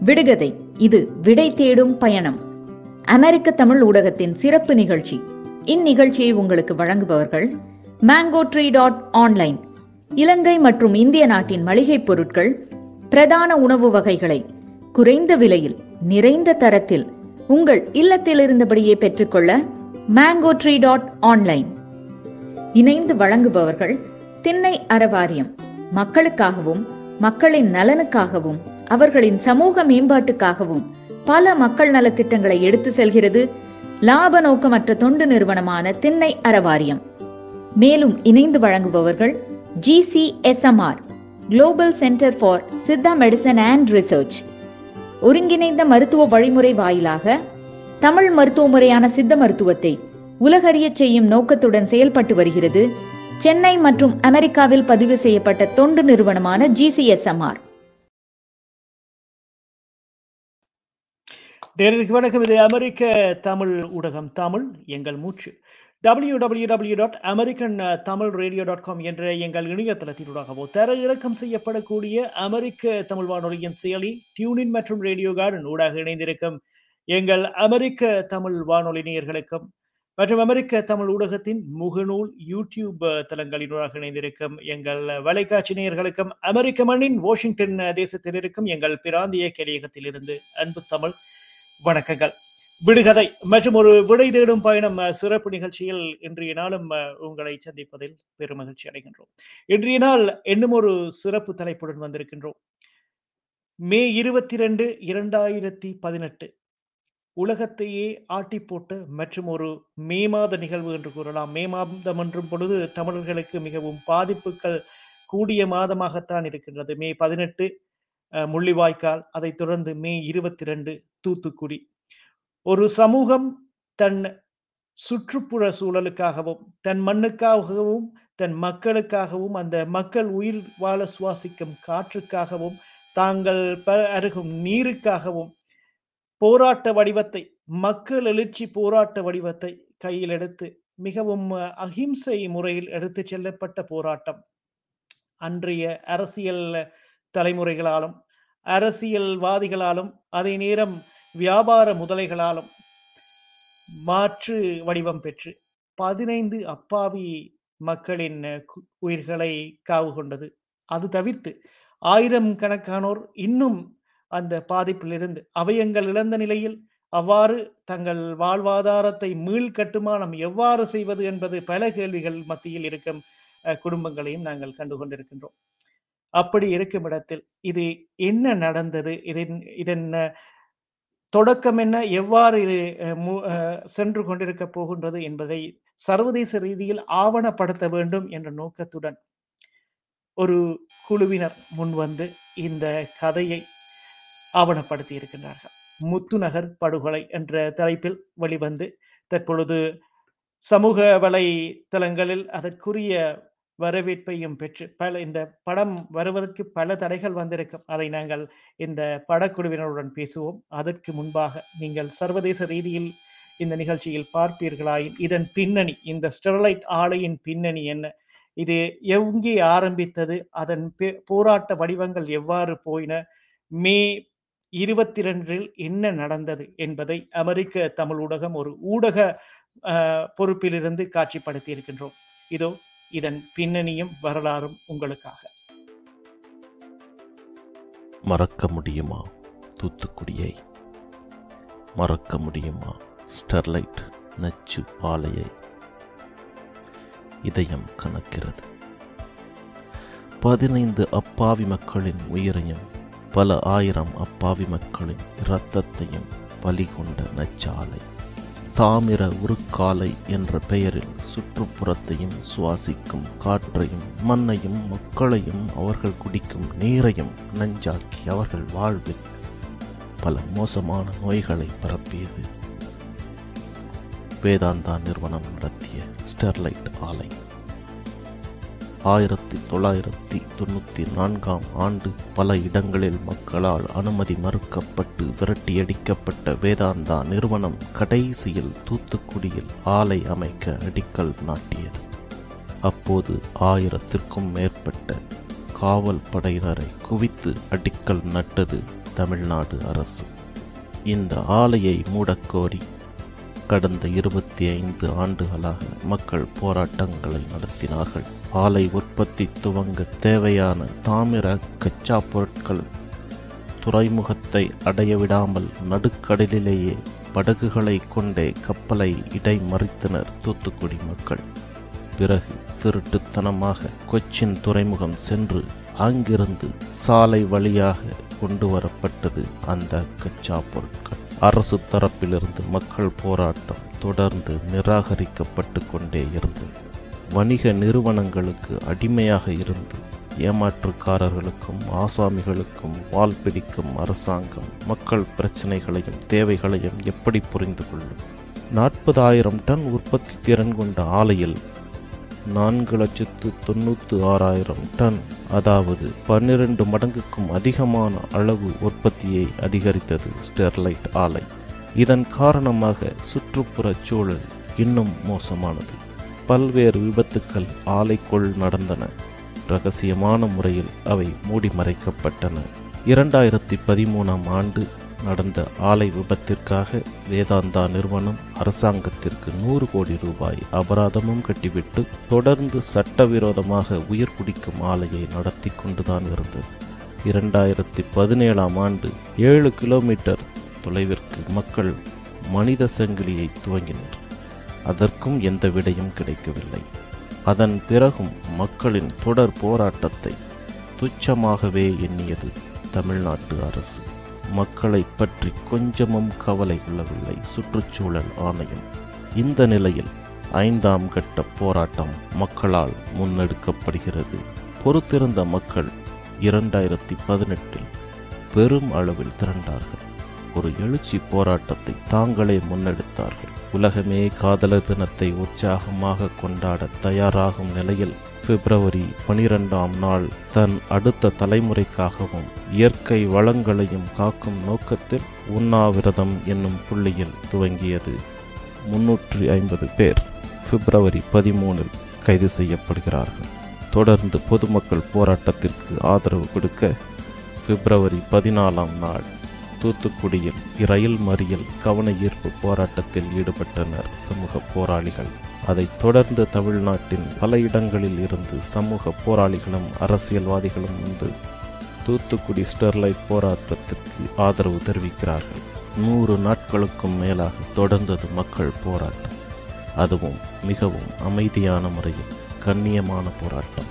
விடுகதை. இது விடை தேடும் பயணம். அமெரிக்க தமிழ் ஊடகத்தின் சிறப்பு நிகழ்ச்சி. இந்நிகழ்ச்சியை உங்களுக்கு வழங்குபவர்கள் mango tree dot online Ilangai மற்றும் இந்திய நாட்டின் மளிகை பொருட்கள் பிரதான உணவு வகைகளை குறைந்த விலையில் நிறைந்த தரத்தில் உங்கள் இல்லத்தில் இருந்தபடியே பெற்றுக்கொள்ள மேங்கோ ட்ரீ டாட் ஆன்லைன் இணைந்து வழங்குபவர்கள் திண்ணை அறவாரியம். மக்களுக்காகவும் மக்களின் நலனுக்காகவும் அவர்களின் சமூக மேம்பாட்டுக்காகவும் பல மக்கள் நலத்திட்டங்களை எடுத்து செல்கிறது லாப நோக்கமற்ற தொண்டு நிறுவனமான திண்ணை அறவாரியம். மேலும் இணைந்து வழங்குபவர்கள் GCSMR global centre for Siddha medicine and research ஒருங்கிணைந்த மருத்துவ வழிமுறை வாயிலாக தமிழ் மருத்துவ முறையான சித்த மருத்துவத்தை உலகறிய செய்யும் நோக்கத்துடன் செயல்பட்டு வருகிறது. சென்னை மற்றும் அமெரிக்காவில் பதிவு செய்யப்பட்ட தொண்டு நிறுவனமான ஜிசிஎஸ்எம்ஆர் நேர்களுக்கு வணக்கம். இது அமெரிக்க தமிழ் ஊடகம் தமிழ் எங்கள் மூச்சு. W W W dot American Tamil radio dot com என்ற எங்கள் இணையதளத்தினூடாகவோ தர இறக்கம் செய்யப்படக்கூடிய அமெரிக்க தமிழ் வானொலியின் செயலி டியூனின் மற்றும் ரேடியோ கார்டன் ஊடாக இணைந்திருக்கும் எங்கள் அமெரிக்க தமிழ் வானொலி நேயர்களுக்கும் மற்றும் அமெரிக்க தமிழ் ஊடகத்தின் முகநூல் யூடியூப் தளங்களினூடாக இணைந்திருக்கும் எங்கள் வலைக்காட்சி நேயர்களுக்கும் அமெரிக்க மண்ணின் வாஷிங்டன் தேசத்தில் இருக்கும் எங்கள் பிராந்திய கலையகத்திலிருந்து அன்பு தமிழ் வணக்கங்கள். விடுகதை மற்றும் ஒரு விடை தேடும் பயணம் சிறப்பு நிகழ்ச்சியில் இன்றைய நாளும் உங்களை சந்திப்பதில் பெருமகிழ்ச்சி அடைகின்றோம். இன்றைய நாள் இன்னும் ஒரு சிறப்பு தலைப்புடன் வந்திருக்கின்றோம். மே இருபத்தி ரெண்டு இரண்டாயிரத்தி பதினெட்டு. உலகத்தையே ஆட்டி போட்ட மற்றும் ஒரு மே மாத நிகழ்வு என்று கூறலாம். மே மாதம் என்றும் பொழுது தமிழர்களுக்கு மிகவும் பாதிப்புகள் கூடிய மாதமாகத்தான் இருக்கின்றது. மே பதினெட்டு முள்ளிவாய்க்கால் அதை தொடர்ந்து மே இருபத்தி ரெண்டு தூத்துக்குடி. ஒரு சமூகம் தன் சுற்றுப்புற சூழலுக்காகவும் தன் மண்ணுக்காகவும் தன் மக்களுக்காகவும் அந்த மக்கள் உயிர் வாழ சுவாசிக்கும் காற்றுக்காகவும் தாங்கள் அருகும் நீருக்காகவும் போராட்ட வடிவத்தை மக்கள் எழுச்சி போராட்ட வடிவத்தை கையில் எடுத்து மிகவும் அகிம்சை முறையில் எடுத்து செல்லப்பட்ட போராட்டம். அன்றைய அரசியல் தலைமுறைகளாலும் அரசியல்வாதிகளாலும் அதே நேரம் வியாபார முதலைகளாலும் மாற்று வடிவம் பெற்று பதினைந்து அப்பாவி மக்களின் உயிர்களை காவு கொண்டது. அது தவிர்த்து ஆயிரம் கணக்கானோர் இன்னும் அந்த பாதிப்பிலிருந்து. அவயங்கள் இழந்த நிலையில் அவ்வாறு தங்கள் வாழ்வாதாரத்தை மீள் கட்டுமானம் எவ்வாறு செய்வது என்பது பல கேள்விகள் மத்தியில் இருக்கும் குடும்பங்களையும் நாங்கள் கண்டு கொண்டிருக்கின்றோம். அப்படி இருக்கும் இடத்தில் இது என்ன நடந்தது? இதன் இதன் தொடக்கம் என்ன? எவ்வாறு இது சென்று கொண்டிருக்க போகின்றது என்பதை சர்வதேச ரீதியில் ஆவணப்படுத்த வேண்டும் என்ற நோக்கத்துடன் ஒரு குழுவினர் முன்வந்து இந்த கதையை ஆவணப்படுத்தி இருக்கின்றார்கள் முத்துநகர் படுகொலை என்ற தலைப்பில் வெளிவந்து தற்பொழுது சமூக வலைத்தளங்களில் அதற்குரிய வரவேற்பையும் பெற்று பல இந்த படம் வருவதற்கு பல தடைகள் வந்திருக்கும். அதை நாங்கள் இந்த படக்குழுவினருடன் பேசுவோம். அதற்கு முன்பாக நீங்கள் சர்வதேச ரீதியில் இந்த நிகழ்ச்சியில் பார்ப்பீர்களாயின் இதன் பின்னணி இந்த ஸ்டெர்லைட் ஆலையின் பின்னணி என்ன? இது எங்கே ஆரம்பித்தது? அதன் போராட்ட வடிவங்கள் எவ்வாறு போயின? மே இருபத்தி ரெண்டில் என்ன நடந்தது என்பதை அமெரிக்க தமிழ் ஊடகம் ஒரு ஊடக பொறுப்பிலிருந்து காட்சிப்படுத்தி இருக்கின்றோம். இதோ இதன் பின்னணியும் வரலாறும் உங்களுக்காக. மறக்க முடியுமா தூத்துக்குடியை? மறக்க முடியுமா ஸ்டெர்லைட் நச்சு பாலையை? இதயம் கணக்கிறது பதினைந்து அப்பாவி மக்களின் உயிரையும் பல ஆயிரம் அப்பாவி மக்களின் இரத்தத்தையும் பலி கொண்ட நச்சாலை. தாமிர உருக்காலை என்ற பெயரில் சுற்றுப்புறத்தையும் சுவாசிக்கும் காற்றையும் மண்ணையும் மக்களையும் அவர்கள் குடிக்கும் நீரையும் நஞ்சாக்கி அவர்கள் வாழ்வில் பல மோசமான நோய்களை பரப்பியது. வேதாந்தா நிறுவனம் நடத்திய ஸ்டெர்லைட் ஆலை. ஆயிரத்தி தொள்ளாயிரத்தி தொண்ணூற்றி நான்காம் ஆண்டு பல இடங்களில் மக்களால் அனுமதி மறுக்கப்பட்டு விரட்டியடிக்கப்பட்ட வேதாந்தா நிறுவனம் கடைசியில் தூத்துக்குடியில் ஆலை அமைக்க அடிக்கல் நாட்டியது. அப்போது ஆயிரத்திற்கும் மேற்பட்ட காவல் படையினரை குவித்து அடிக்கல் நட்டது தமிழ்நாடு அரசு. இந்த ஆலையை மூடக்கோரி கடந்த இருபத்தி ஐந்து ஆண்டுகளாக மக்கள் போராட்டங்களை நடத்தினார்கள். ஆலை உற்பத்தி துவங்க தேவையான தாமிர கச்சா பொருட்கள் துறைமுகத்தை அடையவிடாமல் நடுக்கடலிலேயே படகுகளை கொண்டே கப்பலை இடைமறித்தனர் தூத்துக்குடி மக்கள். பிறகு திருட்டுத்தனமாக கொச்சின் துறைமுகம் சென்று அங்கிருந்து சாலை வழியாக கொண்டு வரப்பட்டது அந்த கச்சா பொருட்கள். அரசு தரப்பிலிருந்து மக்கள் போராட்டம் தொடர்ந்து நிராகரிக்கப்பட்டு கொண்டே இருந்தது. வணிக நிறுவனங்களுக்கு அடிமையாக இருந்து ஏமாற்றுக்காரர்களுக்கும் ஆசாமிகளுக்கும் வால் பிடிக்கும் அரசாங்கம் மக்கள் பிரச்சனைகளையும் தேவைகளையும் எப்படி புரிந்து கொள்ளும்? நாற்பதாயிரம் டன் உற்பத்தி திறன் கொண்ட ஆலையில் நான்கு லட்சத்து தொண்ணூற்று ஆறாயிரம் டன் அதாவது பன்னிரண்டு மடங்குக்கும் அதிகமான அளவு உற்பத்தியை அதிகரித்தது ஸ்டெர்லைட் ஆலை. இதன் காரணமாக சுற்றுப்புறச் சூழல் இன்னும் மோசமானது. பல்வேறு விபத்துக்கள் ஆலைக்குள் நடந்தன. ரகசியமான முறையில் அவை மூடி மறைக்கப்பட்டன. இரண்டாயிரத்தி பதிமூணாம் ஆண்டு நடந்த ஆலை விபத்திற்காக வேதாந்தா நிறுவனம் அரசாங்கத்திற்கு நூறு கோடி ரூபாய் அபராதமும் கட்டிவிட்டு தொடர்ந்து சட்டவிரோதமாக உயிர் குடிக்கும் ஆலையை நடத்தி கொண்டுதான் இருந்தது. இரண்டாயிரத்தி பதினேழாம் ஆண்டு ஏழு கிலோமீட்டர் தொலைவிற்கு மக்கள் மனித சங்கிலியை துவங்கினர். அதற்கும் எந்த விடையும் கிடைக்கவில்லை. அதன் பிறகும் மக்களின் தொடர் போராட்டத்தை துச்சமாகவே எண்ணியது தமிழ்நாட்டு அரசு. மக்களை பற்றி கொஞ்சமும் கவலை கொள்ளவில்லை சுற்றுச்சூழல் ஆணையம். இந்த நிலையில் ஐந்தாம் கட்ட போராட்டம் மக்களால் முன்னெடுக்கப்படுகிறது. பொறுத்திருந்த மக்கள் இரண்டாயிரத்தி பதினெட்டில் பெரும் அளவில் திரண்டார்கள். ஒரு எழுச்சி போராட்டத்தை தாங்களே முன்னெடுத்தார்கள். உலகமே காதலர் தினத்தை உற்சாகமாக கொண்டாட தயாராகும் நிலையில் பிப்ரவரி பனிரெண்டாம் நாள் தன் அடுத்த தலைமுறைக்காகவும் இயற்கை வளங்களையும் காக்கும் நோக்கத்தில் உண்ணாவிரதம் என்னும் புள்ளியில் துவங்கியது. முன்னூற்றி ஐம்பது பேர் பிப்ரவரி பதிமூனில் கைது செய்யப்படுகிறார்கள். தொடர்ந்து பொதுமக்கள் போராட்டத்திற்கு ஆதரவு கொடுக்க பிப்ரவரி பதினாலாம் நாள் தூத்துக்குடியில் இரயில் மறியல் கவன ஈர்ப்பு போராட்டத்தில் ஈடுபட்டனர் சமூக போராளிகள். அதைத் தொடர்ந்து தமிழ்நாட்டின் பல இடங்களில் இருந்து சமூக போராளிகளும் அரசியல்வாதிகளும் வந்து தூத்துக்குடி ஸ்டெர்லைட் போராட்டத்திற்கு ஆதரவு தெரிவிக்கிறார்கள். நூறு நாட்களுக்கும் மேலாக தொடர்ந்தது மக்கள் போராட்டம். அதுவும் மிகவும் அமைதியான முறையில் கண்ணியமான போராட்டம்.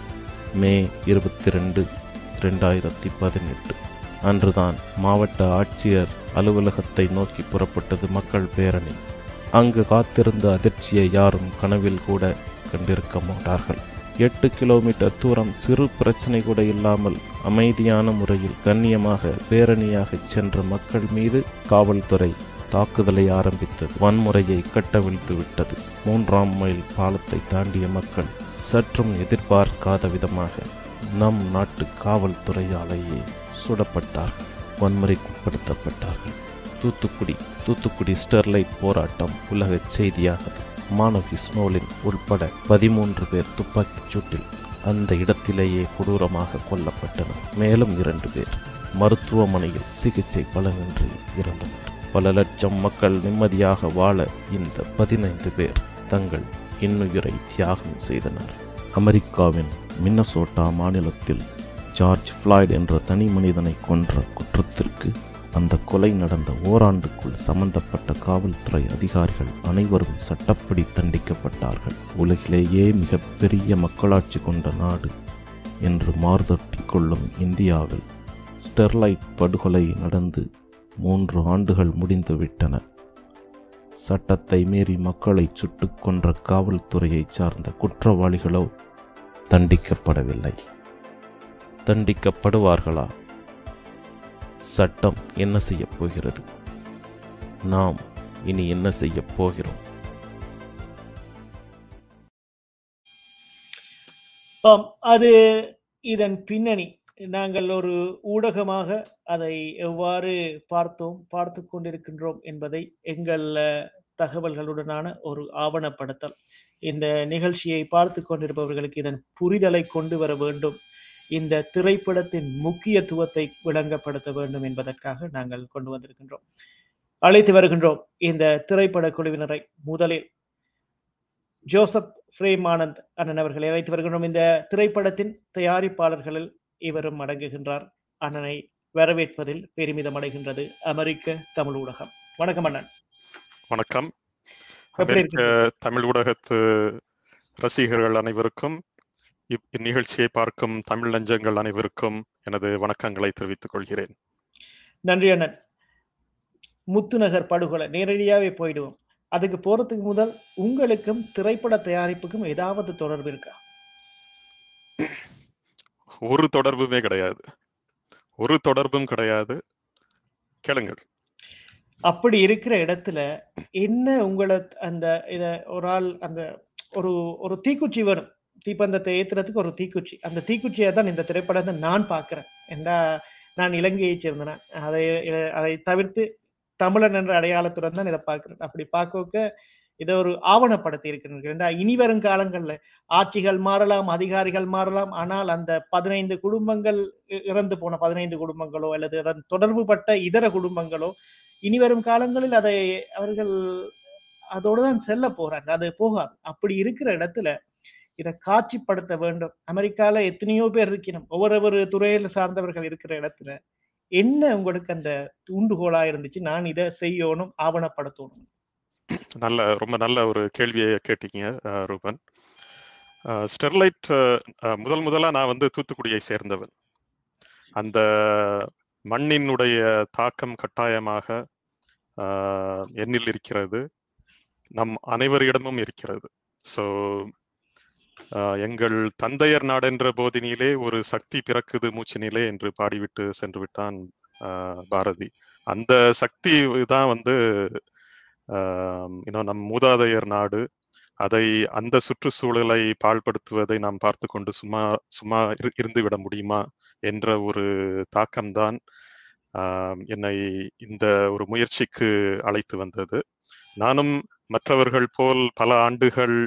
மே இருபத்தி ரெண்டு ரெண்டாயிரத்தி பதினெட்டு. அன்றுதான் மாவட்ட ஆட்சியர் அலுவலகத்தை நோக்கி புறப்பட்டது மக்கள் பேரணி. அங்கு காத்திருந்த அதிர்ச்சியை யாரும் கனவில் கூட கண்டிருக்க மாட்டார்கள். எட்டு கிலோமீட்டர் தூரம் சிறு பிரச்சனை கூட இல்லாமல் அமைதியான முறையில் கண்ணியமாக பேரணியாக சென்ற மக்கள் மீது காவல்துறை தாக்குதலை ஆரம்பித்தது வன்முறையை கட்டவிழ்த்து விட்டது. மூன்றாம் மைல் பாலத்தை தாண்டிய மக்கள் சற்றும் எதிர்பார்க்காத விதமாக நம் நாட்டு காவல்துறையாலேயே சுடப்பட்டார்கள் வன்முறைக்குட்படுத்தப்பட்டார்கள். தூத்துக்குடி தூத்துக்குடி ஸ்டெர்லைட் போராட்டம் உலக செய்தியாக மாணவி ஸ்னோலின் உள்பட பதிமூன்று பேர் துப்பாக்கிச் சூட்டில் அந்த இடத்திலேயே கொடூரமாக கொல்லப்பட்டனர். மேலும் இரண்டு பேர் மருத்துவமனையில் சிகிச்சை பலனின்றி இறந்தனர். பல லட்சம் மக்கள் நிம்மதியாக வாழ இந்த பதினைந்து பேர் தங்கள் இன்னுயிரை தியாகம் செய்தனர். அமெரிக்காவின் மின்னசோட்டா மாநிலத்தில் ஜார்ஜ் ஃப்ளாய்ட் என்ற தனி மனிதனை கொன்ற குற்றத்திற்கு அந்த கொலை நடந்த ஓராண்டுக்குள் சம்பந்தப்பட்ட காவல்துறை அதிகாரிகள் அனைவரும் சட்டப்படி தண்டிக்கப்பட்டார்கள். உலகிலேயே மிகப்பெரிய மக்களாட்சி கொண்ட நாடு என்று மார்தட்டிக் கொள்ளும் இந்தியாவில் ஸ்டெர்லைட் படுகொலை நடந்து மூன்று ஆண்டுகள் முடிந்துவிட்டன. சட்டத்தை மீறி மக்களை சுட்டுக் கொன்ற காவல்துறையைச் சார்ந்த குற்றவாளிகளோ தண்டிக்கப்படவில்லை. தண்டிக்கப்படுவார்களா? சட்டம் என்ன செய்யப் போகிறது? நாம் இனி என்ன செய்யப் போகிறோம்? ஆம் அது இதன் பின்னணி. நாங்கள் ஒரு ஊடகமாக அதை எவ்வாறு பார்த்தோம் பார்த்து கொண்டிருக்கின்றோம் என்பதை எங்கள் தகவல்களுடனான ஒரு ஆவணப்படுத்தல். இந்த நிகழ்ச்சியை பார்த்து கொண்டிருப்பவர்களுக்கு இதன் புரிதலை கொண்டு வர வேண்டும். இந்த திரைப்படத்தின் முக்கியத்துவத்தை விளங்கப்படுத்த வேண்டும் என்பதற்காக நாங்கள் கொண்டு வந்திருக்கின்றோம். அழைத்து வருகின்றோம் இந்த திரைப்பட குழுவினரை. முதலில் ஜோசப் பிரேம் ஆனந்த் அண்ணன் அவர்களை அழைத்து வருகின்றோம். இந்த திரைப்படத்தின் தயாரிப்பாளர்களில் இவரும் அடங்குகின்றார். அண்ணனை வரவேற்பதில் பெருமிதம் அடைகின்றது அமெரிக்க தமிழ் ஊடகம். வணக்கம் அண்ணன். வணக்கம். தமிழ் ஊடகத்து ரசிகர்கள் அனைவருக்கும் இந்நிகழ்ச்சியை பார்க்கும் தமிழ் நெஞ்சங்கள் அனைவருக்கும் எனது வணக்கங்களை தெரிவித்துக் கொள்கிறேன். நன்றி அண்ணன். முத்துநகர் படுகொலை நேரடியாவே போயிடுவோம். அதுக்கு போறதுக்கு முதல் உங்களுக்கும் திரைப்பட தயாரிப்புக்கும் ஏதாவது தொடர்பு இருக்கா? ஒரு தொடர்புமே கிடையாது. ஒரு தொடர்பும் கிடையாது. கேளுங்கள். அப்படி இருக்கிற இடத்துல என்ன உங்களை அந்த இத ஒரு ஆள் அந்த ஒரு ஒரு தீக்குச்சி வரும். தீப்பந்தத்தை ஏத்துறதுக்கு ஒரு தீக்குச்சி. அந்த தீக்குச்சியை தான் இந்த திரைப்படத்தை நான் பார்க்கிறேன். ஏண்டா நான் இலங்கையை சேர்ந்தேன் அதை அதை தவிர்த்து தமிழன் என்ற அடையாளத்துடன் தான் இதை பார்க்கிறேன். அப்படி பார்க்க இதை ஒரு ஆவணப்படுத்தி இருக்கிறேன் இனி வரும் காலங்கள்ல ஆட்சிகள் மாறலாம் அதிகாரிகள் மாறலாம் ஆனால் அந்த பதினைந்து குடும்பங்கள் இ- இறந்து போன பதினைந்து குடும்பங்களோ அல்லது அதன் தொடர்பு பட்ட இதர குடும்பங்களோ இனி வரும் காலங்களில் அதை அவர்கள் அதோடு தான் செல்ல போறாங்க அது போகாது. அப்படி இருக்கிற இடத்துல இதை காட்சிப்படுத்த வேண்டும். அமெரிக்கால எத்தனையோ பேர் இருக்கணும் ஒவ்வொரு ஒரு துறையில சார்ந்தவர்கள் இருக்கிற இடத்துல என்ன உங்களுக்கு அந்த தூண்டுகோலா இருந்துச்சு? நான் இதை செய்யணும் ஆவணப்படுத்தணும். நல்ல ரொம்ப நல்ல ஒரு கேள்வியை கேட்டீங்க ரூபன். ஸ்டெர்லைட் முதல் முதலா நான் வந்து தூத்துக்குடியை சேர்ந்தவன். அந்த மண்ணினுடைய தாக்கம் கட்டாயமாக என்னில் இருக்கிறது. நம் அனைவரிடமும் இருக்கிறது. ஸோ எங்கள் தந்தையர் நாடென்ற போதினிலே ஒரு சக்தி பிறக்குது மூச்சினிலே என்று பாடிவிட்டு சென்று விட்டான் அஹ், பாரதி. அந்த சக்தி தான் வந்து இன்னும் நம் மூதாதையர் நாடு. அதை அந்த சுற்றுச்சூழலை பாழ்படுத்துவதை நாம் பார்த்து கொண்டு சும்மா சும்மா இரு- இருந்து விட முடியுமா என்ற ஒரு தாக்கம்தான் என்னை இந்த ஒரு முயற்சிக்கு அழைத்து வந்தது. நானும் மற்றவர்கள் போல் பல ஆண்டுகள்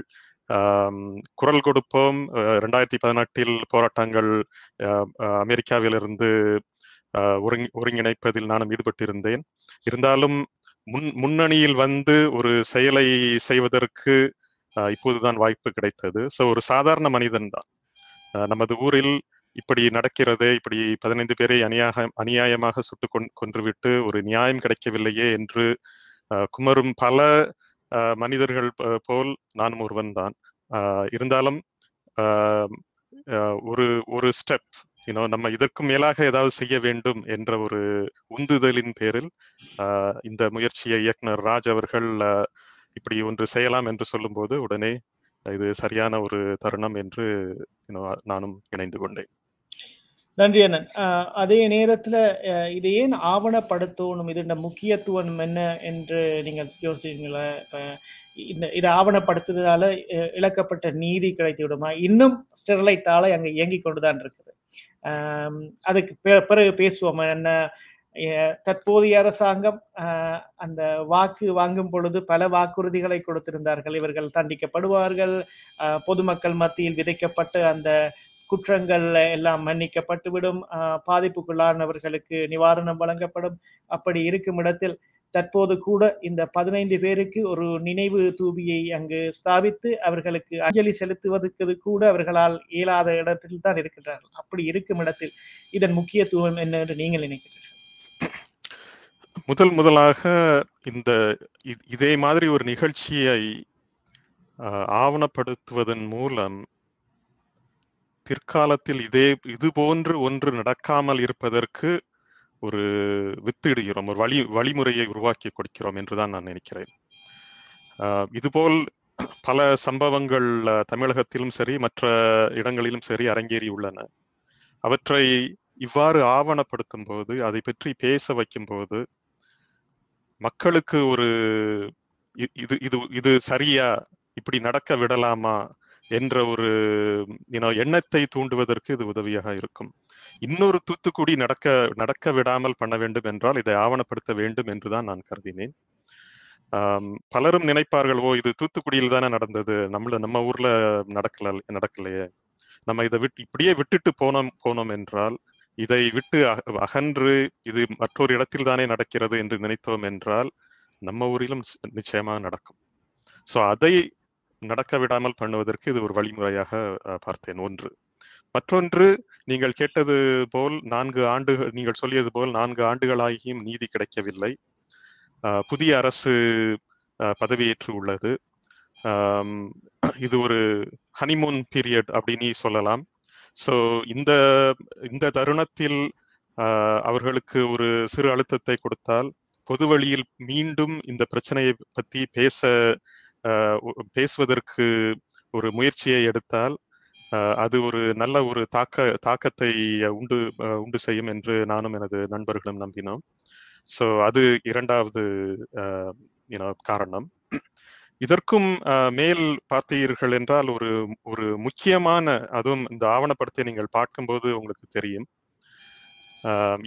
குரல் கொடுப்போம். அஹ், ரெண்டாயிரத்தி பதினெட்டில் போராட்டங்கள் அமெரிக்காவிலிருந்து ஒருங்கி ஒருங்கிணைப்பதில் நானும் ஈடுபட்டிருந்தேன். இருந்தாலும் முன் முன்னணியில் வந்து ஒரு செயலை செய்வதற்கு இப்போதுதான் வாய்ப்பு கிடைத்தது. ஸோ ஒரு சாதாரண மனிதன் தான். நமது ஊரில் இப்படி நடக்கிறதே இப்படி பதினைந்து பேரை அநியாக அநியாயமாக சுட்டு கொன் கொன்றுவிட்டு ஒரு நியாயம் கிடைக்கவில்லையே என்று அஹ், குமரும் பல மனிதர்கள் போல் நானும் ஒருவன் தான். இருந்தாலும் அஹ், ஒரு ஒரு ஸ்டெப் யூனோ நம்ம இதற்கு மேலாக ஏதாவது செய்ய வேண்டும் என்ற ஒரு உந்துதலின் பேரில் இந்த முயற்சியை இயக்குனர் ராஜ் அவர்கள் இப்படி ஒன்று செய்யலாம் என்று சொல்லும்போது உடனே இது சரியான ஒரு தருணம் என்று நானும் இணைந்து கொண்டேன். நன்றி அண்ணன். அதே நேரத்துல அஹ் இதை ஏன் ஆவணப்படுத்தணும்? இதோட முக்கியத்துவம் என்ன என்று நீங்க யோசிச்சீங்களா இப்ப இந்த இதை ஆவணப்படுத்துறதால இழக்கப்பட்ட நீதி கிடைத்து விடுமா? இன்னும் ஸ்டெர்லைட் ஆலை அங்க இயங்கி கொண்டுதான் இருக்குது. அதுக்கு பிறகு பேசுவோம். என்ன தற்போதைய அரசாங்கம் ஆஹ் அந்த வாக்கு வாங்கும் பொழுது பல வாக்குறுதிகளை கொடுத்திருந்தார்கள். இவர்கள் தண்டிக்கப்படுவார்கள். ஆஹ் பொதுமக்கள் மத்தியில் விதைக்கப்பட்டு அந்த குற்றங்கள் எல்லாம் மன்னிக்கப்பட்டுவிடும் பாதிப்புக்குள்ளானவர்களுக்கு நிவாரணம் வழங்கப்படும். அப்படி இருக்கும் இடத்தில் தற்போது கூட இந்த பதினைந்து பேருக்கு ஒரு நினைவு தூபியை அங்கு ஸ்தாபித்து அவர்களுக்கு அஞ்சலி செலுத்துவதற்கு கூட அவர்களால் இயலாத இடத்தில் தான் இருக்கின்றார்கள். அப்படி இருக்கும் இடத்தில் இதன் முக்கியத்துவம் என்ன என்று நீங்கள் நினைக்கிறீர்கள்? முதல் முதலாக இந்த இதே மாதிரி ஒரு நிகழ்ச்சியை ஆவணப்படுத்துவதன் மூலம் பிற்காலத்தில் இதே இது போன்று ஒன்று நடக்காமல் இருப்பதற்கு ஒரு வித்திடுகிறோம் ஒரு வழி வழிமுறையை உருவாக்கி கொடுக்கிறோம் என்றுதான் நான் நினைக்கிறேன். இதுபோல் பல சம்பவங்கள் தமிழகத்திலும் சரி மற்ற இடங்களிலும் சரி அரங்கேறி உள்ளன. அவற்றை இவ்வாறு ஆவணப்படுத்தும் போது அதை பற்றி பேச வைக்கும் போது மக்களுக்கு ஒரு இது இது இது சரியா இப்படி நடக்க விடலாமா என்ற ஒரு எண்ணத்தை தூண்டுவதற்கு இது உதவியாக இருக்கும். இன்னொரு தூத்துக்குடி நடக்க நடக்க விடாமல் பண்ண வேண்டும் என்றால் இதை ஆவணப்படுத்த வேண்டும் என்றுதான் நான் கருதினேன். பலரும் நினைப்பார்கள் ஓ இது தூத்துக்குடியில் தானே நடந்தது. நம்மள நம்ம ஊர்ல நடக்கல நடக்கலையே. நம்ம இதை விட்டு இப்படியே விட்டுட்டு போனோம் போனோம் என்றால் இதை விட்டு அக- அகன்று இது மற்றொரு இடத்தில் தானே நடக்கிறது என்று நினைத்தோம் என்றால் நம்ம ஊரிலும் நிச்சயமாக நடக்கும். சோ அதை நடக்க விடாமல் பண்ணுவதற்கு இது ஒரு வழிமுறையாக பார்த்தேன். ஒன்று. மற்றொன்று நீங்கள் கேட்டது போல் நான்கு ஆண்டுகள் நீங்கள் சொல்லியது போல் நான்கு ஆண்டுகளாகியும் நீதி கிடைக்கவில்லை. புதிய அரசு பதவியேற்று உள்ளது. இது ஒரு ஹனிமூன் பீரியட் அப்படின்னு சொல்லலாம். ஸோ இந்த இந்த தருணத்தில் ஆஹ், அவர்களுக்கு ஒரு சிறு அழுத்தத்தை கொடுத்தால் பொது வழியில் மீண்டும் இந்த பிரச்சனையை பத்தி பேச பேசுவதற்கு ஒரு முயற்சியை எடுத்தால் அது ஒரு நல்ல ஒரு தாக்க தாக்கத்தை உண்டு உண்டு செய்யும் என்று நானும் எனது நண்பர்களும் நம்பினோம். ஸோ அது இரண்டாவது காரணம். இதற்கும் மேல் பார்த்தீர்கள் என்றால் ஒரு ஒரு முக்கியமான அதுவும் இந்த ஆவணப்படத்தை நீங்கள் பார்க்கும்போது உங்களுக்கு தெரியும்.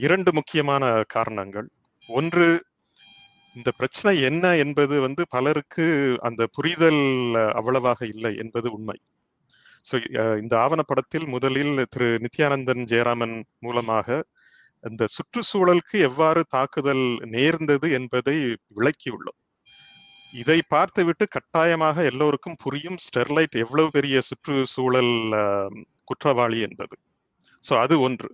இரண்டு முக்கியமான காரணங்கள். ஒன்று இந்த பிரச்சனை என்ன என்பது வந்து பலருக்கு அந்த புரிதல் அவ்வளவாக இல்லை என்பது உண்மை. ஸோ இந்த ஆவணப்படத்தில் முதலில் திரு நித்யானந்தன் ஜெயராமன் மூலமாக இந்த சுற்றுச்சூழலுக்கு எவ்வாறு தாக்குதல் நேர்ந்தது என்பதை விளக்கியுள்ளோம். இதை பார்த்துவிட்டு கட்டாயமாக எல்லோருக்கும் புரியும் ஸ்டெர்லைட் எவ்வளவு பெரிய சுற்றுச்சூழல் குற்றவாளி என்பது. ஸோ அது ஒன்று.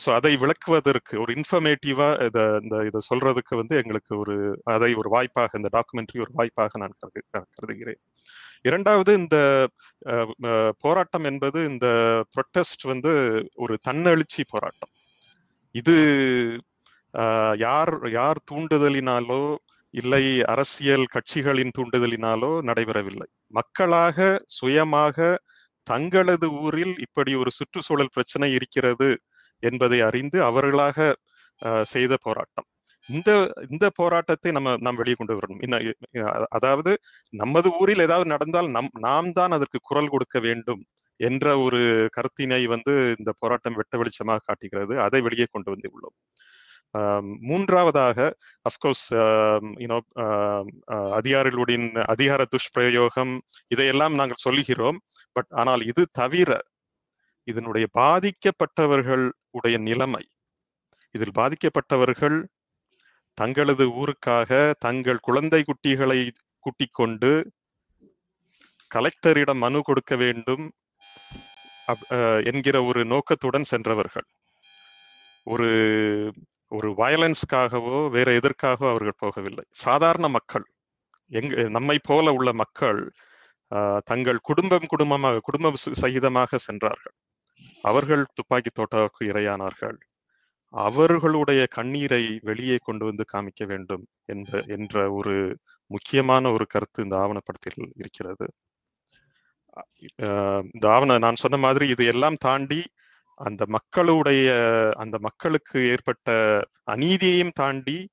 ஸோ அதை விளக்குவதற்கு ஒரு இன்ஃபர்மேட்டிவா இதை இந்த இதை சொல்றதுக்கு வந்து எங்களுக்கு ஒரு அதை ஒரு வாய்ப்பாக இந்த டாக்குமெண்ட்ரி ஒரு வாய்ப்பாக நான் கருது கருதுகிறேன். இரண்டாவது இந்த போராட்டம் என்பது இந்த ப்ரொட்டஸ்ட் வந்து ஒரு தன்னெழுச்சி போராட்டம். இது ஆஹ், யார் யார் தூண்டுதலினாலோ இல்லை அரசியல் கட்சிகளின் தூண்டுதலினாலோ நடைபெறவில்லை. மக்களாக சுயமாக தங்களது ஊரில் இப்படி ஒரு சுற்றுச்சூழல் பிரச்சனை இருக்கிறது என்பதை அறிந்து அவர்களாக ஆஹ், செய்த போராட்டம். இந்த இந்த போராட்டத்தை நம்ம நாம் வெளியே கொண்டு வரணும். அதாவது நமது ஊரில் ஏதாவது நடந்தால் நம் நாம் தான் அதற்கு குரல் கொடுக்க வேண்டும் என்ற ஒரு கருத்தினை வந்து இந்த போராட்டம் வெட்ட வெளிச்சமாக காட்டுகிறது. அதை வெளியே கொண்டு வந்து உள்ளோம். மூன்றாவதாக அஃப்கோர்ஸ் யூனோ அதிகாரிகளுடைய அதிகார துஷ்பிரயோகம் இதையெல்லாம் நாங்கள் சொல்லுகிறோம் பட் ஆனால் இது தவிர இதனுடைய பாதிக்கப்பட்டவர்கள் உடைய நிலைமை. இதில் பாதிக்கப்பட்டவர்கள் தங்களது ஊருக்காக தங்கள் குழந்தை குட்டிகளை கூட்டிக் கொண்டு கலெக்டரிடம் மனு கொடுக்க வேண்டும் என்கிற ஒரு நோக்கத்துடன் சென்றவர்கள். ஒரு ஒரு வயலன்ஸ்க்காகவோ வேற எதற்காகவோ அவர்கள் போகவில்லை. சாதாரண மக்கள் எங்க நம்மை போல உள்ள மக்கள் ஆஹ், தங்கள் குடும்பம் குடும்பமாக குடும்பம் சகிதமாக சென்றார்கள். அவர்கள் துப்பாக்கி தோட்டாவுக்கு இரையானார்கள். அவர்களுடைய கண்ணீரை வெளியே கொண்டு வந்து காமிக்க வேண்டும் என்ற என்ற ஒரு முக்கியமான ஒரு கருத்து இந்த ஆவணப்படத்தில் இருக்கிறது. ஆஹ் இந்த ஆவண நான் சொன்ன மாதிரி இது எல்லாம் தாண்டி அந்த மக்களுடைய அந்த மக்களுக்கு ஏற்பட்ட அநீதியையும் தாண்டி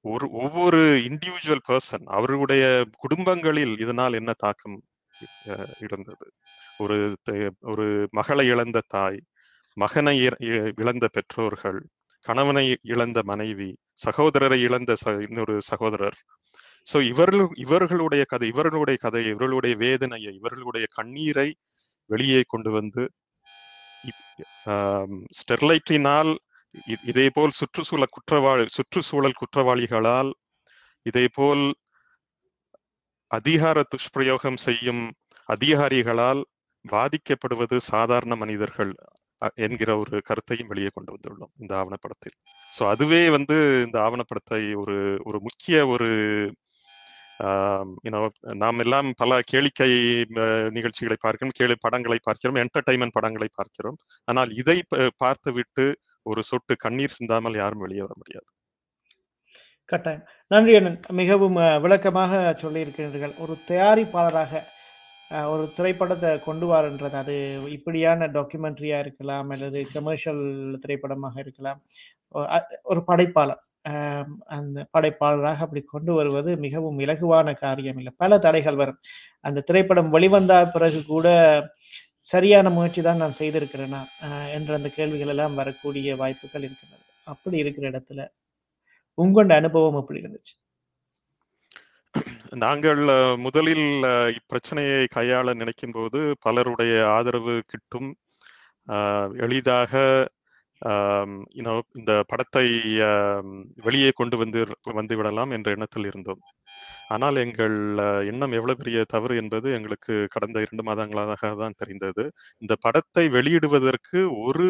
ஒரு ஒவ்வொரு இண்டிவிஜுவல் பர்சன் அவர்களுடைய குடும்பங்களில் இதனால் என்ன தாக்கம் இருந்தது ஒரு ஒரு மகளை இழந்த தாய் மகனை இழந்த பெற்றோர்கள் கணவனை இழந்த மனைவி சகோதரரை இழந்த இன்னொரு சகோதரர். சோ இவர்கள் இவர்களுடைய கதை இவர்களுடைய கதையை இவர்களுடைய வேதனையை இவர்களுடைய கண்ணீரை வெளியே கொண்டு வந்து ஸ்டெர்லைட்டினால் இதே போல் சுற்றுச்சூழல் குற்றவாளி சுற்றுச்சூழல் குற்றவாளிகளால் இதேபோல் அதிகார துஷ்பிரயோகம் செய்யும் அதிகாரிகளால் பாதிக்கப்படுவது சாதாரண மனிதர்கள் என்கிற ஒரு கருத்தையும் வெளியே கொண்டு வந்துள்ளோம் இந்த ஆவணப்படத்தில். சோ அதுவே வந்து இந்த ஆவணப்படத்தை ஒரு ஒரு முக்கிய ஒரு நாம் எல்லாம் பல கேளிக்கை நிகழ்ச்சிகளை பார்க்கிறோம் கேளு படங்களை பார்க்கிறோம் என்டர்டைன்மெண்ட் படங்களை பார்க்கிறோம். ஆனால் இதை பார்த்து பார்த்துவிட்டு ஒரு சொட்டு கண்ணீர் சிந்தாமல் யாரும் வெளியே வர முடியாது. கட்டாயம். நன்றி அண்ணன். மிகவும் விளக்கமாக சொல்லியிருக்கிறீர்கள். ஒரு தயாரிப்பாளராக ஒரு திரைப்படத்தை கொண்டு வரன்றது. அது இப்படியான டாக்குமெண்ட்ரியா இருக்கலாம் அல்லது கமர்ஷியல் திரைப்படமாக இருக்கலாம். ஒரு படைப்பாளர் அந்த படைப்பாளராக அப்படி கொண்டு வருவது மிகவும் இலகுவான காரியம் இல்லை. பல தடைகள் வரும். அந்த திரைப்படம் வெளிவந்த பிறகு கூட சரியான முயற்சி தான் நான் செய்திருக்கிறேனா என்ற அந்த கேள்விகள் எல்லாம் வரக்கூடிய வாய்ப்புகள் இருக்கிறது அப்படி இருக்கிற இடத்துல உங்களோட அனுபவம் எப்படி இருந்துச்சு? நாங்கள் முதலில் இப்பிரச்சனையை கையாள நினைக்கும் போது பலருடைய ஆதரவு கிட்டும் எளிதாக இந்த படத்தை வெளியே கொண்டு வந்து வந்து விடலாம் என்ற எண்ணத்தில் இருந்தோம். ஆனால் எங்கள் எண்ணம் எவ்வளவு பெரிய தவறு என்பது எங்களுக்கு கடந்த இரண்டு மாதங்களாக தான் தெரிந்தது. இந்த படத்தை வெளியிடுவதற்கு ஒரு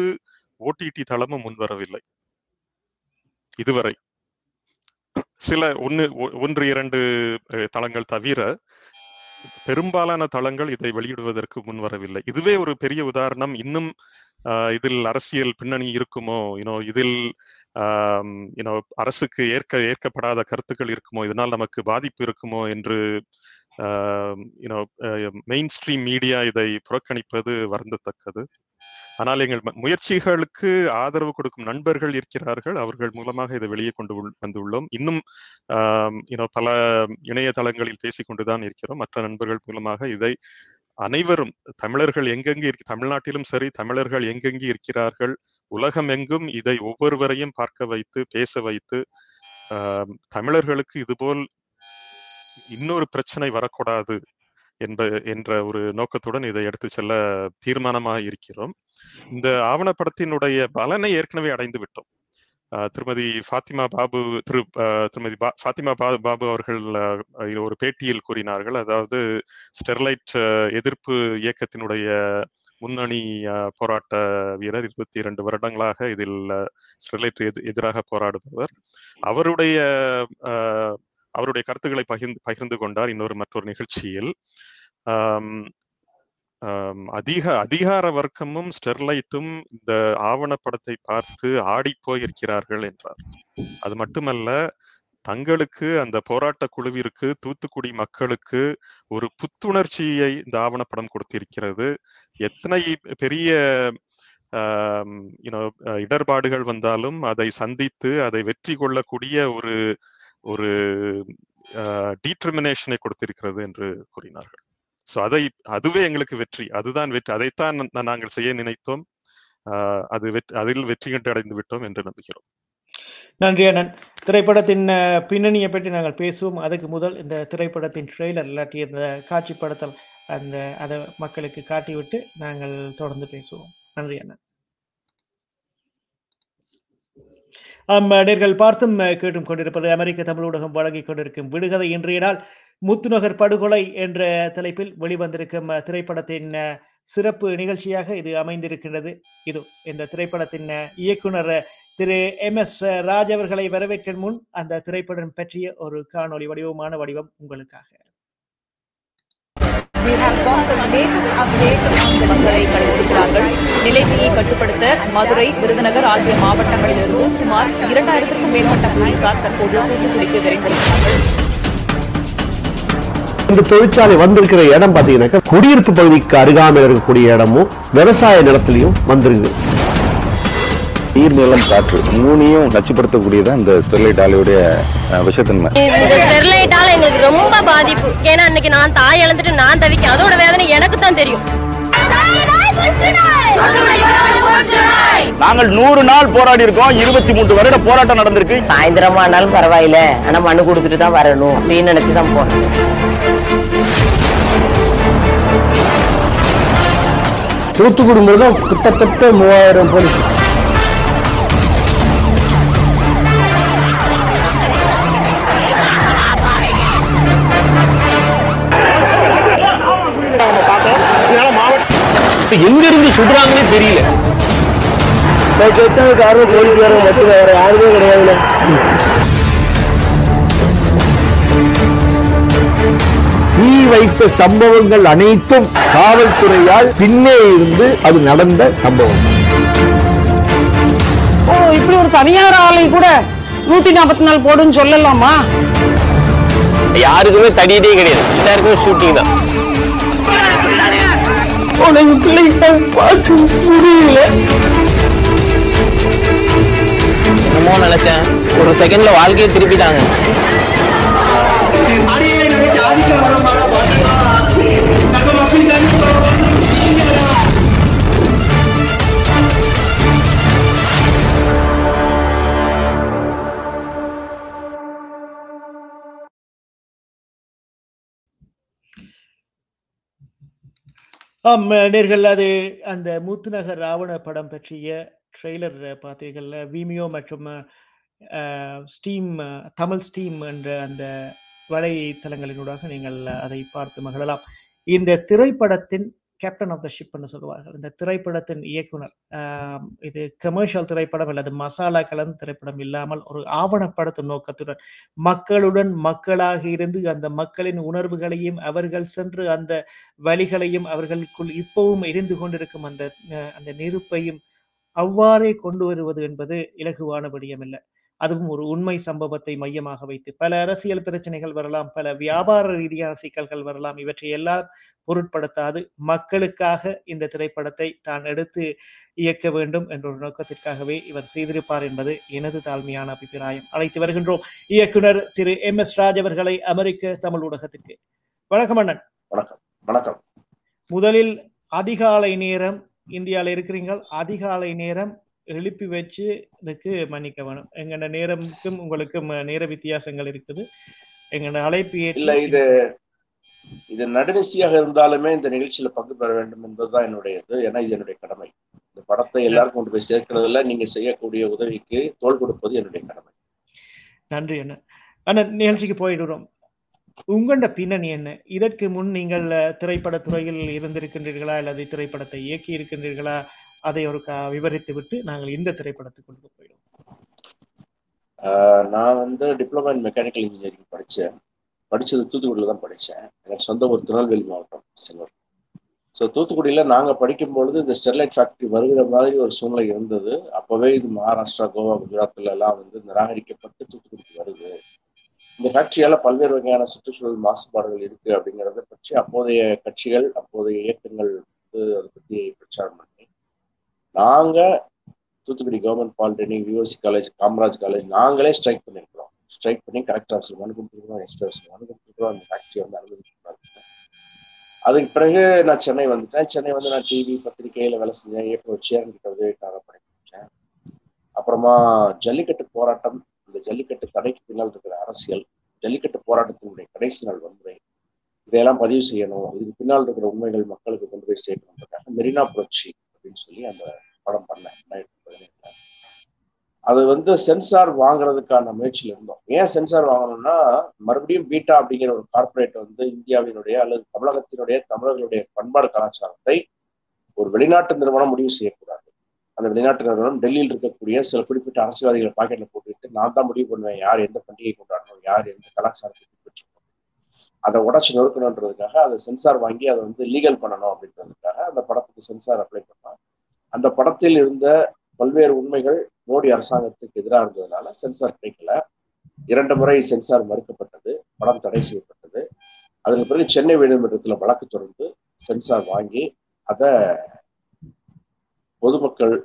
ஓடிடி தளமும் முன்வரவில்லை. இதுவரை. சில ஒன்று ஒன்று இரண்டு தளங்கள் தவிர பெரும்பாலான தளங்கள் இதை வெளியிடுவதற்கு முன்வரவில்லை இதுவே ஒரு பெரிய உதாரணம். இன்னும் ஆஹ், இதில் அரசியல் பின்னணி இருக்குமோ? யூனோ இதில் யூனோ அரசுக்கு ஏற்க ஏற்கப்படாத கருத்துக்கள் இருக்குமோ? இதனால் நமக்கு பாதிப்பு இருக்குமோ? என்று யூனோ மெயின் ஸ்ட்ரீம் மீடியா இதை புறக்கணிப்பது வருந்தத்தக்கது. ஆனால் எங்கள் முயற்சிகளுக்கு ஆதரவு கொடுக்கும் நண்பர்கள் இருக்கிறார்கள். அவர்கள் மூலமாக இதை வெளியே கொண்டு வந்துள்ளோம். இன்னும் பல இணையதளங்களில் பேசிக்கொண்டுதான் இருக்கிறோம். மற்ற நண்பர்கள் மூலமாக இதை அனைவரும் தமிழர்கள் எங்கெங்கு இருக்க தமிழ்நாட்டிலும் சரி தமிழர்கள் எங்கெங்கு இருக்கிறார்கள் உலகம் எங்கும் இதை ஒவ்வொருவரையும் பார்க்க வைத்து பேச வைத்து தமிழர்களுக்கு இதுபோல் இன்னொரு பிரச்சனை வரக்கூடாது என்ப என்ற ஒரு நோக்கத்துடன் இதை எடுத்து செல்ல தீர்மானமாக இருக்கிறோம். இந்த ஆவணப்படத்தினுடைய பலனை ஏற்கனவே அடைந்து விட்டோம். திருமதி ஃபாத்திமா பாபு திரு திருமதி ஃபாத்திமா பாபு அவர்கள் ஒரு பேட்டியில் கூறினார்கள். அதாவது ஸ்டெர்லைட் எதிர்ப்பு இயக்கத்தினுடைய முன்னணி போராட்ட வீரர் இருபத்தி இரண்டு வருடங்களாக இதில் ஸ்டெர்லைட் எதி- எதிராக போராடுபவர். அவருடைய அவருடைய கருத்துக்களை பகிர்ந்து பகிர்ந்து கொண்டார் இன்னொரு மற்றொரு நிகழ்ச்சியில். அதிக அதிகார வர்க்கமும் ஸ்டெர்லைட்டும் இந்த ஆவணப்படத்தை பார்த்து ஆடிப்போய் போயிருக்கிறார்கள் என்றார். அது மட்டுமல்ல தங்களுக்கு அந்த போராட்ட குழுவிற்கு தூத்துக்குடி மக்களுக்கு ஒரு புத்துணர்ச்சியை இந்த ஆவணப்படம் கொடுத்திருக்கிறது. எத்தனை பெரிய இடர்பாடுகள் வந்தாலும் அதை சந்தித்து அதை வெற்றி கொள்ளக்கூடிய ஒரு ஒரு டீட்டர்மினேஷனை கொடுத்திருக்கிறது என்று கூறினார்கள். ஸோ அதை அதுவே எங்களுக்கு வெற்றி. அதுதான் வெற்றி. அதைத்தான் நாங்கள் செய்ய நினைத்தோம். ஆஹ் அது வெற்றி அதில் வெற்றி கண்டு அடைந்து விட்டோம் என்று நம்புகிறோம். நன்றி அண்ணன். திரைப்படத்தின் பின்னணியை பற்றி நாங்கள் பேசுவோம். அதுக்கு முதல் இந்த திரைப்படத்தின் ட்ரெய்லர் இல்லாட்டி இந்த காட்சிப்படத்தல் அந்த அதை மக்களுக்கு காட்டிவிட்டு நாங்கள் தொடர்ந்து பேசுவோம். நன்றி அண்ணன் ஆம், நேர்கள் பார்த்தும் கேட்டும் கொண்டிருப்பது அமெரிக்க தமிழ் ஊடகம் வழங்கிக் கொண்டிருக்கும் விடுகதை இன்றைய நாள் முத்துநகர் படுகொலை என்ற தலைப்பில் வெளிவந்திருக்கும் திரைப்படத்தின் சிறப்பு நிகழ்ச்சியாக இது அமைந்திருக்கின்றது. இது இந்த திரைப்படத்தின் இயக்குனர் திரு எம். எஸ். ராஜ் அவர்களை வரவேற்கும் முன் அந்த திரைப்படம் பற்றிய ஒரு காணொளி வடிவமான வடிவம் உங்களுக்காக. மக்களை கடைபிடிக்கிறார்கள் நிலைமையை கட்டுப்படுத்த மதுரை விருதுநகர் ஆகிய மாவட்டங்களிலிருந்து சுமார் இரண்டாயிரத்திற்கும் மேற்பட்ட போலீசார் தற்போது தூத்துக்குடிக்கு விரைந்திருக்கிறார்கள். இந்த தொழிற்சாலை வந்திருக்கிற இடம் பாத்தீங்கன்னாக்கா குடியிருப்பு பகுதிக்கு அருகாமையில் இருக்கக்கூடிய இடமும் விவசாய நிலத்திலையும் வந்திருக்கு. நீர் நிலம் காற்று மூணையும் நச்சுப்படுத்தக்கூடியதான் இந்த ஸ்டெர்லைட் ஆலையுடைய விஷத்தன்மை? இந்த ஸ்டெர்லைட்டால எங்களுக்கு ரொம்ப பாதிப்பு. ஏன்னா அன்னைக்கு நான் தாய் இழந்துட்டு நான் தவிக்கேன் அதோட வேதனை எனக்கு தான் தெரியும். நாங்கள் நூறு நாள் போராடி இருக்கோம். இருபத்தி மூன்று வருட போராட்டம் நடந்திருக்கு. சாயந்தரமா ஆனாலும் பரவாயில்ல. ஆனா மனு கொடுத்துட்டு தான் வரணும். அப்படின்னு நினைச்சு தான் போனேன் தூத்துக்குடி முழுதும் கிட்டத்தட்ட மூவாயிரம் போலீஸ் சுடுறாங்கன்னே தெரியல. காரணம் போலீஸ்காரங்க மட்டும் வேற யாருமே கிடையாதுல. தீ வைத்த சம்பவங்கள் அனைத்தும் காவல்துறையால் பின்னே இருந்து அது நடந்த சம்பவம். ஓ இப்படி ஒரு தனியார் ஆலை கூட நூத்தி நாற்பத்தி நாலு போடுன்னு சொல்லலாமா? யாருக்குமே தடியதே கிடையாது. எல்லாருக்குமே ஷூட்டிங் தான். உனக்கு பிள்ளைங்க பார்க்க முடியல. என்னமோ நினைச்சேன். ஒரு செகண்ட்ல வாழ்க்கையை திருப்பிட்டாங்க. ஆம் நேர்கள் அது அந்த மூத்துநகர் ராவண படம் பற்றிய ட்ரெய்லர் பார்த்தீங்கள்ல வீமியோ மற்றும் ஸ்டீம் தமிழ் ஸ்டீம் என்ற அந்த வலைத்தளங்களினூடாக நீங்கள் அதை பார்த்து மகிழலாம். இந்த திரைப்படத்தின் கேப்டன் ஆஃப் த ஷிப்னு சொல்லுவார்கள். இந்த திரைப்படத்தின் இயக்குனர் இது கமர்ஷியல் திரைப்படம் அல்லது மசாலா கலந்த திரைப்படம் இல்லாமல் ஒரு ஆவணப்படுத்தும் நோக்கத்துடன் மக்களுடன் மக்களாக இருந்து அந்த மக்களின் உணர்வுகளையும் அவர்கள் சென்று அந்த வழிகளையும் அவர்களுக்குள் இப்பவும் எரிந்து கொண்டிருக்கும் அந்த அஹ், அந்த நெருப்பையும் அவ்வாறே கொண்டு வருவது என்பது இலகுவான விடயமில்லை. அதுவும் ஒரு உண்மை சம்பவத்தை மையமாக வைத்து பல அரசியல் பிரச்சனைகள் வரலாம் பல வியாபார ரீதியான சிக்கல்கள் வரலாம். இவற்றை எல்லாம் பொருட்படுத்தாது. மக்களுக்காக இந்த திரைப்படத்தை தான் எடுத்து இயக்க வேண்டும் என்ற ஒரு நோக்கத்திற்காகவே இவர் செய்திருப்பார் என்பது எனது தாழ்மையான அபிப்பிராயம். அழைத்து வருகின்றோம் இயக்குனர் திரு எம். எஸ். ராஜ் அவர்களை அமெரிக்க தமிழ் ஊடகத்திற்கு வணக்கம் அண்ணன். வணக்கம். வணக்கம். முதலில் அதிகாலை நேரம் இந்தியால இருக்கிறீங்க அதிகாலை நேரம் எழுப்பி வச்சு இதுக்கு மன்னிக்க வேணும். எங்கட நேரமுக்கும் உங்களுக்கும் நேர வித்தியாசங்கள் இருக்குது. எங்கட அழைப்பு இல்ல இது இது நடுநிசியாக இருந்தாலுமே இந்த நிகழ்ச்சியில பங்கு பெற வேண்டும் என்பதுதான் என்னுடைய இது ஏன்னா இது என்னுடைய கடமை. இந்த படத்தை எல்லாருக்கும் கொண்டு போய் சேர்க்கிறதுல நீங்க செய்யக்கூடிய உதவிக்கு தோள் கொடுப்பது என்னுடைய கடமை. நன்றி அண்ணா. அண்ணா நிகழ்ச்சிக்கு போயிடுறோம். உங்களோட பின்னணி என்ன? இதற்கு முன் நீங்கள் அஹ், திரைப்படத் துறையில் இருந்திருக்கின்றீர்களா? அல்லது திரைப்படத்தை இயக்கி இருக்கின்றீர்களா அதை ஒரு க- விவரித்து விட்டு நாங்கள் இந்த திரைப்படத்துக்கு கொண்டு போயிடுவோம். நான் வந்து டிப்ளமா இன் மெக்கானிக்கல் இன்ஜினியரிங் படித்தேன் படித்தது தூத்துக்குடியில் தான் படித்தேன் எனக்கு சொந்த ஒரு திருநெல்வேலி மாவட்டம் செல்வர் ஸோ தூத்துக்குடியில் நாங்கள் படிக்கும் பொழுது இந்த ஸ்டெர்லைட் ஃபேக்ட்ரி வருகிற மாதிரி ஒரு சூழ்நிலை இருந்தது. அப்போவே இது மகாராஷ்டிரா கோவா குஜராத்தில் எல்லாம் வந்து நிராகரிக்கப்பட்டு தூத்துக்குடிக்கு வருது. இந்த ஃபேக்டரியால் பல்வேறு வகையான சுற்றுச்சூழல் மாசுபாடுகள் இருக்குது அப்படிங்கிறத பற்றி அப்போதைய கட்சிகள் அப்போதைய இயக்கங்கள் வந்து அதை பற்றி பிரச்சாரம் பண்ணி நாங்க Thoothukudi government polytechnic USC college Kamaraj college நாங்களே ஸ்ட்ரைக் பண்ணியிருக்கிறோம் ஸ்ட்ரைக் பண்ணி கரெக்ட் ஆஃபீஸர் மனு கொடுத்துருக்கோம் எஸ்பி ஆஃபீஸர் மனு கொடுத்துருக்கோம் அந்த ஃபேக்ட்ரி வந்து அனுமதிக்கிறாங்க அதுக்கு பிறகு நான் சென்னை வந்துட்டேன். சென்னை வந்து நான் டிவி பத்திரிகையில வேலை செஞ்சேன். ஏப்ரல் சேரன் கிட்ட உதவிக்காக படிச்சேன் அப்புறமா ஜல்லிக்கட்டு போராட்டம் இந்த ஜல்லிக்கட்டு தடைக்கு பின்னால் இருக்கிற அரசியல் ஜல்லிக்கட்டு போராட்டத்தினுடைய கடைசி நாள் வன்முறை இதையெல்லாம் பதிவு செய்யணும். இதுக்கு பின்னால் இருக்கிற உண்மைகள் மக்களுக்கு கொண்டு போய் சேர்க்கணுன்றதுக்காக மெரினா புரட்சி அப்படின்னு சொல்லி அந்த படம் பண்ணேன் ரெண்டாயிரத்தி பதினெட்டுல. அது வந்து சென்சார் வாங்குறதுக்கான முயற்சியில் இருந்தோம். ஏன் சென்சார் வாங்கணும்னா மறுபடியும் பீட்டா அப்படிங்கிற ஒரு கார்ப்பரேட் வந்து இந்தியாவினுடைய அல்லது தமிழகத்தினுடைய தமிழர்களுடைய பண்பாடு கலாச்சாரத்தை ஒரு வெளிநாட்டு நிறுவனம் முடிவு செய்யக்கூடாது. அந்த வெளிநாட்டு நிறுவனம் டெல்லியில் இருக்கக்கூடிய சில குறிப்பிட்ட அரசியல்வாதிகளை பாக்கெட்ல போட்டுக்கிட்டு நான் தான் முடிவு பண்ணுவேன். யார் எந்த பண்டிகை கொண்டாடணும்? யார் எந்த கலாச்சாரத்தை பின்பற்றணும்? அதை உடச்சு நொறுக்கணுன்றதுக்காக அதை சென்சார் வாங்கி அதை வந்து லீகல் பண்ணணும் அப்படின்றதுக்காக அந்த படத்துக்கு சென்சார் அப்ளை பண்ணோம் அந்த படத்தில் இருந்த பல்வேறு உண்மைகள் மோடி அரசாங்கத்துக்கு எதிராக இருந்ததுனால சென்சார் கிடைக்கல. இரண்டு முறை சென்சார் மறுக்கப்பட்டது படம் தடை செய்யப்பட்டது. அதற்கு பிறகு சென்னை உயர்நீதிமன்றத்தில் வழக்கு தொடர்ந்து சென்சார் வாங்கி அதை பொதுமக்கள்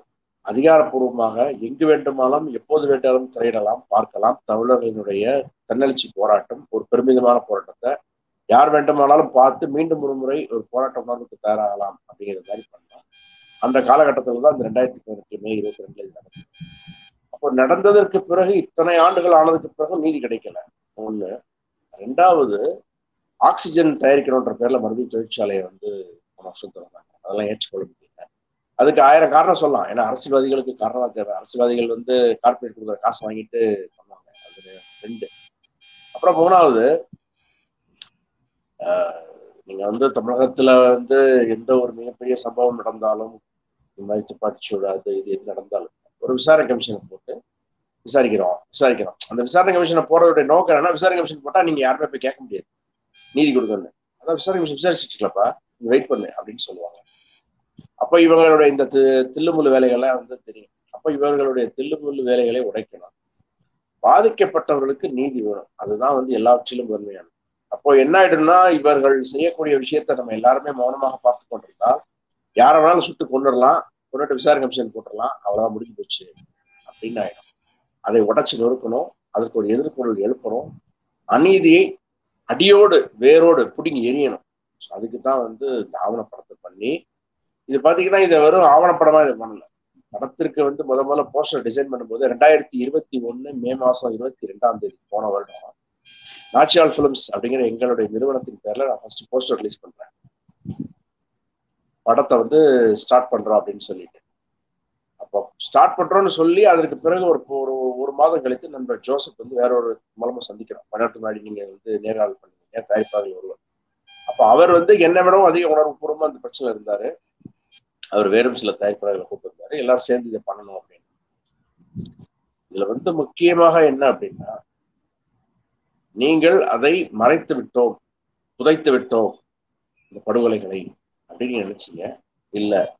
அதிகாரப்பூர்வமாக எங்கு வேண்டுமானாலும் எப்போது வேண்டாலும் திரையிடலாம் பார்க்கலாம். தமிழர்களினுடைய தன்னெழுச்சி போராட்டம் ஒரு பெருமிதமான போராட்டத்தை யார் வேண்டுமானாலும் பார்த்து மீண்டும் ஒரு முறை ஒரு போராட்ட உணர்வுக்கு தயாராகலாம் அப்படிங்கிற மாதிரி பண்ணலாம் அந்த காலகட்டத்தில் தான் இந்த ரெண்டாயிரத்தி பதினெட்டு மே இருபத்தி ரெண்டுல நடந்தது. அப்போ நடந்ததற்கு பிறகு இத்தனை ஆண்டுகள் ஆனதுக்கு பிறகு நீதி கிடைக்கல. ஒண்ணு. ரெண்டாவது ஆக்சிஜன் தயாரிக்கிறோன்ற பேர்ல மறுபடியும் தொழிற்சாலையை வந்து போன வருஷம் திறந்தாங்க அதெல்லாம் ஏற்றுக்கொள்ள முடியல. அதுக்கு ஆயிரம் காரணம் சொல்லலாம். ஏன்னா அரசியல்வாதிகளுக்கு காரணம் தேவை. அரசியல்வாதிகள் வந்து கார்பரேட் கொடுக்குற காசு வாங்கிட்டு பண்ணாங்க அது ரெண்டு. அப்புறம் மூணாவது நீங்க வந்து தமிழகத்துல வந்து எந்த ஒரு மிகப்பெரிய சம்பவம் நடந்தாலும் இந்த மாதிரி துப்பாக்கிச்சூடு அது இது எது நடந்தாலும் ஒரு விசாரணை கமிஷனை போட்டு விசாரிக்கிறோம் விசாரிக்கிறோம். அந்த விசாரணை கமிஷனை போடுறதுடைய நோக்கம் என்னன்னா விசாரணை கமிஷன் போட்டா நீங்க யாருமே போய் கேட்க முடியாது. நீதி கொடுக்கணும் அதான் விசாரணை கமிஷன் விசாரிச்சுக்கலப்பா நீ வெயிட் பண்ணு அப்படின்னு சொல்லுவாங்க. அப்ப இவங்களுடைய இந்த தி- வேலைகள்லாம் வந்து தெரியும். அப்ப இவர்களுடைய தில்லுமுள்ளு வேலைகளை உடைக்கணும். பாதிக்கப்பட்டவர்களுக்கு நீதி வேணும். அதுதான் வந்து எல்லாவற்றிலும் முதன்மையானது. அப்போ என்ன ஆயிடும்னா இவர்கள் செய்யக்கூடிய விஷயத்த நம்ம எல்லாருமே மௌனமாக பார்த்து கொண்டிருந்தால் யாரை வேணாலும் சுட்டு கொண்டுடலாம் கொண்டுட்டு விசாரணை கமிஷன் போட்டுடலாம் அவ்வளவுதான் முடிஞ்சு போச்சு அப்படின்னு ஆயிடும். அதை உடைச்சு நொறுக்கணும் அதற்கு ஒரு எதிர்குரல் எழுப்பணும். அநீதியை அடியோடு வேரோடு பிடிங்கி எரியணும் அதுக்கு தான் வந்து இந்த ஆவணப்படத்தை பண்ணி இது பாத்தீங்கன்னா இதை வெறும் ஆவணப்படமா இது பண்ணல. படத்திற்கு வந்து முத முதல்ல போஸ்டர் டிசைன் பண்ணும்போது ரெண்டாயிரத்தி இருபத்தி ஒண்ணு மே மாசம் இருபத்தி ரெண்டாம் தேதி போன வருடம். நாச்சியால் பிலிம்ஸ் அப்படிங்கிற எங்களுடைய நிறுவனத்தின் பேர்ல நான் ஃபர்ஸ்ட் போஸ்டர் ரிலீஸ் பண்றேன். படத்தை வந்து ஸ்டார்ட் பண்றோம் அப்படின்னு சொல்லிட்டு. அப்போ ஸ்டார்ட் பண்றோம்னு சொல்லி அதற்கு பிறகு ஒரு ஒரு ஒரு மாதம் கழித்து நண்பர் ஜோசப் வந்து வேற ஒரு மூலமா சந்திக்கிறோம். பன்னெண்டு நாடி நீங்க வந்து நேர்காணல் பண்ணுவீங்க தயாரிப்பாளர் ஒருவர். அப்போ அவர் வந்து என்னை விடவும் அதிக உணர்வு பூர்வமா அந்த பிரச்சனை இருந்தாரு. அவர் வேறும் சில தயாரிப்பாளர்களை கூப்பிட்டிருந்தாரு. எல்லாரும் சேர்ந்து இதை பண்ணணும் அப்படின்னு. இதுல வந்து முக்கியமாக என்ன அப்படின்னா நீங்கள் அதை மறைத்து விட்டோம் புதைத்து விட்டோம் இந்த படுகொலைகளை அப்படின்னு நினைச்சீங்க. இல்ல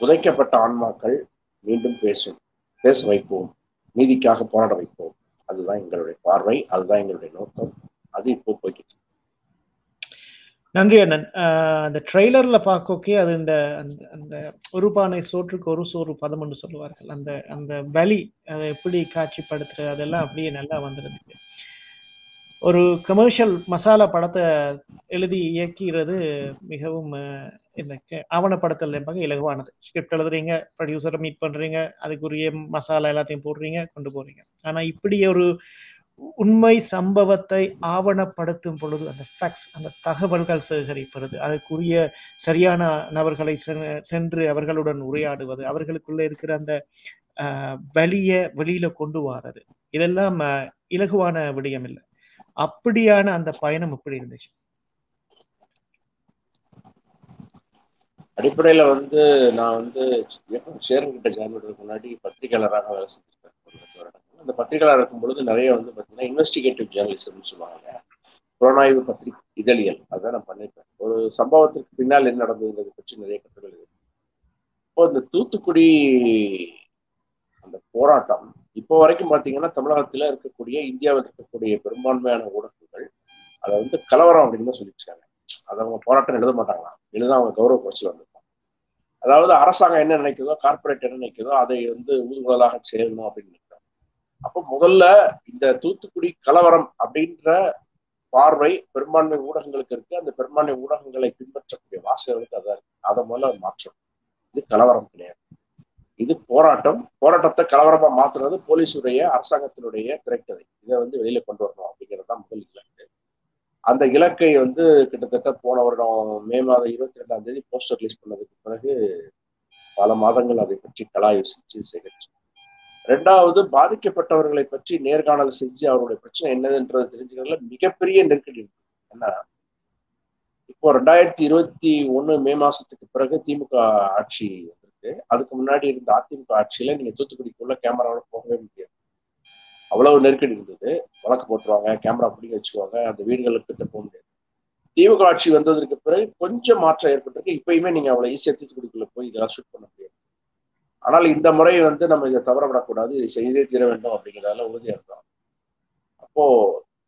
புதைக்கப்பட்ட ஆன்மாக்கள் மீண்டும் பேசும் பேச வைப்போம் நீதிக்காக போராட வைப்போம். அதுதான் எங்களுடைய பார்வை அதுதான் எங்களுடைய நோக்கம். அது இப்போ போய்கிட்டு நன்றி அண்ணன். ஆஹ் அந்த ட்ரெய்லர்ல பார்க்கோக்கே அது இந்த அந்த அந்த ஒரு பானை சோற்றுக்கு ஒரு சோறு பதம் என்று சொல்லுவார்கள். அந்த அந்த வலி அதை எப்படி காட்சிப்படுத்துறது அதெல்லாம் அப்படியே நல்லா வந்துருந்துச்சு ஒரு கமர்ஷியல் மசாலா படத்தை எழுதி இயக்கிறது மிகவும் இந்த க- ஆவணப்படுத்தல் என்பது இலகுவானது. ஸ்கிரிப்ட் எழுதுறீங்க ப்ரொடியூசரை மீட் பண்றீங்க அதுக்குரிய மசாலா எல்லாத்தையும் போடுறீங்க கொண்டு போறீங்க. ஆனா இப்படி ஒரு உண்மை சம்பவத்தை ஆவணப்படுத்தும் பொழுது அந்த ஃபேக்ஸ் அந்த தகவல்கள் சேகரிப்பது அதுக்குரிய சரியான நபர்களை செ- சென்று அவர்களுடன் உரையாடுவது அவர்களுக்குள்ள இருக்கிற அந்த வழியை வெளியில கொண்டு வாரது இதெல்லாம் இலகுவான விடயம் இல்லை அப்படியான அந்த பயணம் எப்படி இருந்துச்சு? அடிப்படையில வந்து நான் வந்து சேரன் கிட்ட ஜாயின் பண்றதுக்கு முன்னாடி பத்திரிகையாளராக வேலை செஞ்சிருக்கேன். அந்த பத்திரிகையாளர் இருக்கும் பொழுது நிறைய வந்து பார்த்தீங்கன்னா இன்வெஸ்டிகேட்டிவ் ஜேர்னலிசம்னு சொல்லுவாங்க. புலனாய்வு பத்திரிகை இதழியல். அதான் நான் பண்ணியிருப்பேன் ஒரு சம்பவத்திற்கு பின்னால் என்ன நடந்ததுங்கிறத பற்றி நிறைய கட்டுரைகள் இருக்கு. இப்போ இந்த தூத்துக்குடி அந்த போராட்டம் இப்போ வரைக்கும் பார்த்தீங்கன்னா தமிழகத்துல இருக்கக்கூடிய இந்தியாவில் இருக்கக்கூடிய பெரும்பான்மையான ஊடகங்கள் அதை வந்து கலவரம் அப்படின்னு தான் சொல்லிட்டு அதை அவங்க போராட்டம் எழுத மாட்டாங்களா? எழுத அவங்க கௌரவ குறைச்சி வந்திருப்பாங்க அதாவது அரசாங்கம் என்ன நினைக்குதோ கார்ப்பரேட் என்ன நினைக்குதோ அதை வந்து ஊதுகுழலாக செய்யணும் அப்படின்னு நினைக்கிறாங்க அப்போ முதல்ல இந்த தூத்துக்குடி கலவரம் அப்படின்ற பார்வை பெரும்பான்மை ஊடகங்களுக்கு இருக்கு. அந்த பெரும்பான்மை ஊடகங்களை பின்பற்றக்கூடிய வாசகர்களுக்கு அதான் இருக்கு. அதை முதல்ல மாற்றம் இது கலவரம் கிடையாது. இது போராட்டம். போராட்டத்தை கலவரமா மாத்துறது போலீஸுடைய அரசாங்கத்தினுடைய திரைக்கதை. இதை வந்து வெளியில கொண்டு வரணும் அப்படிங்கிறது தான் முதல் இலக்கு. அந்த இலக்கை வந்து கிட்டத்தட்ட போன வருடம் மே மாதம் இருபத்தி ரெண்டாம் தேதி போஸ்டர் ரிலீஸ் பண்ணதுக்கு பிறகு பல மாதங்கள் அதை பற்றி கலாயோசிச்சு சேகரிச்சு. ரெண்டாவது பாதிக்கப்பட்டவர்களை பற்றி நேர்காணல் செஞ்சு அவருடைய பிரச்சனை என்னதுன்றது தெரிஞ்சுக்கிறதுல மிகப்பெரிய நெருக்கடி இருக்கு. ஏன்னா இப்போ ரெண்டாயிரத்தி இருபத்தி ஒண்ணு மே மாசத்துக்கு பிறகு திமுக ஆட்சி இருக்கு. அதுக்கு முன்னாடி இருந்த அதிமுக ஆட்சியில நீங்க தூத்துக்குடிக்குள்ள கேமராவோட போகவே முடியாது. அவ்வளவு நெருக்கடி இருந்தது. வழக்கு போட்டுருவாங்க கேமரா பிடிங்க வச்சுக்குவாங்க அந்த வீடுகளுக்கு கிட்ட போக முடியாது. திமுக ஆட்சி வந்ததற்கு பிறகு கொஞ்சம் மாற்றம் ஏற்பட்டிருக்கு. இப்பயுமே நீங்க அவ்வளவு ஈஸியா தூத்துக்குடிக்குள்ள போய் இதெல்லாம் ஷூட் பண்ண முடியாது. ஆனால் இந்த முறை வந்து நம்ம இதை தவற விடக்கூடாது. இதை செய்தே தீர வேண்டும் அப்படிங்கிறதால உறுதியா இருந்தோம் அப்போ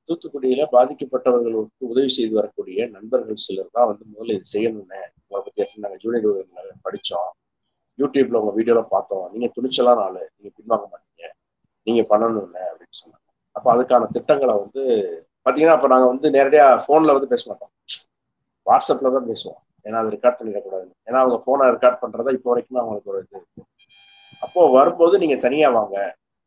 தூத்துக்குடியில பாதிக்கப்பட்டவர்களுக்கு உதவி செய்து வரக்கூடிய நண்பர்கள் சிலர் தான் வந்து முதல்ல இது செய்யணும்னு உங்களை பத்தி நாங்கள் ஜூனியர் உதவியாளர் படிச்சோம். யூடியூப்ல உங்க வீடியோல பார்த்தோம். நீங்க துணிச்சலான ஆளு. நீங்க பின்வாங்க மாட்டீங்க. நீங்க இல்லை அப்படின்னு சொன்னாங்க. அப்போ அதுக்கான திட்டங்களை வந்து பாத்தீங்கன்னா அப்ப நாங்க வந்து நேரடியா போன்ல வந்து பேச மாட்டோம். வாட்ஸ்அப்ல தான் பேசுவோம். ஏன்னா அது ரெக்கார்ட் பண்ணிடக்கூடாது ஏன்னா அவங்க போனை ரெக்கார்ட் பண்றதா இப்போ வரைக்கும் அவங்களுக்கு ஒரு இது இருக்கு. அப்போ வரும்போது நீங்க தனியா வாங்க.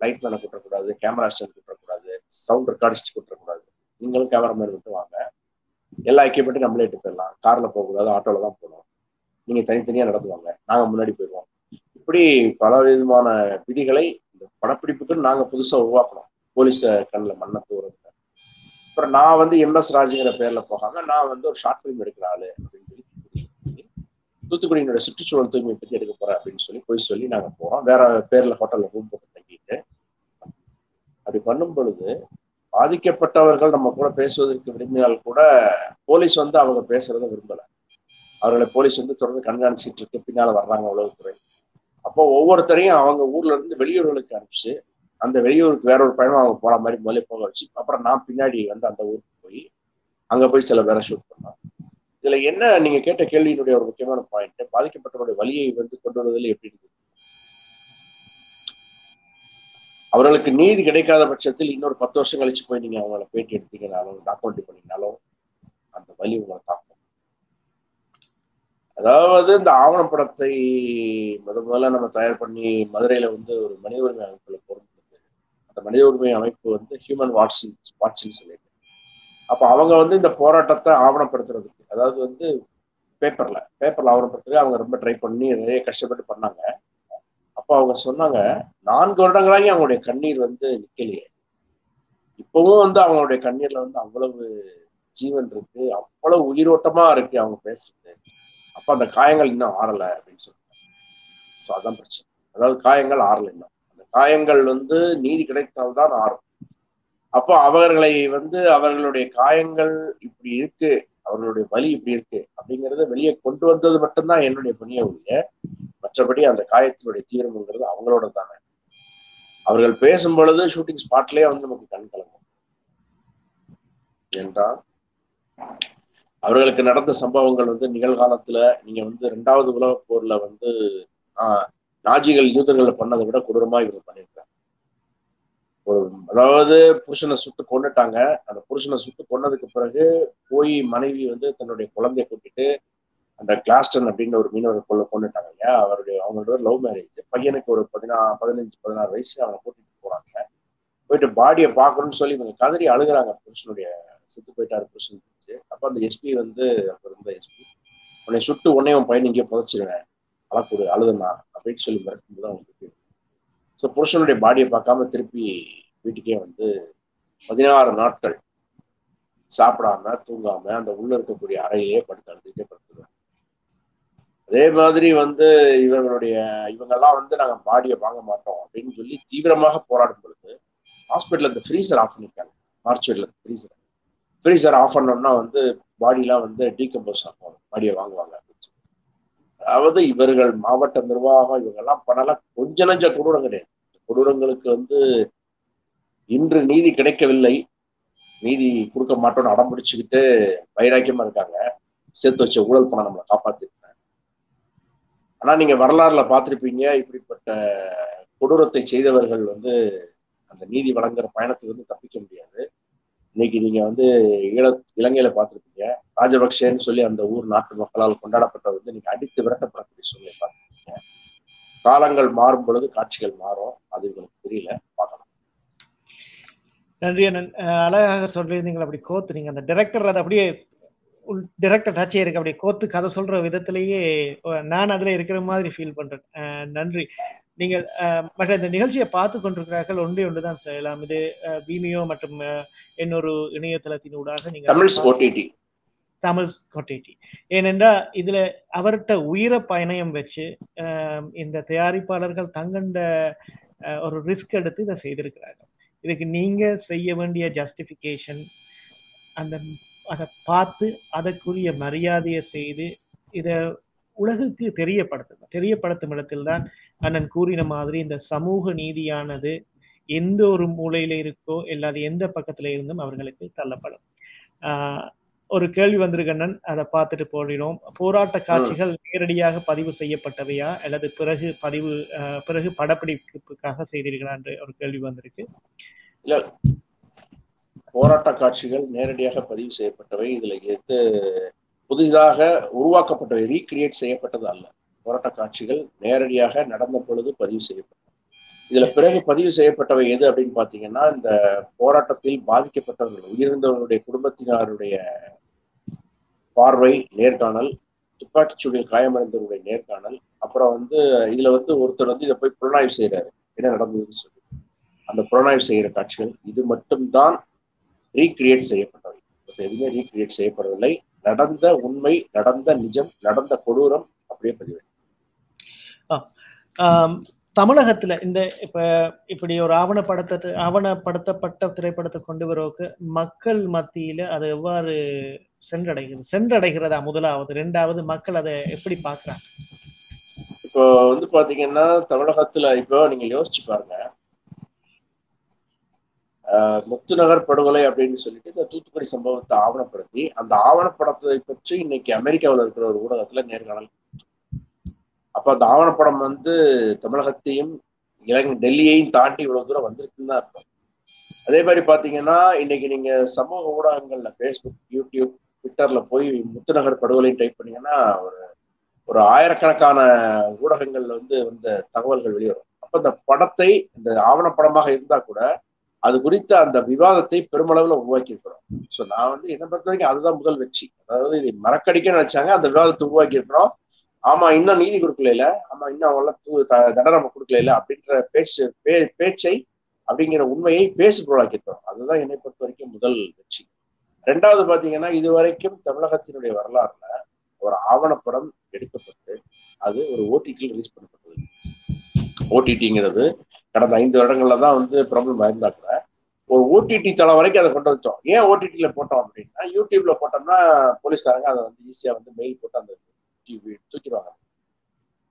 லைட் மேனை கூட்டக்கூடாது கேமரா ஸ்டாண்ட் கூட்டக்கூடாது சவுண்ட் ரெக்கார்டிஸ்ட் கூட்டக்கூடாது நீங்களும் கேமராமேன் மட்டும் வாங்க. எல்லா எக்யூப்மெண்ட்டும் நம்மளே எடுத்து போயிடலாம் கார்ல போகக்கூடாது ஆட்டோல தான் போகணும். நீங்க தனித்தனியா நடத்துவாங்க. நாங்க முன்னாடி போயிடுவோம். இப்படி பல விதமான விதிகளை இந்த படப்பிடிப்புக்கு நாங்க புதுசா உருவாக்கணும். போலீஸ கண்ணில் மண்ணை போறது அப்புறம் நான் வந்து எம்எஸ் ராஜுங்கிற பேர்ல போகாம நான் வந்து ஒரு ஷார்ட் ஃபிலிம் எடுக்கிற ஆளு அப்படின்னு சொல்லி தூத்துக்குடியினுடைய சுற்றுச்சூழல் தூய்மை பற்றி எடுக்க போறேன் அப்படின்னு சொல்லி போய் சொல்லி நாங்க போறோம். வேற பேர்ல ஹோட்டல்ல ரூம் போட்டு தங்கிட்டு. அப்படி பண்ணும் பொழுது பாதிக்கப்பட்டவர்கள் நம்ம கூட பேசுவதற்கு விரும்பினால் கூட போலீஸ் வந்து அவங்க பேசுறத விரும்பல. அவர்களை போலீஸ் வந்து தொடர்ந்து கண்காணிச்சிட்டு இருக்கு. பின்னால வர்றாங்க உளவுத்துறை. அப்போ ஒவ்வொருத்தரையும் அவங்க ஊர்ல இருந்து வெளியூர்களுக்கு அனுப்பிச்சு அந்த வெளியூருக்கு வேற ஒரு பயணம் அவங்க போற மாதிரி முதல்ல போக வச்சு அப்புறம் நான் பின்னாடி வந்து அந்த ஊருக்கு போய் அங்க போய் சில பேரை ஷூட் பண்ணோம். இதுல என்ன நீங்க கேட்ட கேள்வியினுடைய ஒரு முக்கியமான பாயிண்ட் பாதிக்கப்பட்டவருடைய வழியை வந்து கொண்டு வருவதில் எப்படி இருக்கு? அவர்களுக்கு நீதி கிடைக்காத பட்சத்தில் இன்னொரு பத்து வருஷம் கழிச்சு போய் நீங்க அவங்கள பேட்டி எடுத்தீங்கனாலும் டாக்குமெண்ட் பண்ணீங்கனாலும் அந்த வழி உங்களை தாக்கும். அதாவது இந்த ஆவணப்படத்தை முத முதல்ல நம்ம தயார் பண்ணி மதுரையில வந்து ஒரு மனித உரிமை அமைப்புல பொருந்தது அந்த மனித உரிமை அமைப்பு வந்து ஹியூமன் வாட்சிங் வாட்சிங் சொல்லிட்டு. அப்ப அவங்க வந்து இந்த போராட்டத்தை ஆவணப்படுத்துறதுக்கு அதாவது வந்து பேப்பர்ல பேப்பர்ல ஆவணப்படுத்துறதுக்கு அவங்க ரொம்ப ட்ரை பண்ணி நிறைய கஷ்டப்பட்டு பண்ணாங்க. அப்போ அவங்க சொன்னாங்க நான்கு வருடங்களாகி அவங்களுடைய கண்ணீர் வந்து நிக்கலையே. இப்பவும் வந்து அவங்களுடைய கண்ணீர்ல வந்து அவ்வளவு ஜீவன் இருக்கு அவ்வளவு உயிரோட்டமா இருக்கு அவங்க பேசுறது. அப்ப அந்த காயங்கள் இன்னும் ஆறல அப்படின்னு சொல்றாங்க. ஸோ அதான் பிரச்சனை. அதாவது காயங்கள் ஆறல இன்னும். அந்த காயங்கள் வந்து நீதி கிடைத்தால்தான் ஆறும். அப்போ அவர்களை வந்து அவர்களுடைய காயங்கள் இப்படி இருக்கு அவர்களுடைய வலி இப்படி இருக்கு அப்படிங்கறத வெளியே கொண்டு வந்தது மட்டும்தான் என்னுடைய பணியை ஒழிய மற்றபடி அந்த காயத்தினுடைய தீவிரம்ங்கிறது அவங்களோட தானே. அவர்கள் பேசும் பொழுது ஷூட்டிங் ஸ்பாட்லயே வந்து நமக்கு கண் கலங்கும். என்றால் அவர்களுக்கு நடந்த சம்பவங்கள் வந்து நிகழ்காலத்துல நீங்க வந்து ரெண்டாவது உலக போர்ல வந்து நாஜிகள் யூதர்களை பண்ணதை விட கொடூரமா இவங்க பண்ணியிருக்காங்க ஒரு அதாவது புருஷனை சுட்டு கொண்டுட்டாங்க அந்த புருஷனை சுட்டு கொன்னதுக்கு பிறகு போய் மனைவி வந்து தன்னுடைய குழந்தைய கூட்டிட்டு அந்த கிளாஸ்டன் அப்படின்ற ஒரு மீனவர் கொள்ள கொண்டுட்டாங்க இல்லையா? அவருடைய அவங்களோட லவ் மேரேஜ் பையனுக்கு ஒரு பதினா பதினஞ்சு பதினாறு வயசு அவனை கூட்டிட்டு போறாங்க. போயிட்டு பாடியை பார்க்கணும்னு சொல்லி இவங்க கதறி அழுகுறாங்க புருஷனுடைய செத்து போயிட்டாரு புருஷன் அப்ப அந்த எஸ்பி வந்து அப்ப இருந்த எஸ்பி உன்னை சுட்டு உடனே உன் பையன் இங்கே புதைச்சிருவேன் அழக்கூடு அழுதுனா அப்படின்னு சொல்லி மிரட்டும்போது அவங்களுக்கு ஸோ புருஷனுடைய பாடியை பார்க்காம திருப்பி வீட்டுக்கே வந்து பதினாறு நாட்கள் சாப்பிடாம தூங்காம அந்த உள்ள இருக்கக்கூடிய அறையிலேயே படுத்து அழுதுகிட்டே படுத்துருவாங்க. அதே மாதிரி வந்து இவங்களுடைய இவங்கெல்லாம் வந்து நாங்கள் பாடியை வாங்க மாட்டோம் அப்படின்னு சொல்லி தீவிரமாக போராடும் பொழுது ஹாஸ்பிட்டல் இந்த ஃப்ரீசர் ஆஃப் பண்ணிருக்காங்க. மார்ச் ஃப்ரீசர் ஃப்ரீசர் ஆஃப் பண்ணோம்னா வந்து பாடிலாம் வந்து டீகம்போஸ் ஆகும். பாடியை வாங்குவாங்க. அப்படின்னு அதாவது இவர்கள் மாவட்ட நிர்வாகம் இவங்கெல்லாம் பண்ணலாம் கொஞ்ச நஞ்ச கொடூரம் கிடையாது. கொடூரங்களுக்கு வந்து இன்று நீதி கிடைக்கவில்லை. நீதி கொடுக்க மாட்டோம்னு அடம் பிடிச்சுக்கிட்டு வைராக்கியமா இருக்காங்க. சேர்த்து வச்ச ஊழல் பணம் நம்மளை காப்பாத்திருக்கேன் ஆனா நீங்க வரலாறுல பார்த்துருப்பீங்க இப்படிப்பட்ட கொடூரத்தை செய்தவர்கள் வந்து அந்த நீதி வழங்குற பயணத்துக்கு வந்து தப்பிக்க முடியாது. இன்னைக்கு நீங்க வந்து ஈழ இலங்கையில பார்த்திருப்பீங்க. ராஜபக்சேன்னு சொல்லி அந்த ஊர் நாட்டு மக்களால் கொண்டாடப்பட்ட வந்து நீங்க அடித்து விரட்டப்படக்கூடிய சூழ்நிலை பார்த்துருக்கீங்க. காலங்கள் மாறும் பொழுது காட்சிகள் மாறும். அது உங்களுக்கு தெரியல. பார்க்கலாம். நன்றி அண்ணன். அழகாக சொல்லியிருந்தீங்க அப்படி கோத்து நீங்க அந்த டைரக்டர் அதை அப்படியே உள் டைரக்டர் டச்சே இருக்கு. அப்படியே கோத்து கதை சொல்ற விதத்திலேயே நான் அதுல இருக்கிற மாதிரி ஃபீல் பண்றேன். நன்றி. நீங்கள் மற்ற இந்த நிகழ்ச்சியை பார்த்து கொண்டிருக்கிறார்கள். ஒன்றே ஒன்றுதான் செய்யலாம். இது பீமியோ மற்றும் இன்னொரு இணையதளத்தினூடாக நீங்க தமிழ் ஓடிடி தமிழ் ஓடிடி ஏனென்றால் இதுல அவர்கிட்ட உயிர பயணம் வச்சு இந்த தயாரிப்பாளர்கள் தங்கண்ட ஒரு ரிஸ்க் எடுத்து இதை செய்திருக்கிறாங்க இதுக்கு நீங்க செய்ய வேண்டிய ஜஸ்டிபிகேஷன் அந்த அதை பார்த்து அதற்குரிய மரியாதையை செய்து இத உலகுக்கு தெரியப்படுத்தும் தெரியப்படுத்தும் இடத்தில்தான் அண்ணன் கூறின மாதிரி இந்த சமூக நீதியானது எந்த ஒரு மூலையில இருக்கோ இல்லாத எந்த பக்கத்துல இருந்தும் அவர்களுக்கு தள்ளப்படும். ஆஹ் ஒரு கேள்வி வந்திருக்கண்ணன் அதை பார்த்துட்டு போடுகிறோம் போராட்ட காட்சிகள் நேரடியாக பதிவு செய்யப்பட்டவையா? அல்லது பிறகு பதிவு பிறகு படப்பிடிப்புக்காக செய்தீர்களா என்று ஒரு கேள்வி வந்திருக்கு. இல்ல. போராட்ட காட்சிகள் நேரடியாக பதிவு செய்யப்பட்டவை. இதுல எது புதிதாக உருவாக்கப்பட்டவை ரீக்ரியேட் செய்யப்பட்டது அல்ல. போராட்ட காட்சிகள் நேரடியாக நடந்த பொழுது பதிவு செய்யப்பட்டது இதுல பிறகு பதிவு செய்யப்பட்டவை எது அப்படின்னு பாத்தீங்கன்னா இந்த போராட்டத்தில் பாதிக்கப்பட்டவர்கள் உயிரிழந்தவர்களுடைய குடும்பத்தினருடைய பார்வை நேர்காணல் துப்பாக்கிச்சூடியில் காயமடைந்தவருடைய நேர்காணல் அப்புறம் வந்து இதுல வந்து ஒருத்தர் வந்து இதை போய் புலனாய்வு செய்யறாரு என்ன நடந்ததுன்னு சொல்லி. அந்த புலனாய்வு செய்கிற காட்சிகள் இது மட்டும்தான் ரீக்ரியேட் செய்யப்பட்டவை. எதுவுமே ரீக்ரியேட் செய்யப்படவில்லை. நடந்த உண்மை நடந்த நிஜம் நடந்த கொடூரம் அப்படியே பதிவு தமிழகத்துல இந்த இப்ப இப்படி ஒரு ஆவணப்படத்தை ஆவணப்படுத்தப்பட்ட திரைப்படத்தை கொண்டு வரவுக்கு மக்கள் மத்தியில அது எவ்வாறு சென்றடைகிறது? சென்றடைகிறதா முதலாவது? ரெண்டாவது மக்கள் அதை எப்படி பாக்குறாங்க இப்போ வந்து பாத்தீங்கன்னா தமிழகத்துல இப்போ நீங்க யோசிச்சு பாருங்க. முத்துநகர் படுகொலை அப்படின்னு சொல்லிட்டு இந்த தூத்துக்குடி சம்பவத்தை ஆவணப்படுத்தி அந்த ஆவணப்படத்தை பற்றி இன்னைக்கு அமெரிக்காவில் இருக்கிற ஒரு ஊடகத்துல நேர்காணல் அப்ப அந்த ஆவணப்படம் வந்து தமிழகத்தையும் இலங்கை டெல்லியையும் தாண்டி இவ்வளவு தூரம் வந்திருக்குன்னு தான் அர்த்தம். அதே மாதிரி பாத்தீங்கன்னா இன்னைக்கு நீங்க சமூக ஊடகங்கள்ல ஃபேஸ்புக் யூடியூப் ட்விட்டர்ல போய் முத்துநகர் படுகொலையும் டைப் பண்ணீங்கன்னா ஒரு ஒரு ஆயிரக்கணக்கான ஊடகங்கள்ல வந்து வந்த தகவல்கள் வெளிவரும். அப்ப இந்த படத்தை இந்த ஆவணப்படமாக இருந்தா கூட அது குறித்த அந்த விவாதத்தை பெருமளவுல உருவாக்கி இருக்கிறோம் ஸோ நான் வந்து என்னை பொறுத்த வரைக்கும் அதுதான் முதல் வெற்றி. அதாவது இதை மறக்கடிக்க நினைச்சாங்க அந்த விவாதத்தை உருவாக்கி இருக்கிறோம் ஆமா இன்னும் நீதி கொடுக்கல ஆமா இன்னும் அவங்க எல்லாம் தண்டனை கொடுக்கல அப்படின்ற பேச்சு பே பேச்சை அப்படிங்கிற உண்மையை பேசு பொருளாக்கிட்டோம். அதுதான் என்னை பொறுத்த வரைக்கும் முதல் வெற்றி. ரெண்டாவது பாத்தீங்கன்னா இது வரைக்கும் தமிழகத்தினுடைய வரலாறுல ஒரு ஆவணப்படம் எடுக்கப்பட்டு அது ஒரு ஓடிடியில் ரிலீஸ் பண்ணப்பட்டது. ஓடிடிங்கிறது கடந்த ஐந்து வருடங்கள்ல தான் வந்து ப்ராப்ளம் இருந்தா கூட ஒரு ஓடிடி தளம் வரைக்கும் அதை கொண்டு வச்சோம் ஏன் ஓடிடியில போட்டோம் அப்படின்னா யூடியூப்ல போட்டோம்னா போலீஸ்காரங்க அதை வந்து ஈஸியா வந்து மெயில் போட்டு அந்த தூக்கிடுவாங்க.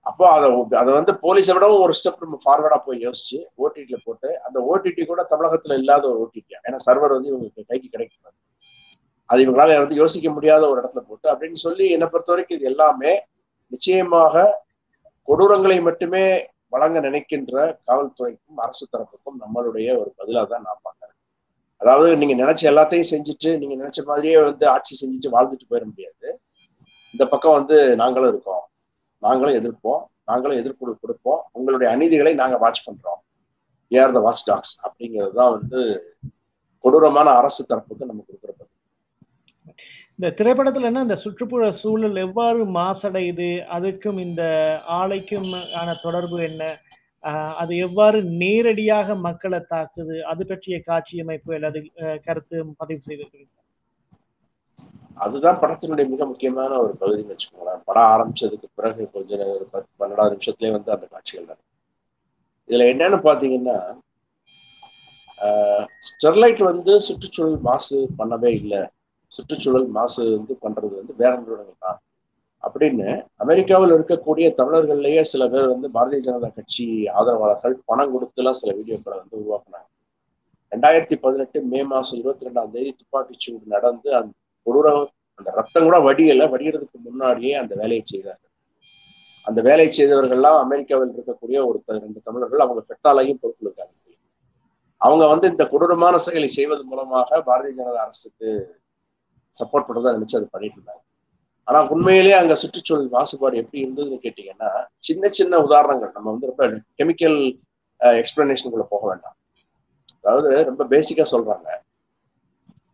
அப்போ அதை அதை வந்து போலீஸை விடவும் ஒரு ஸ்டெப் நம்ம ஃபார்வர்டா போய் யோசிச்சு ஓடிடியில போட்டு அந்த ஓடிடி கூட தமிழகத்துல இல்லாத ஒரு ஓடிடியா ஏன்னா சர்வர் வந்து இவங்களுக்கு கைக்கு கிடைக்கக்கூடாது அது இவங்களால வந்து யோசிக்க முடியாத ஒரு இடத்துல போட்டு அப்படின்னு சொல்லி என்னை பொறுத்த வரைக்கும் இது எல்லாமே நிச்சயமாக கொடூரங்களை மட்டுமே வழங்க நினைக்கின்ற காவல்துறைக்கும் அரசு தரப்புக்கும் நம்மளுடைய ஒரு பதிலாக தான் நான் பார்க்கறேன். அதாவது நீங்க நினைச்ச எல்லாத்தையும் செஞ்சுட்டு நீங்க நினைச்ச மாதிரியே வந்து ஆட்சி செஞ்சுட்டு வாழ்ந்துட்டு போயிட முடியாது. இந்த பக்கம் வந்து நாங்களும் இருக்கோம். நாங்களும் எதிர்ப்போம். நாங்களும் எதிர்ப்பு கொடுப்போம். உங்களுடைய அநீதிகளை நாங்க வாட்ச் பண்றோம். ஏஆர் த வாட்ச் டாக்ஸ் அப்படிங்கிறது தான் வந்து கொடூரமான அரசு தரப்புக்கு நம்ம கொடுக்குற இந்த திரைப்படத்துல என்ன இந்த சுற்றுப்புற சூழல் எவ்வாறு மாசடையுது? அதுக்கும் இந்த ஆலைக்கும் ஆன தொடர்பு என்ன? அது எவ்வாறு நேரடியாக மக்களை தாக்குது? அது பற்றிய காட்சி அமைப்பு அல்லது கருத்து பதிவு செய்திருக்கிறீங்க அதுதான் படத்தினுடைய மிக முக்கியமான ஒரு பகுதின்னு வச்சுக்கோங்களேன். படம் ஆரம்பிச்சதுக்கு பிறகு கொஞ்ச ஒரு பத்து பன்னெண்டாவது நிமிஷத்துலேயே வந்து அந்த காட்சிகள் நடக்கும். இதுல என்னன்னு பாத்தீங்கன்னா ஸ்டெர்லைட் வந்து சுற்றுச்சூழல் மாசு பண்ணவே இல்லை. சுற்றுச்சூழல் மாசு வந்து பண்றது வந்து வேற நிறுவனங்கள் தான். அப்படின்னு அமெரிக்காவில் இருக்கக்கூடிய தமிழர்கள்லயே சில பேர் வந்து பாரதிய ஜனதா கட்சி ஆதரவாளர்கள் பணம் கொடுத்துலாம் சில வீடியோக்களை வந்து உருவாக்குனாங்க. ரெண்டாயிரத்தி பதினெட்டு மே மாசம் இருபத்தி ரெண்டாம் தேதி துப்பாக்கிச்சூடு நடந்து அந்த கொடூரம் அந்த ரத்தம் கூட வடியல வடிகிறதுக்கு முன்னாடியே அந்த வேலையை செய்தார்கள். அந்த வேலையை செய்தவர்கள்லாம் அமெரிக்காவில் இருக்கக்கூடிய ஒரு ரெண்டு தமிழர்கள் அவங்க பெட்டாலையும் பொறுப்பிருக்காங்க அவங்க வந்து இந்த கொடூரமான செயலை செய்வது மூலமாக பாரதிய ஜனதா அரசுக்கு சப்போர்ட் பண்றதா நினைச்சு அதை பண்ணிட்டு இருந்தாங்க. ஆனா உண்மையிலேயே அங்க சுற்றுச்சூழல் மாசுபாடு எப்படி இருந்ததுன்னு கேட்டீங்கன்னா சின்ன சின்ன உதாரணங்கள். நம்ம வந்து ரொம்ப கெமிக்கல் எக்ஸ்பிளனேஷனுக்குள்ள போக வேண்டாம். அதாவது ரொம்ப பேசிக்கா சொல்றாங்க.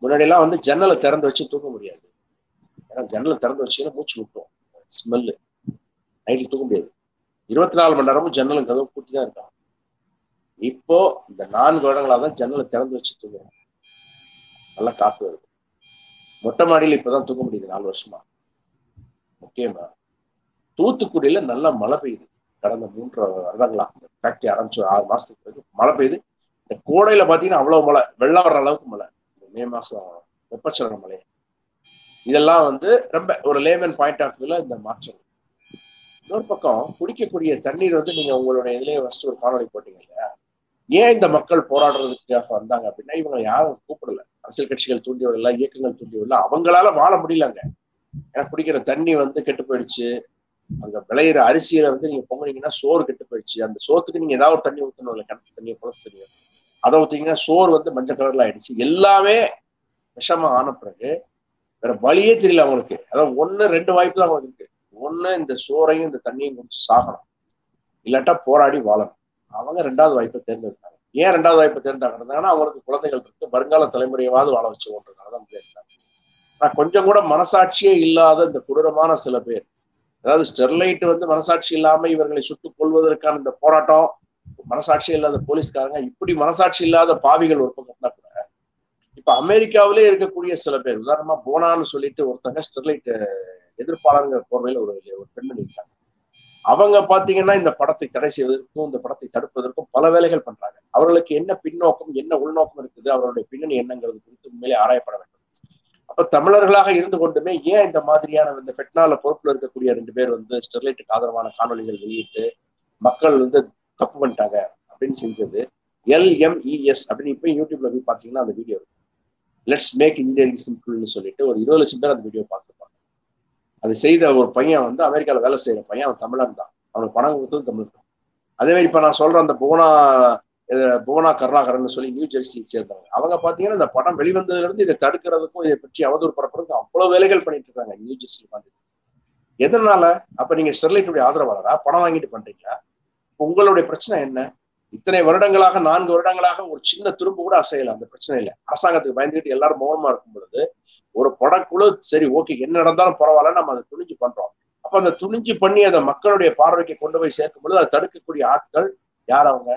முன்னாடி எல்லாம் வந்து ஜன்னலை திறந்து வச்சு தூங்க முடியாது. ஏன்னா ஜன்னலை திறந்து வச்சீங்கன்னா மூச்சு விட்டோம் ஸ்மெல்லு. நைட்டு தூங்க முடியாது. இருபத்தி நாலு மணி நேரமும் ஜன்னலும் கதவு பூட்டி தான் இருக்காங்க. இப்போ இந்த நான்கு வருடங்களா தான் ஜன்னலை திறந்து வச்சு தூங்குறோம். நல்லா காத்து வருது. மொட்டை மாடியில் இப்பதான் தூங்க முடியுது நாலு வருஷமா. முக்கியமா தூத்துக்குடியில நல்லா மழை பெய்யுது. கடந்த மூன்று வருடங்களா ஃபேக்டரி ஆரம்பிச்சு ஆறு மாசத்துக்கு பிறகு மழை பெய்யுது. இந்த கோடையில பாத்தீங்கன்னா அவ்வளவு மழை. வெள்ளம் வர்ற அளவுக்கு மழை. மே மாசம் வெப்பச்சலன மழை இதெல்லாம் வந்து ரொம்ப ஒரு லேமன் பாயிண்ட் ஆஃப் வியூல இந்த மாற்றம். இன்னொரு பக்கம் குடிக்கக்கூடிய தண்ணீர் வந்து நீங்க உங்களுடைய இதுலயே ஃபர்ஸ்ட் ஒரு காணொலி போட்டீங்க இல்லையா? ஏன் இந்த மக்கள் போராடுறதுக்காக வந்தாங்க அப்படின்னா இவங்க யாரும் கூப்பிடல. அரசியல் கட்சிகள் தூண்டி விடல இயக்கங்கள் தூண்டி விடல அவங்களால வாழ முடியலங்க. ஏன்னா குடிக்கிற தண்ணி வந்து கெட்டு போயிடுச்சு. அங்க விளையிற அரிசியில வந்து நீங்க பொங்கினீங்கன்னா சோறு கெட்டு போயிடுச்சு. அந்த சோத்துக்கு நீங்க ஏதாவது ஒரு தண்ணி ஊத்தணும் இல்லை கிணத்து தண்ணியை குளத்து தண்ணியை. அதை ஊத்தீங்கன்னா சோறு வந்து மஞ்சள் கலர்ல ஆயிடுச்சு. எல்லாமே விஷமா ஆன பிறகு வேற வழியே தெரியல அவங்களுக்கு. அதாவது ஒன்னு ரெண்டு வாய்ப்பு தான் அவங்களுக்கு இருக்கு. ஒண்ணு இந்த சோறையும் இந்த தண்ணியும் குடிச்சு சாகணும். இல்லாட்டா போராடி வாழணும். அவங்க ரெண்டாவது வாய்ப்பை தேர்ந்தெடுத்தாங்க. ஏன் ரெண்டாவது வாய்ப்பை தேர்ந்தெடுத்தாங்கன்னா அவங்களுக்கு குழந்தைகள் இருக்கு. வருங்கால தலைமுறையாவது வாழ வச்சு கொண்டிருக்காங்க. தேர்ந்தாங்க நான் கொஞ்சம் கூட மனசாட்சியே இல்லாத இந்த கொடூரமான சில பேர். அதாவது ஸ்டெர்லைட் வந்து மனசாட்சி இல்லாம இவர்களை சுட்டுக் கொள்வதற்கான இந்த போராட்டம் மனசாட்சி இல்லாத போலீஸ்காரங்க இப்படி மனசாட்சி இல்லாத பாவிகள் ஒரு பக்கம் இருந்தா கூட இப்ப அமெரிக்காவிலே இருக்கக்கூடிய சில பேர் உதாரணமா போனான்னு சொல்லிட்டு ஒருத்தங்க ஸ்டெர்லைட் எதிர்ப்பாளருங்கிற போர்வையில ஒரு ஒரு பெண்மணி இருக்காங்க. அவங்க பாத்தீங்கன்னா இந்த படத்தை தடை செய்வதற்கும் இந்த படத்தை தடுப்பதற்கும் பல வேலைகள் பண்றாங்க. அவர்களுக்கு என்ன பின்னோக்கம் என்ன உள்நோக்கம் இருக்குது அவர்களுடைய பின்னணி என்னங்கிறது குறித்து உண்மையிலே ஆராயப்பட வேண்டும். அப்ப தமிழர்களாக இருந்து கொண்டுமே ஏன் இந்த மாதிரியான இந்த பெட்னால பொறுப்புல இருக்கக்கூடிய ரெண்டு பேர் வந்து ஸ்டெர்லைட்டுக்கு ஆதரவான காணொலிகள் வெளியிட்டு மக்கள் வந்து தப்பு பண்ணிட்டாங்க அப்படின்னு செஞ்சது. எல்எம்இஎஸ் அப்படின்னு இப்ப யூடியூப்ல போய் பாத்தீங்கன்னா அந்த வீடியோ லெட்ஸ் மேக் இன்ஜினியரிங் சிம்பிள்னு சொல்லிட்டு ஒரு இருபது லட்சம் பேர் அந்த வீடியோ பார்த்துருப்பாங்க. அது செய்த ஒரு பையன் வந்து அமெரிக்காவில் வேலை செய்யற பையன் அவன் தமிழன் தான். அவனுக்கு பணம் கொடுத்தது தமிழ் தான். அதே மாதிரி இப்ப நான் சொல்ற அந்த புவனா புவனா கருணாகரன் சொல்லி நியூ ஜெர்சியை சேர்ந்தவங்க. அவங்க பாத்தீங்கன்னா இந்த படம் வெளிவந்ததுல இருந்து இதை தடுக்கிறதுக்கும் இதை பற்றி அவதூறு பரப்புறதுக்கும் அவ்வளவு வேலைகள் பண்ணிட்டு இருக்காங்க நியூ ஜெர்சியில் வந்து எதனால? அப்ப நீங்க ஸ்டெர்லைட்டுடைய ஆதரவாளரா? பணம் வாங்கிட்டு பண்றீங்களா? உங்களுடைய பிரச்சனை என்ன? இத்தனை வருடங்களாக நான்கு வருடங்களாக ஒரு சின்ன துருப்பு கூட அசையல அந்த பிரச்சனை இல்லை அரசாங்கத்துக்கு பயந்துகிட்டு எல்லாரும் மௌனமா இருக்கும் பொழுது ஒரு படக்குழு சரி ஓகே என்ன நடந்தாலும் பரவாயில்ல நம்ம அதை துணிஞ்சு பண்றோம். அப்ப அந்த துணிஞ்சு பண்ணி அதை மக்களுடைய பார்வைக்கு கொண்டு போய் சேர்க்கும் பொழுது அதை தடுக்கக்கூடிய ஆட்கள் யார் அவங்க?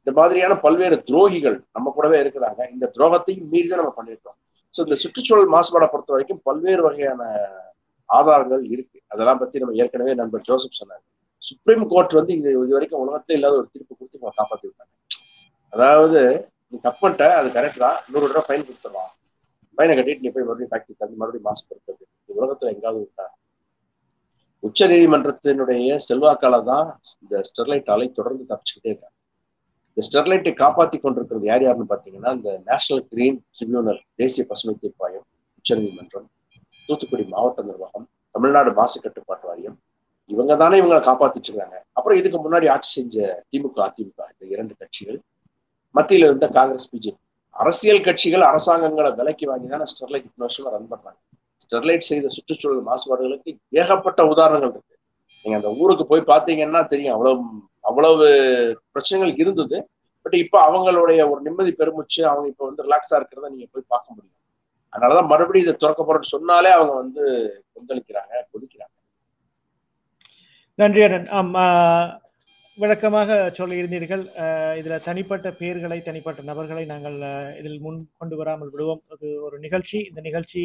இந்த மாதிரியான பல்வேறு துரோகிகள் நம்ம கூடவே இருக்கிறாங்க. இந்த துரோகத்தையும் மீறி தான் நம்ம பண்ணிருக்கோம் ஸோ இந்த சுற்றுச்சூழல் மாசுபாடை பொறுத்த வரைக்கும் பல்வேறு வகையான ஆதாரங்கள் இருக்கு. அதெல்லாம் பத்தி நம்ம ஏற்கனவே நண்பர் ஜோசப் சொன்னாங்க சுப்ரீம் கோர்ட் வந்து இங்க இது வரைக்கும் உலகத்துல இல்லாத ஒரு தீர்ப்பு கொடுத்து நம்ம காப்பாத்திருக்காங்க அதாவது நீ தப்பு பண்ணிட்ட அது கரெக்ட் தான். நூறு ரூபாய் ஃபைன் கொடுத்துடலாம். ஃபைனை கட்டிட்டு நீ போய் மறுபடியும் ஃபேக்டரி தந்து மறுபடியும் மாசுபடுத்துறது இது உலகத்துல எங்காவது இருக்கா? உச்ச நீதிமன்றத்தினுடைய செல்வாக்கால தான் இந்த ஸ்டெர்லைட் ஆலை தொடர்ந்து தப்பிச்சுக்கிட்டே இருக்காங்க இந்த ஸ்டெர்லைட்டை காப்பாத்தி கொண்டிருக்கிறது யார் யாருன்னு பாத்தீங்கன்னா இந்த நேஷனல் கிரீன் ட்ரிபியூனல் தேசிய பசுமை தீர்ப்பாயம் உச்ச நீதிமன்றம் தூத்துக்குடி மாவட்ட நிர்வாகம் தமிழ்நாடு மாசு கட்டுப்பாட்டு வாரியம். இவங்க தானே இவங்களை காப்பாத்திட்டு இருக்காங்க அப்புறம் இதுக்கு முன்னாடி ஆட்சி செஞ்ச திமுக அதிமுக இந்த இரண்டு கட்சிகள் மத்தியில இருந்த காங்கிரஸ் பிஜேபி. அரசியல் கட்சிகள் அரசாங்கங்களை விலைக்கு வாங்கி தானே ஸ்டெர்லைட் இத்தனை வருஷமா ரன் பண்றாங்க. ஸ்டெர்லைட் செய்த சுற்றுச்சூழல் மாசுபாடுகளுக்கு ஏகப்பட்ட உதாரணங்கள் இருக்கு. நீங்க அந்த ஊருக்கு போய் பார்த்தீங்கன்னா தெரியும் அவ்வளவு அவ்வளவு பிரச்சனைகள் இருந்தது. பட் இப்ப அவங்களுடைய ஒரு நிம்மதி பெருமுச்சு அவங்க இப்ப வந்து ரிலாக்ஸா இருக்கிறத நீங்க போய் பார்க்க முடியும். அதனாலதான் மறுபடியும் இதை திறக்க போறோம்னு சொன்னாலே அவங்க வந்து கொந்தளிக்கிறாங்க கொதிக்கிறாங்க. நன்றி அண்ணன். ஆம் விளக்கமாக சொல்லியிருந்தீர்கள் இதில் இதுல தனிப்பட்ட பெயர்களை தனிப்பட்ட நபர்களை நாங்கள் இதில் முன் கொண்டு வராமல் விடுவோம். அது ஒரு நிகழ்ச்சி. இந்த நிகழ்ச்சி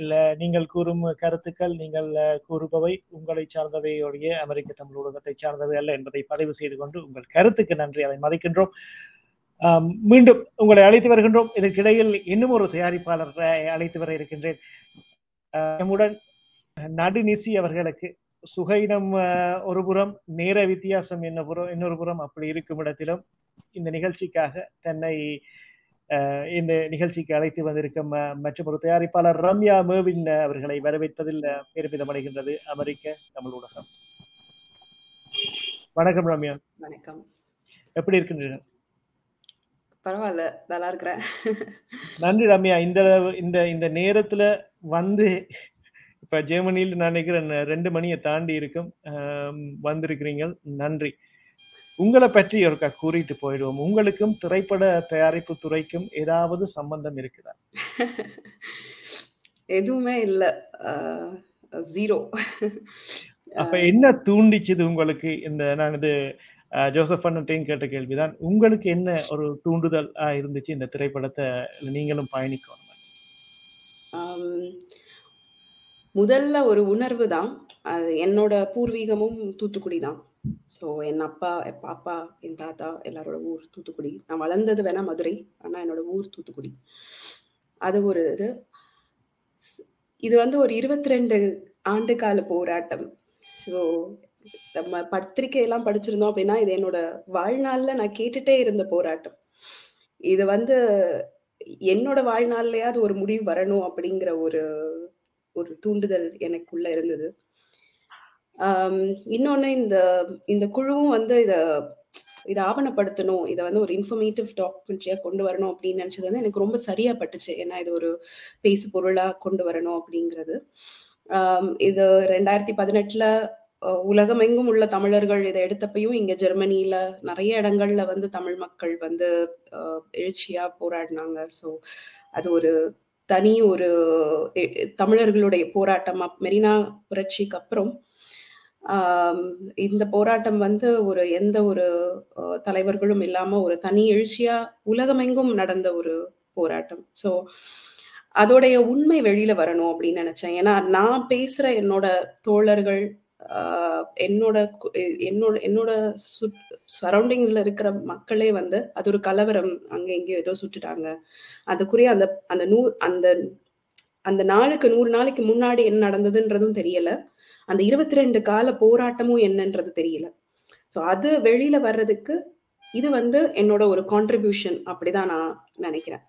இல்லை நீங்கள் கூறும் கருத்துக்கள் நீங்கள் கூறுபவை உங்களை சார்ந்தவையுடைய அமெரிக்க தமிழ் ஊடகத்தை சார்ந்தவை அல்ல என்பதை பதிவு செய்து கொண்டு உங்கள் கருத்துக்கு நன்றி. அதை மதிக்கின்றோம். மீண்டும் உங்களை அழைத்து வருகின்றோம். இதற்கிடையில் இன்னும் ஒரு தயாரிப்பாளரை அழைத்து வர இருக்கின்றேன். நம்முடன் நடுநிசி அவர்களுக்கு சுகைனம் ஒரு புறம் நேர வித்தியாசம் என்ன புறம் இன்னொரு புறம் அப்படி இருக்கும் இடத்திலும் இந்த நிகழ்ச்சிக்காக தன்னை இந்த நிகழ்ச்சிக்கு அழைத்து வந்திருக்கும் மற்றும் ஒரு தயாரிப்பாளர் ரம்யா மேவின் அவர்களை வரவேற்பதில் பெருமிதம் அடைகின்றது அமெரிக்க தமிழ் ஊடகம். வணக்கம் ரம்யா. வணக்கம். எப்படி இருக்கின்றீர்கள்? பரவாயில்ல நல்லா இருக்கிறேன் நன்றி ரம்யா. இந்த இந்த இந்த நேரத்துல வந்து இப்ப ஜெர்மனியில் நான் நினைக்கிறேன் ரெண்டு மணியை தாண்டி இருக்கும். வந்திருக்கிறீங்க. நன்றி. உங்களை பற்றி ஒருக்கா கூறிட்டு போயிடுவோம். உங்களுக்கும் திரைப்பட தயாரிப்பு துறைக்கும் ஏதாவது சம்பந்தம் இருக்குதா? எதுவுமே இல்ல. ஜீரோ அப்ப என்ன தூண்டிச்சுது உங்களுக்கு? இந்த நான் இது ஜோசப் அண்ணன்ட்டையும் கேட்ட கேள்விதான். உங்களுக்கு என்ன ஒரு தூண்டுதல் இருந்துச்சு இந்த திரைப்படத்தை? நீங்களும் பயணிக்கணும். முதல்ல ஒரு உணர்வு தான். அது என்னோட பூர்வீகமும் தூத்துக்குடி தான். ஸோ என் அப்பா என் பாப்பா என் தாத்தா எல்லாரோட ஊர் தூத்துக்குடி. நான் வளர்ந்தது வேணா மதுரை ஆனால் என்னோட ஊர் தூத்துக்குடி. அது ஒரு இது. இது வந்து ஒரு இருபத்தி ரெண்டு ஆண்டு கால போராட்டம். ஸோ நம்ம பத்திரிக்கையெல்லாம் படிச்சிருந்தோம் அப்படின்னா இது என்னோட வாழ்நாளில் நான் கேட்டுட்டே இருந்த போராட்டம். இது வந்து என்னோட வாழ்நாள்லயாவது ஒரு முடிவு வரணும் அப்படிங்கிற ஒரு ஒரு தூண்டுதல் எனக்குள்ள இருந்தது. இன்னொன்று இன்னொன்னு இந்த இந்த குழுவும் வந்து இத இதை ஆவணப்படுத்தணும். இதை வந்து ஒரு இன்ஃபர்மேட்டிவ் டாக்குமெண்ட்ரியாக கொண்டு வரணும் அப்படின்னு நினச்சது வந்து எனக்கு ரொம்ப சரியாக பட்டுச்சு. ஏன்னா இது ஒரு பேசு பொருளா கொண்டு வரணும் அப்படிங்கிறது. இது ரெண்டாயிரத்தி பதினெட்டுல உலகமெங்கும் உள்ள தமிழர்கள் இதை எடுத்தப்பையும் இங்க ஜெர்மனியில நிறைய இடங்கள்ல வந்து தமிழ் மக்கள் வந்து அஹ், எழுச்சியா போராடினாங்க. ஸோ அது ஒரு தனி ஒரு தமிழர்களுடைய போராட்டம். மெரினா புரட்சிக்கு அப்புறம் இந்த போராட்டம் வந்து ஒரு எந்த ஒரு தலைவர்களும் இல்லாம ஒரு தனி எழுச்சியா உலகமெங்கும் நடந்த ஒரு போராட்டம். ஸோ அதோடைய உண்மை வெளியில வரணும் அப்படின்னு நினைச்சேன். ஏன்னா நான் பேசுற என்னோட தோழர்கள் ஆஹ், என்னோட என்னோட என்னோட சரௌண்டிங்ஸ்ல இருக்கிற மக்களே வந்து அது ஒரு கலவரம். அங்க எங்கேயோ ஏதோ சுட்டுட்டாங்க. அதுக்குரிய அந்த அந்த நூ அந்த அந்த நாளுக்கு நூறு நாளைக்கு முன்னாடி என்ன நடந்ததுன்றதும் தெரியல. அந்த இருபத்தி ரெண்டு கால போராட்டமும் என்னன்றது தெரியல. ஸோ அது வெளியில வர்றதுக்கு இது வந்து என்னோட ஒரு கான்ட்ரிபியூஷன் அப்படிதான் நான் நினைக்கிறேன்.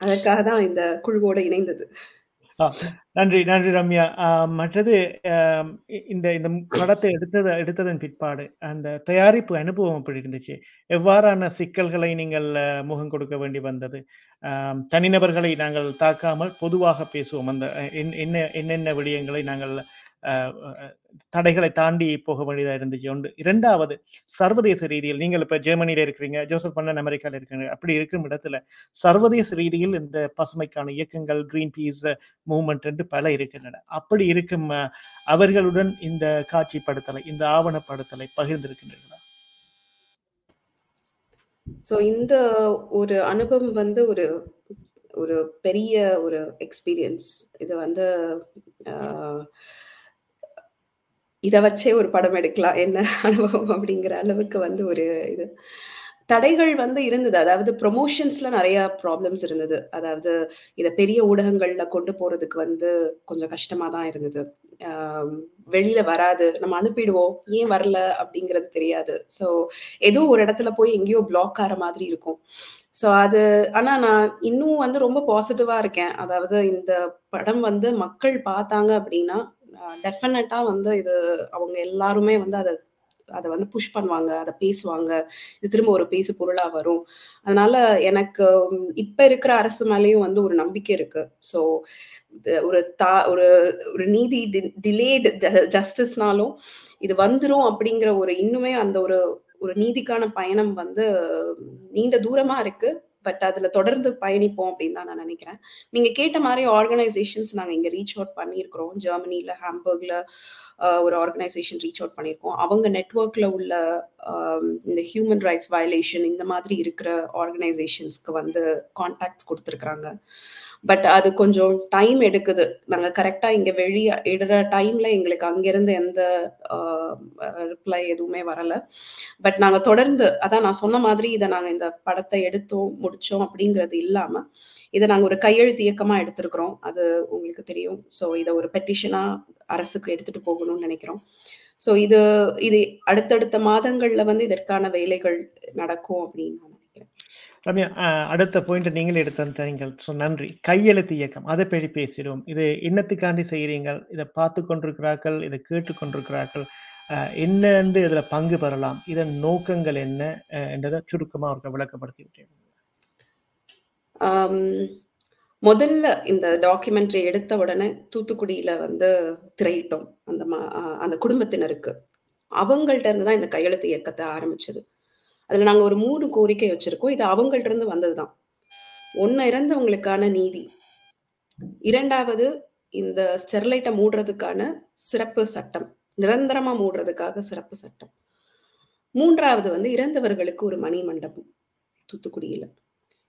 அதற்காக தான் இந்த குழுவோட இணைந்தது. நன்றி நன்றி ரம்யா. ஆஹ் மற்றது இந்த இந்த படத்தை எடுத்தது எடுத்ததன் பிற்பாடு அந்த தயாரிப்பு அனுபவம் எப்படி இருந்துச்சு? எவ்வாறான சிக்கல்களை நீங்கள் முகம் கொடுக்க வேண்டி வந்தது? தனிநபர்களை நாங்கள் தாக்காமல் பொதுவாக பேசுவோம். அந்த என்ன என்னென்ன விடயங்களை நாங்கள் தடைகளை தாண்டி போக வேண்டியதா இருந்துச்சு. ஒன்று. இரண்டாவது சர்வதேச ரீதியில் நீங்கள் இப்ப ஜெர்மனியில இருக்கிறீங்க ஜோசப் பண்ணன் அமெரிக்காவில் இருக்கிறீங்க அப்படி இருக்கும் இடத்துல சர்வதேச ரீதியில் இந்த பசுமைக்கான இயக்கங்கள் கிரீன் பீஸ் மூவ்மெண்ட் என்று பல இருக்கின்றன. அப்படி இருக்கும் அவர்களுடன் இந்த காட்சிப்படுத்தலை இந்த ஆவணப்படுத்தலை பகிர்ந்திருக்கின்றன ஸோ இந்த ஒரு அனுபவம் வந்து ஒரு ஒரு பெரிய ஒரு எக்ஸ்பீரியன்ஸ் இது வந்து ஆஹ், இதை வச்சே ஒரு படம் எடுக்கலாம் என்ன அனுபவம் அப்படிங்கிற அளவுக்கு வந்து ஒரு இது. தடைகள் வந்து இருந்தது. அதாவது ப்ரொமோஷன்ஸ்ல நிறைய ப்ராப்ளம்ஸ் இருந்தது. அதாவது இதை பெரிய ஊடகங்கள்ல கொண்டு போறதுக்கு வந்து கொஞ்சம் கஷ்டமா தான் இருந்தது. வெளியில வராது. நம்ம அனுப்பிடுவோம். ஏன் வரல அப்படிங்கிறது தெரியாது. ஸோ ஏதோ ஒரு இடத்துல போய் எங்கேயோ பிளாக் ஆகிற மாதிரி இருக்கும். ஸோ அது ஆனால் நான் இன்னும் வந்து ரொம்ப பாசிட்டிவாக இருக்கேன். அதாவது இந்த படம் வந்து மக்கள் பார்த்தாங்க அப்படின்னா டெஃபினட்டாக வந்து இது அவங்க எல்லாருமே வந்து அதை அதை வந்து புஷ் பண்ணுவாங்க அதை பேசுவாங்க. இது திரும்ப ஒரு பேசு பொருளாக வரும். அதனால எனக்கு இப்போ இருக்கிற அரசு மேலேயும் வந்து ஒரு நம்பிக்கை இருக்கு. ஸோ ஒரு தா ஒரு ஒரு நீதி டிலேடு ஜஸ்டிஸ்னாலும் இது வந்துடும் அப்படிங்கிற ஒரு இன்னுமே அந்த ஒரு ஒரு நீதிக்கான பயணம் வந்து நீண்ட தூரமா இருக்கு. பட் அதுல தொடர்ந்து பயணிப்போம் அப்படின்னு தான் நான் நினைக்கிறேன். நீங்க கேட்ட மாதிரி ஆர்கனைசேஷன்ஸ் நாங்க இங்க ரீச் அவுட் பண்ணியிருக்கிறோம். ஜெர்மனில ஹாம்பர்க்ல ஒரு ஆர்கனைசேஷன் ரீச் அவுட் பண்ணியிருக்கோம். அவங்க நெட்ஒர்க்ல உள்ள இந்த ஹியூமன் ரைட்ஸ் வயலேஷன் இந்த மாதிரி இருக்கிற ஆர்கனைசேஷன்ஸ்க்கு வந்து கான்டாக்ட்ஸ் கொடுத்துருக்குறாங்க. பட் அது கொஞ்சம் டைம் எடுக்குது. நாங்கள் கரெக்டாக இங்கே வெளியே இடுற டைமில் எங்களுக்கு அங்கேருந்து எந்த ரிப்ளை எதுவுமே வரலை. பட் நாங்கள் தொடர்ந்து அதான் நான் சொன்ன மாதிரி இதை நாங்கள் இந்த படத்தை எடுத்தோம் முடித்தோம் அப்படிங்கிறது இல்லாமல் இதை நாங்கள் ஒரு கையெழுத்து இயக்கமாக எடுத்திருக்கிறோம். அது உங்களுக்கு தெரியும். ஸோ இதை ஒரு பெட்டிஷனாக அரசுக்கு எடுத்துகிட்டு போகணும்னு நினைக்கிறோம். ஸோ இது இது அடுத்தடுத்த மாதங்களில் வந்து இதற்கான வேலைகள் நடக்கும் அப்படின்னு ரம்யா அடுத்த பாயிண்ட் நீங்கள் எடுத்தீங்கள் ஸோ நன்றி. கையெழுத்து இயக்கம் அதை பற்றி பேசிடுவோம். இது என்னத்துக்காண்டி செய்கிறீங்க இதை பார்த்து கொண்டிருக்கிறார்கள் இதை கேட்டு கொண்டிருக்கிறார்கள். என்னென்று இதில் பங்கு பெறலாம்? இதன் நோக்கங்கள் என்ன? என்றதை சுருக்கமாக அவர்கள் விளக்கப்படுத்தி விட்டேன். முதல்ல இந்த டாக்குமெண்ட்ரி எடுத்த உடனே தூத்துக்குடியில வந்து திரையிட்டோம். அந்த அந்த குடும்பத்தினருக்கு. அவங்கள்ட்ட இருந்து தான் இந்த கையெழுத்து இயக்கத்தை ஆரம்பிச்சது. அதில் நாங்கள் ஒரு மூணு கோரிக்கை வச்சுருக்கோம். இது அவங்கள்ட்ட இருந்து வந்ததுதான். ஒன்று இறந்தவங்களுக்கான நீதி. இரண்டாவது இந்த ஸ்டெர்லைட்டை மூடுறதுக்கான சிறப்பு சட்டம். நிரந்தரமாக மூடுறதுக்காக சிறப்பு சட்டம். மூன்றாவது வந்து இறந்தவர்களுக்கு ஒரு மணி மண்டபம் தூத்துக்குடியில்.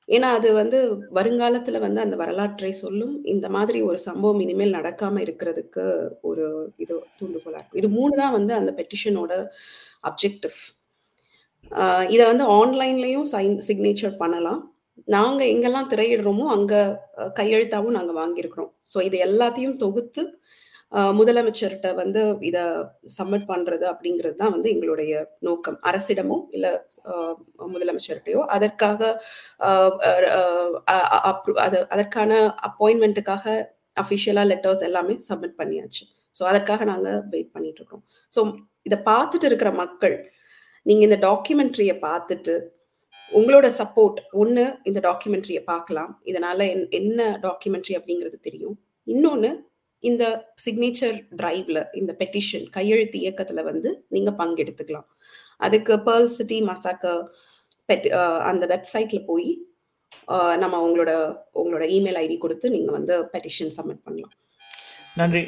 ஏன்னா அது வந்து வருங்காலத்தில் வந்து அந்த வரலாற்றை சொல்லும். இந்த மாதிரி ஒரு சம்பவம் இனிமேல் நடக்காமல் இருக்கிறதுக்கு ஒரு இது தூண்டுகோலாக இருக்கும். இது மூணு தான் வந்து அந்த பெட்டிஷனோட அப்ஜெக்டிவ் இதை வந்து ஆன்லைன்லேயும் சைன் சிக்னேச்சர் பண்ணலாம். நாங்கள் எங்கெல்லாம் திரையிடுறோமோ அங்கே கையெழுத்தாகவும் கையெழுத்தாவும் வாங்கியிருக்கிறோம். ஸோ இது எல்லாத்தையும் தொகுத்து முதலமைச்சர்கிட்ட வந்து இதை சப்மிட் பண்றது அப்படிங்கிறது தான் வந்து எங்களுடைய நோக்கம். அரசிடமோ இல்லை முதலமைச்சர்கிட்டயோ. அதற்காக அது அதற்கான அப்பாயின்மெண்ட்டுக்காக அஃபிஷியலாக லெட்டர்ஸ் எல்லாமே சப்மிட் பண்ணியாச்சு. ஸோ அதற்காக நாங்கள் வெயிட் பண்ணிட்டு இருக்கோம் ஸோ இதை பார்த்துட்டு இருக்கிற மக்கள் நீங்க இந்த டாக்குமெண்ட்ரியை பார்த்துட்டு உங்களோட சப்போர்ட் ஒன்று இந்த டாக்குமெண்ட்ரியை பார்க்கலாம். இதனால என்- என்ன டாக்குமெண்ட்ரி அப்படிங்கிறது தெரியும். இன்னொன்று இந்த சிக்னேச்சர் டிரைவ்ல இந்த பெட்டிஷன் கையெழுத்து இயக்கத்துல வந்து நீங்க பங்கெடுத்துக்கலாம். அதுக்கு பேர்ல் சிட்டி மசாக்க பெட் அந்த வெப்சைட்ல போய் நம்ம உங்களோட உங்களோட இமெயில் ஐடி கொடுத்து நீங்க வந்து பெட்டிஷன் சப்மிட் பண்ணலாம். நன்றி.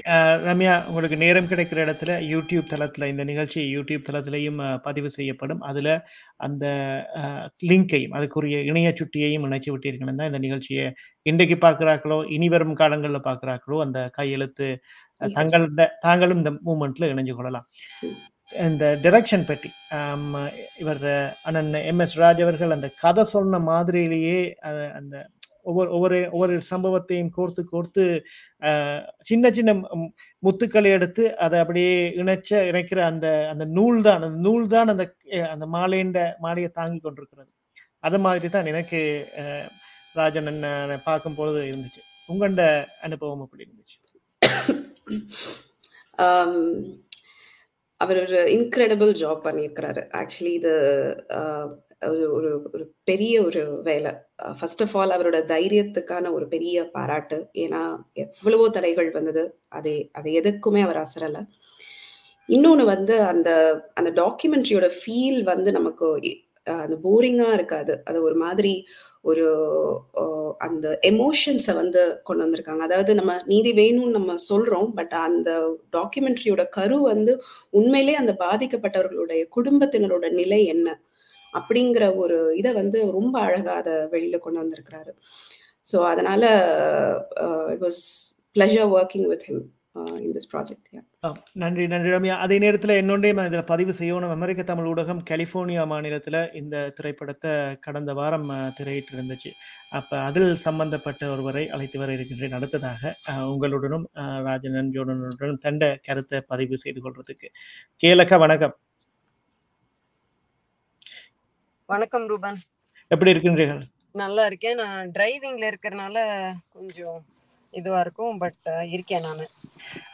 ரம்யா உங்களுக்கு நேரம் கிடைக்கிற இடத்துல யூடியூப் தளத்துல இந்த நிகழ்ச்சி யூடியூப் தளத்திலையும் பதிவு செய்யப்படும். அதுல அந்த லிங்கையும் அதுக்குரிய இணைய சுட்டியையும் இணைச்சு விட்டீர்கள் தான் இந்த நிகழ்ச்சியை இன்றைக்கு பார்க்கிறார்களோ இனி வரும் காலங்களில் பார்க்கிறார்களோ அந்த கையெழுத்து தங்கள தாங்களும் இந்த மூமெண்ட்ல இணைஞ்சு கொள்ளலாம். இந்த டைரக்ஷன் பற்றி இவர் அண்ணன் எம் எஸ் ராஜ் அவர்கள் அந்த கதை சொன்ன மாதிரியிலேயே அந்த ஒவ்வொரு ஒவ்வொரு ஒவ்வொரு சம்பவத்தையும் கோர்த்து கோர்த்து அஹ், சின்ன சின்ன முத்துக்களை எடுத்து அதை அப்படியே இணைச்ச இணைக்கிற அந்த அந்த நூல் தான் அந்த நூல் தான் அந்த அஹ், அந்த மாலைண்ட மாலையை தாங்கி கொண்டிருக்கிறது. அது மாதிரி தான் எனக்கு அஹ், ராஜன் என்ன பார்க்கும் பொழுது இருந்துச்சு. உங்கண்ட அனுபவம் அப்படி இருந்துச்சு? அவர் ஒரு இன்க்ரெடிபிள் ஜாப் பண்ணியிருக்கிறாரு. ஆக்சுவலி இது ஒரு ஒரு ஒரு பெரிய ஒரு வேலை. ஃபர்ஸ்ட் ஆஃப் ஆல் அவரோட தைரியத்துக்கான ஒரு பெரிய பாராட்டு. ஏன்னா எவ்வளவோ தடைகள் வந்தது. அதை அதை எதுக்குமே அவர் அசரலை. இன்னொன்று வந்து அந்த அந்த டாக்குமெண்ட்ரியோட ஃபீல் வந்து நமக்கு அந்த போரிங்காக இருக்காது. அது ஒரு மாதிரி ஒரு அந்த எமோஷன்ஸை வந்து கொண்டு வந்திருக்காங்க. அதாவது நம்ம நீதி வேணும்னு நம்ம சொல்கிறோம் பட் அந்த டாக்குமெண்ட்ரியோட கரு வந்து உண்மையிலே அந்த பாதிக்கப்பட்டவர்களுடைய குடும்பத்தினரோட நிலை என்ன? அப்படிங்கிற ஒரு இதை வந்து ரொம்ப அழகாக அதை வெளியில் கொண்டு வந்திருக்கிறாரு. ஸோ அதனால it was pleasure working with him this project நன்றி நன்றி ரம்யா. அதே நேரத்தில் என்னொன்றையும் இதில் பதிவு செய்யணும். அமெரிக்க தமிழ் ஊடகம் கலிஃபோர்னியா மாநிலத்தில் இந்த திரைப்படத்தை கடந்த வாரம் திரையிட்டு இருந்துச்சு அப்போ அதில் சம்பந்தப்பட்ட ஒருவரை அழைத்து வர இருக்கின்றேன். அடுத்ததாக உங்களுடனும் அஹ், ராஜனன் ஜோடனுடனும் தண்ட கருத்தை பதிவு செய்து கொள்றதுக்கு. கேலக்க வணக்கம். வணக்கம் ரூபன். எப்படி இருக்கின்றீர்கள்? நல்லா இருக்கேன். நான் டிரைவிங்ல இருக்கறனால கொஞ்சம் இதுவா இருக்கும் பட் இருக்கேன் நான்.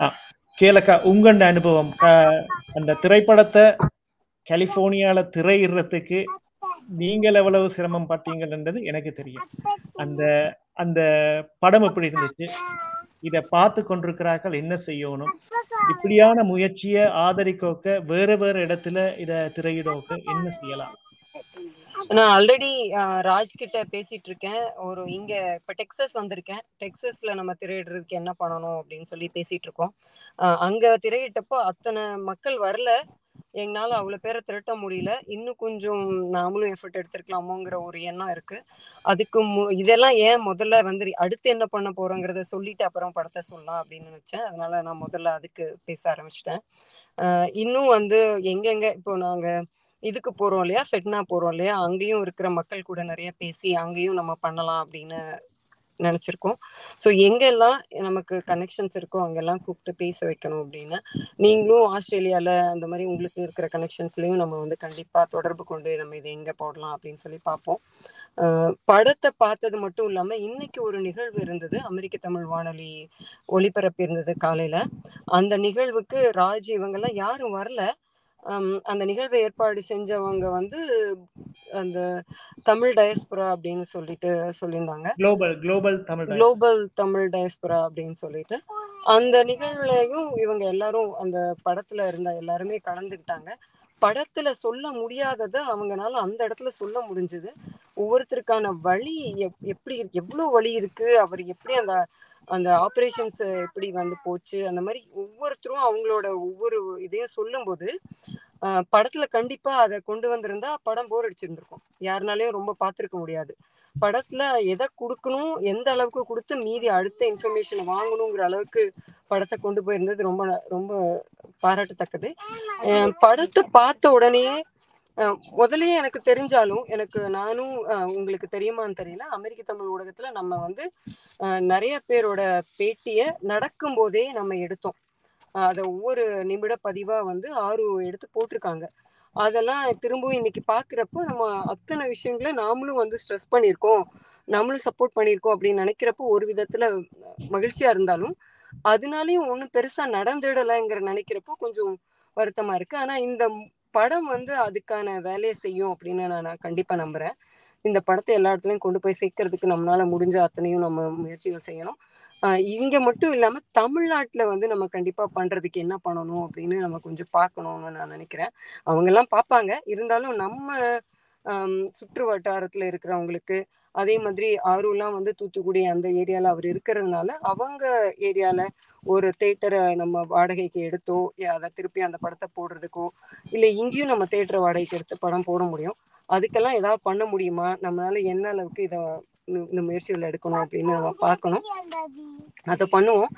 ஆ, கேலக்கா உங்களோட அனுபவம். அந்த திரைப்படத்தை கலிஃபோர்னியால திரையிடுறதுக்கு நீங்கள் எவ்வளவு சிரமம் பட்டீங்கன்றது எனக்கு தெரியும். அந்த அந்த படம் எப்படி இருந்துச்சு? இதை பார்த்து கொண்டிருக்கிறார்கள் என்ன செய்யணும்? இப்படியான முயற்சியை ஆதரிக்கோக்க வேற வேற இடத்துல இதை திரையிடோக்க என்ன செய்யலாம்? நான் ஆல்ரெடி ராஜ் கிட்ட பேசிட்டு இருக்கேன் ஒரு இங்க இப்ப டெக்ஸஸ் வந்திருக்கேன். டெக்ஸஸ்ல நம்ம திரையிடுறதுக்கு என்ன பண்ணணும் அப்படின்னு சொல்லி பேசிட்டு இருக்கோம் அங்க திரையிட்டப்போ அத்தனை மக்கள் வரல. எங்களால அவ்வளோ பேரை திரட்ட முடியல. இன்னும் கொஞ்சம் நாமளும் எஃபர்ட் எடுத்துருக்கலாமோங்கிற ஒரு எண்ணம் இருக்கு. அதுக்கு மு- இதெல்லாம் ஏன் முதல்ல வந்து அடுத்து என்ன பண்ண போறோங்கிறத சொல்லிட்டு அப்புறம் படத்தை சொல்லலாம் அப்படின்னு நினைச்சேன். அதனால நான் முதல்ல அதுக்கு பேச ஆரம்பிச்சிட்டேன். இன்னும் வந்து எங்கெங்க இப்போ நாங்கள் இதுக்கு போறோம் இல்லையா? ஃபெட்னா போறோம் இல்லையா? அங்கேயும் இருக்கிற மக்கள் கூட நிறைய பேசி அங்கேயும் நம்ம பண்ணலாம் அப்படின்னு நினைச்சிருக்கோம். ஸோ எங்கெல்லாம் நமக்கு கனெக்ஷன்ஸ் இருக்கோ அங்கெல்லாம் கூப்பிட்டு பேச வைக்கணும் அப்படின்னு நீங்களும் ஆஸ்திரேலியால அந்த மாதிரி உங்களுக்கு இருக்கிற கனெக்ஷன்ஸ்லயும் நம்ம வந்து கண்டிப்பா தொடர்பு கொண்டு நம்ம இதை எங்க போடலாம் அப்படின்னு சொல்லி பார்ப்போம். படத்தை பார்த்தது மட்டும் இல்லாம இன்னைக்கு ஒரு நிகழ்வு இருந்தது. அமெரிக்க தமிழ் வானொலி ஒளிபரப்பு இருந்தது காலையில. அந்த நிகழ்வுக்கு ராஜ் இவங்கெல்லாம் யாரும் வரல. அந்த நிகழ்வை ஏற்பாடு செஞ்சவங்க வந்து அந்த தமிழ் டயஸ்புரா அப்படின்னு சொல்லிட்டு சொல்லியிருந்தாங்க. Global global Tamil global Tamil diaspora அப்படின்னு சொல்லிட்டு. அந்த நிகழ்வுலையும் இவங்க எல்லாரும் அந்த படத்துல இருந்த எல்லாருமே கலந்துக்கிட்டாங்க. படத்துல சொல்ல முடியாததை அவங்கனால அந்த இடத்துல சொல்ல முடிஞ்சது. ஒவ்வொருத்தருக்கான வழி எப்- எப்படி இருக்கு? எவ்வளவு வழி இருக்கு? அவர் எப்படி அந்த அந்த ஆப்ரேஷன்ஸ் எப்படி வந்து போச்சு அந்த மாதிரி ஒவ்வொருத்தரும் அவங்களோட ஒவ்வொரு இதையும் சொல்லும்போது படத்துல கண்டிப்பா அதை கொண்டு வந்திருந்தா படம் போர் அடிச்சிருந்திருக்கும். யாருனாலையும் ரொம்ப பார்த்துருக்க முடியாது. படத்துல எதை கொடுக்கணும் எந்த அளவுக்கு கொடுத்து மீதி அடுத்த இன்ஃபர்மேஷன் வாங்கணுங்கிற அளவுக்கு படத்தை கொண்டு போயிருந்தது ரொம்ப ந- ரொம்ப பாராட்டத்தக்கது. படத்தை பார்த்த உடனேயே முதல்லயே எனக்கு தெரிஞ்சாலும் எனக்கு நானும் உங்களுக்கு தெரியுமான்னு தெரியல. அமெரிக்க தமிழ் ஊடகத்துல நம்ம வந்து நிறைய பேரோட பேட்டிய நடக்கும் போதே நம்ம எடுத்தோம். அதை ஒவ்வொரு நிமிட பதிவா வந்து ஆறு எடுத்து போட்டிருக்காங்க. அதெல்லாம் திரும்பவும் இன்னைக்கு பாக்குறப்போ நம்ம அத்தனை விஷயங்களை நாமளும் வந்து ஸ்ட்ரெஸ் பண்ணியிருக்கோம். நம்மளும் சப்போர்ட் பண்ணியிருக்கோம் அப்படின்னு நினைக்கிறப்போ ஒரு விதத்துல மகிழ்ச்சியா இருந்தாலும் அதனாலயும் ஒன்றும் பெருசா நடந்துடலைங்கிற நினைக்கிறப்போ கொஞ்சம் வருத்தமா இருக்கு. ஆனா இந்த படம் வந்து அதுக்கான வேலையை செய்யும் அப்படின்னு நான் நான் கண்டிப்பா நம்புறேன். இந்த படத்தை எல்லா இடத்துலையும் கொண்டு போய் சேர்க்கறதுக்கு நம்மளால முடிஞ்ச அத்தனையும் நம்ம முயற்சிகள் செய்யணும். இங்கே இங்க மட்டும் இல்லாம தமிழ்நாட்டுல வந்து நம்ம கண்டிப்பா பண்றதுக்கு என்ன பண்ணணும் அப்படின்னு நம்ம கொஞ்சம் பார்க்கணும்னு நான் நினைக்கிறேன். அவங்க எல்லாம் பார்ப்பாங்க. இருந்தாலும் நம்ம சுற்று வட்டாரத்துல இருக்கிறவங்களுக்கு அதே மாதிரி ஆர்வம்லாம் வந்து தூத்துக்குடி அந்த ஏரியால அவர் இருக்கிறதுனால அவங்க ஏரியால ஒரு தேட்டரை நம்ம வாடகைக்கு எடுத்தோ அதை திருப்பி அந்த படத்தை போடுறதுக்கோ இல்லை இங்கேயும் நம்ம தேட்டரை வாடகைக்கு எடுத்து படம் போட முடியும். அதுக்கெல்லாம் ஏதாவது பண்ண முடியுமா? நம்மளால என்ன அளவுக்கு இதை இந்த முயற்சிகள் எடுக்கணும் அப்படின்னு நம்ம பார்க்கணும். அதை பண்ணுவோம்.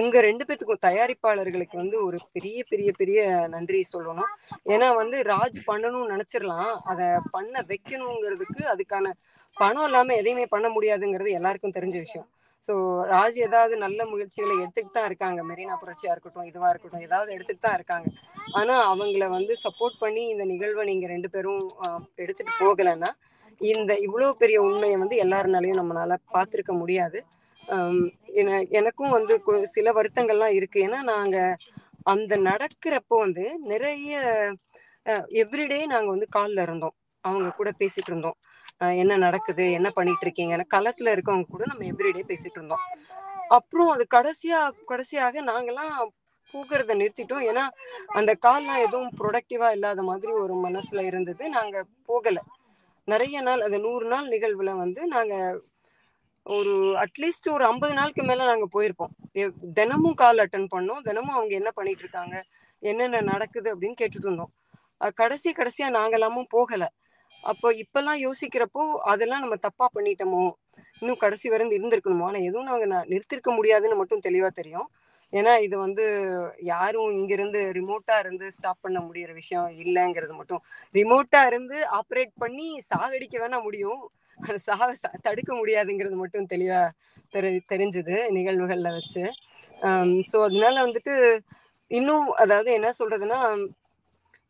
உங்க ரெண்டு பேத்துக்கும் தயாரிப்பாளர்களுக்கு வந்து ஒரு பெரிய பெரிய பெரிய நன்றி சொல்லணும். ஏன்னா வந்து ராஜ் பண்ணணும்னு நினைச்சிடலாம். அதை பண்ண வைக்கணுங்கிறதுக்கு அதுக்கான பணம் இல்லாம எதையுமே பண்ண முடியாதுங்கிறது எல்லாருக்கும் தெரிஞ்ச விஷயம். ஸோ ராஜ் ஏதாவது நல்ல முயற்சிகளை எடுத்துக்கிட்டு தான் இருக்காங்க. மெரினா புரட்சியா இருக்கட்டும் இதுவா இருக்கட்டும் ஏதாவது எடுத்துட்டு தான் இருக்காங்க. ஆனா அவங்கள வந்து சப்போர்ட் பண்ணி இந்த நிகழ்வை நீங்க ரெண்டு பேரும் எடுத்துட்டு போகலைன்னா இந்த இவ்வளவு பெரிய உண்மையை வந்து எல்லாருனாலையும் நம்மளால பார்த்துருக்க முடியாது. எனக்கும் வந்து சில வருத்தங்கள்லாம் இருக்கு. ஏன்னா நாங்க அந்த நடக்கிறப்போ வந்து நிறைய எவ்ரிடே நாங்க வந்து காலில் இருந்தோம். அவங்க கூட பேசிட்டு இருந்தோம். என்ன நடக்குது? என்ன பண்ணிட்டு இருக்கீங்க களத்துல இருக்கவங்க கூட நம்ம எவ்ரிடே பேசிட்டு இருந்தோம். அப்புறம் அது கடைசியா கடைசியாக நாங்கெல்லாம் பூக்கிறத நிறுத்திட்டோம். ஏன்னா அந்த கால்லாம் எதுவும் ப்ரொடக்டிவா இல்லாத மாதிரி ஒரு மனசுல இருந்தது. நாங்க போகலை. நிறைய நாள் அந்த நூறு நாள் நிகழ்வுல வந்து நாங்க ஒரு அட்லீஸ்ட் ஒரு ஐம்பது நாளுக்கு மேல நாங்க போயிருப்போம். தினமும் கால் அட்டன் பண்ணோம். தினமும் அவங்க என்ன பண்ணிட்டு இருக்காங்க என்னென்ன நடக்குது அப்படின்னு கேட்டுட்டு இருந்தோம். கடைசி கடைசியா நாங்க எல்லாமும் போகல. அப்போ இப்பெல்லாம் யோசிக்கிறப்போ அதெல்லாம் நம்ம தப்பா பண்ணிட்டோமோ இன்னும் கடைசி வரை இருந்திருக்கணுமோ? ஆனா எதுவும் நாங்க ந- நிறுத்திருக்க முடியாதுன்னு மட்டும் தெளிவா தெரியும். ஏன்னா இது வந்து யாரும் இங்கிருந்து ரிமோட்டா இருந்து ஸ்டாப் பண்ண முடியற விஷயம் இல்லைங்கிறது மட்டும். ரிமோட்டா இருந்து ஆப்ரேட் பண்ணி சாகடிக்க வேணா முடியும். அது சாக ச- தடுக்க முடியாதுங்கிறது மட்டும் தெளிவா தெரி தெரிஞ்சுது நிகழ்வுகள்ல வச்சு. ஸோ அதனால வந்துட்டு இன்னும் அதாவது என்ன சொல்றதுன்னா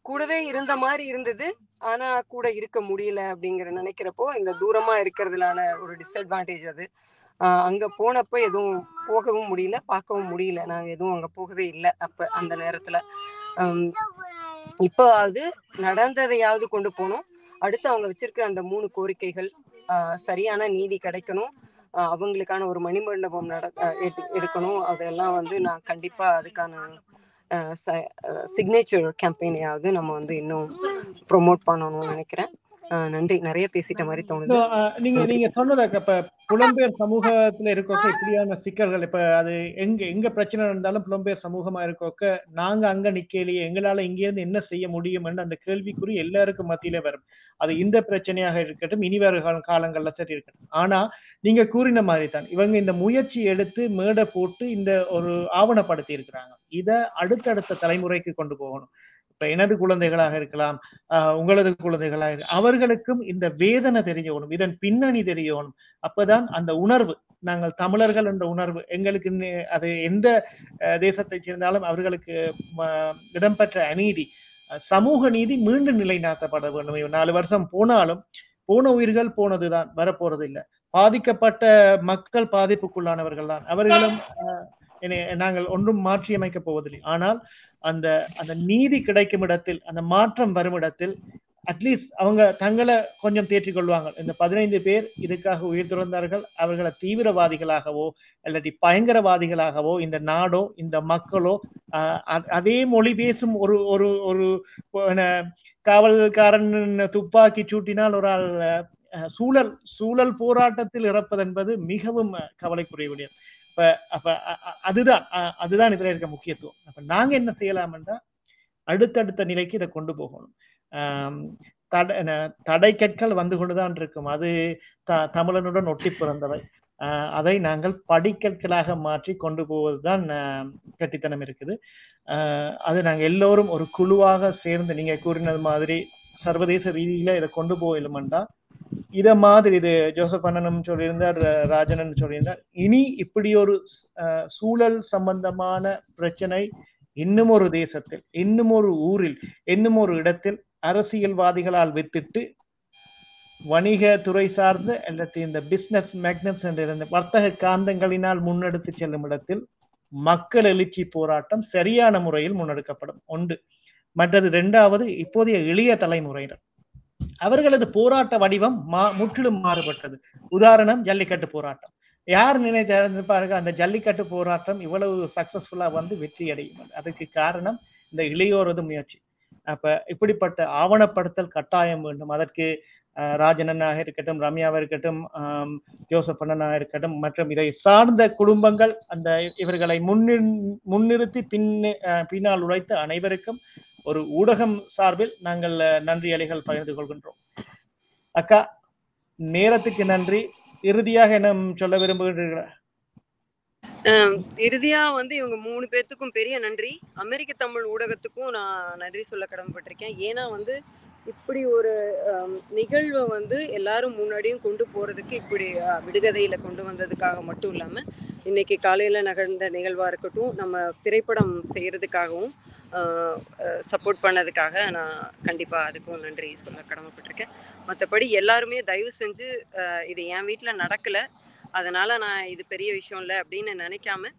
கூடவே இருந்த மாதிரி இருந்தது ஆனா கூட இருக்க முடியல அப்படிங்கிற நினைக்கிறப்போ இந்த தூரமா இருக்கிறதுலான ஒரு டிஸ்அட்வான்டேஜ் அது. அங்க போனப்போ எதுவும் போகவும் முடியல பார்க்கவும் முடியல. நாங்க எதுவும் அங்க போகவே இல்லை அப்ப அந்த நேரத்துல. இப்போ அது நடந்ததையாவது கொண்டு போகணும். அடுத்து அவங்க வச்சிருக்கிற அந்த மூணு கோரிக்கைகள் சரியான நீதி கிடைக்கணும். அவங்களுக்கான ஒரு மணிமண்டபம் நட எடுக்கணும். அதெல்லாம் வந்து நான் கண்டிப்பா அதுக்கான சிக்னேச்சர் கேம்பெயினையாவது நம்ம வந்து இன்னும் ப்ரொமோட் பண்ணணும்னு நினைக்கிறேன். நன்றி. நிறைய பேசிட்ட மாதிரி தோணுது. நீங்க நீங்க சொன்னதை இப்ப புலம்பெயர் சமூகத்துல இருக்கோக்க இப்படியான சிக்கல்கள் இப்ப அது எங்க எங்க பிரச்சனை இருந்தாலும் புலம்பெயர் சமூகமா இருக்கோக்க நாங்க அங்க நிக்கலையே எங்களால இங்க இருந்து என்ன செய்ய முடியும்னு அந்த கேள்விக்குறி எல்லாருக்கும் மத்தியில வரும். அது இந்த பிரச்சனையாக இருக்கட்டும் இனி வரும் கால- காலங்கள்ல சரி இருக்கட்டும். ஆனா நீங்க கூறின மாதிரி தான் இவங்க இந்த முயற்சி எடுத்து மேடை போட்டு இந்த ஒரு ஆவணப்படுத்தி இருக்கிறாங்க இத அடுத்தடுத்த தலைமுறைக்கு கொண்டு போகணும். இப்ப எனது குழந்தைகளாக இருக்கலாம் ஆஹ் உங்களது குழந்தைகளாக இருக்க- அவர்களுக்கும் இந்த வேதனை தெரியணும் இதன் பின்னணி தெரியணும். அப்பதான் அந்த உணர்வு நாங்கள் தமிழர்கள் என்ற உணர்வு எங்களுக்கு அது எந்த அஹ், சேர்ந்தாலும் அவர்களுக்கு இடம்பெற்ற அநீதி சமூக நீதி மீண்டும் நிலைநாட்டப்பட வேண்டும். நாலு வருஷம் போனாலும் போன உயிர்கள் போனதுதான் வரப்போறது இல்லை பாதிக்கப்பட்ட மக்கள் பாதிப்புக்குள்ளானவர்கள் தான். அவர்களும் அஹ், நாங்கள் ஒன்றும் மாற்றியமைக்க போவதில்லை. ஆனால் அந்த அந்த நீதி கிடைக்கும் இடத்தில் அந்த மாற்றம் வரும் இடத்தில் அட்லீஸ்ட் அவங்க தங்களை கொஞ்சம் தேற்றிக் கொள்வாங்க. இந்த பதினைந்து பேர் இதுக்காக உயிர் துறந்தார்கள். அவர்களை தீவிரவாதிகளாகவோ இல்லாட்டி பயங்கரவாதிகளாகவோ இந்த நாடோ இந்த மக்களோ அதே மொழி பேசும் ஒரு ஒரு ஒரு காவல்காரன் துப்பாக்கி சூட்டினால் ஒரு ஆள் சூழல் சூழல் போராட்டத்தில் இறப்பது என்பது மிகவும் கவலைக்குரிய விடயம். இப்ப அப்ப அ- அ- அதுதான் அதுதான் இதுல இருக்க முக்கியத்துவம். அப்ப நாங்க என்ன செய்யலாம்னா அடுத்தடுத்த நிலைக்கு இதை கொண்டு போகணும். தடை தடை கற்கள் வந்து கொண்டுதான் இருக்கும். அது த தமிழனுடன் ஒட்டி பிறந்தவை. அதை நாங்கள் படிக்கற்களாக மாற்றி கொண்டு போவதுதான் கட்டித்தனம் இருக்குது. அது நாங்கள் எல்லோரும் ஒரு குழுவாக சேர்ந்து நீங்க கூறினது மாதிரி சர்வதேச ரீதியில இதை கொண்டு போயிலுமெண்டா இத மாதிரி இது ஜோசப் அண்ணனும் சொல்லியிருந்தார் ராஜனன் சொல்லியிருந்தார். இனி இப்படி ஒரு சூழல் சம்பந்தமான பிரச்சனை இன்னும் ஒரு தேசத்தில் இன்னும் ஒரு ஊரில் இன்னும் ஒரு இடத்தில் அரசியல்வாதிகளால் வித்திட்டு வணிக துறை சார்ந்த அல்லது இந்த பிசினஸ் மேக்னட்ஸ் என்ற இந்த வர்த்தக காந்தங்களினால் முன்னெடுத்து செல்லும் இடத்தில் மக்கள் எழுச்சி போராட்டம் சரியான முறையில் முன்னெடுக்கப்படும். ஒன்று. மற்றது இரண்டாவது இப்போதைய இளைய தலைமுறையினர். அவர்களது போராட்ட வடிவம் மா முற்றிலும் மாறுபட்டது. உதாரணம் ஜல்லிக்கட்டு போராட்டம். யார் நினைத்திருப்பார்கள் அந்த ஜல்லிக்கட்டு போராட்டம் இவ்வளவு சக்சஸ்ஃபுல்லா வந்து வெற்றி அடையும் அதுக்கு காரணம் இந்த இளையோரது முயற்சி. அப்ப இப்படிப்பட்ட ஆவணப்படுத்தல் கட்டாயம் வேண்டும். அதற்கு அஹ், ராஜனனாக இருக்கட்டும் ரம்யாவாக இருக்கட்டும் ஜோசப் அண்ணனாக இருக்கட்டும் மற்றும் இதை சார்ந்த குடும்பங்கள் அந்த இவர்களை முன்னிறு முன்னிறுத்தி பின் பின்னால் உழைத்த அனைவருக்கும் ஒரு ஊடகம் சார்பில் நாங்கள் நன்றி அலைகள் பகிர்ந்து கொள்கின்றோம். அக்கா நேரத்துக்கு நன்றி. இறுதியாக என்ன சொல்ல விரும்புகிறீர்களா ஆஹ் இறுதியா வந்து இவங்க மூணு பேர்த்துக்கும் பெரிய நன்றி. அமெரிக்க தமிழ் ஊடகத்துக்கும் நான் நன்றி சொல்ல கடமைப்பட்டிருக்கேன். ஏன்னா வந்து இப்படி ஒரு நிகழ்வை வந்து எல்லாரும் முன்னாடியும் கொண்டு போறதுக்கு இப்படி விடுகதையில் விடுகதையில கொண்டு வந்ததுக்காக மட்டும் இல்லாம இன்னைக்கு காலையில நகர்ந்த நிகழ்வா இருக்கட்டும் நம்ம திரைப்படம் செய்யறதுக்காகவும் சப்போர்ட் பண்ணதுக்காக நான் கண்டிப்பாக அதுக்கும் நன்றி சொல்ல கடமைப்பட்டிருக்கேன். மற்றபடி எல்லாருமே தயவு செஞ்சு இது என் வீட்டில் நடக்கல. அதனால நான் இது பெரிய விஷயம் இல்லை அப்படின்னு நினைக்காம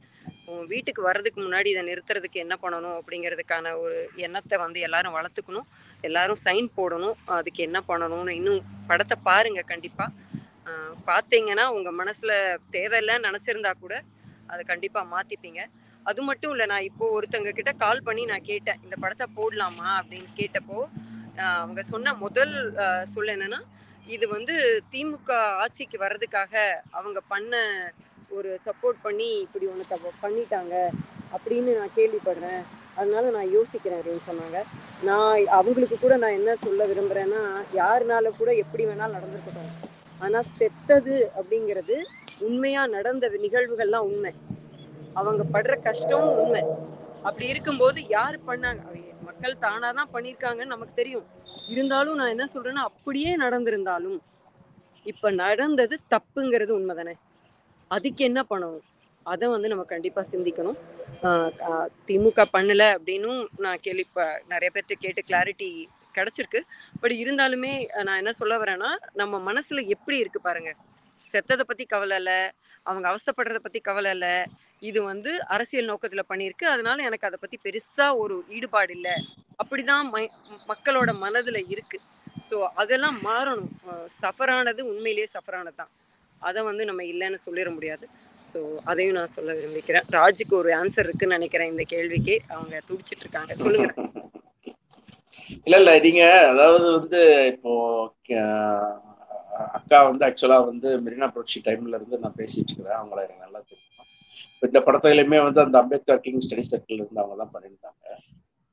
உன் வீட்டுக்கு வர்றதுக்கு முன்னாடி இதை நிறுத்துறதுக்கு என்ன பண்ணணும் அப்படிங்கிறதுக்கான ஒரு எண்ணத்தை வந்து எல்லாரும் வளர்த்துக்கணும். எல்லாரும் சைன் போடணும். அதுக்கு என்ன பண்ணணும்னு இன்னும் படத்தை பாருங்க கண்டிப்பா. பார்த்தீங்கன்னா உங்க மனசுல தேவையில்லைன்னு நினைச்சிருந்தா கூட அதை கண்டிப்பா மாத்திப்பீங்க. அது மட்டும் இல்லை நான் இப்போ ஒருத்தங்க கிட்ட கால் பண்ணி நான் கேட்டேன் இந்த படத்தை போடலாமா அப்படின்னு கேட்டப்போ அவங்க சொன்ன முதல் சொல்ல சொல் என்னன்னா இது வந்து திமுக ஆட்சிக்கு வர்றதுக்காக அவங்க பண்ண ஒரு சப்போர்ட் பண்ணி இப்படி ஒன்று பண்ணிட்டாங்க அப்படின்னு நான் கேள்விப்படுறேன். அதனால நான் யோசிக்கிறேன் அப்படின்னு சொன்னாங்க. நான் அவங்களுக்கு கூட நான் என்ன சொல்ல விரும்புறேன்னா யாருனால கூட எப்படி வேணாலும் நடந்திருக்கட்டும். ஆனா செத்தது அப்படிங்கிறது உண்மையா நடந்த நிகழ்வுகள்லாம் உண்மை. அவங்க படுற கஷ்டமும் உண்மை. அப்படி இருக்கும்போது யார் பண்ணாங்க? அவங்க மக்கள் தானாக தான் பண்ணியிருக்காங்கன்னு நமக்கு தெரியும். இருந்தாலும் நான் என்ன சொல்றேன்னா அப்படியே நடந்திருந்தாலும் இப்ப நடந்தது தப்புங்கிறது உண்மைதானே? அதுக்கு என்ன பண்ணணும்? அதை வந்து நம்ம கண்டிப்பாக சிந்திக்கணும். திமுக பண்ணலை அப்படின்னும் நான் கேள்வி நிறைய பேர்கிட்ட கேட்டு கிளாரிட்டி கிடைச்சிருக்கு. பட் இருந்தாலுமே நான் என்ன சொல்ல வரேன்னா நம்ம மனசுல எப்படி இருக்கு பாருங்க. செத்ததை பத்தி கவலை இல்லை. அவங்க அவஸ்தைப்படுறத பத்தி கவலை இல்லை. இது வந்து அரசியல் நோக்கத்துல பண்ணியிருக்கு. அதனால எனக்கு அதை பத்தி பெருசா ஒரு ஈடுபாடு இல்லை. அப்படிதான் மை- மக்களோட மனதுல இருக்கு. ஸோ அதெல்லாம் மாறணும். சஃபரானது உண்மையிலேயே சஃபரானது தான் அதை வந்து நம்ம இல்லைன்னு சொல்லிட முடியாது. ஸோ அதையும் நான் சொல்ல விரும்பிக்கிறேன் ராஜுக்கு ஒரு ஆன்சர் இருக்குன்னு நினைக்கிறேன் இந்த கேள்விக்கு. அவங்க துடிச்சிட்டு இருக்காங்க. சொல்லுங்க. இல்ல இல்ல. நீங்க அதாவது வந்து இப்போ அக்கா வந்து ஆக்சுவலா வந்து மெரினா புரட்சி டைம்ல இருந்து நான் பேசிட்டு இருக்கிறேன். அவங்கள எனக்கு நல்லா தெரியும். இந்த படத்துலயுமே வந்து அந்த அம்பேத்கர் கிங் ஸ்டடி சர்க்கிள் இருந்து அவங்க தான் பண்ணியிருந்தாங்க.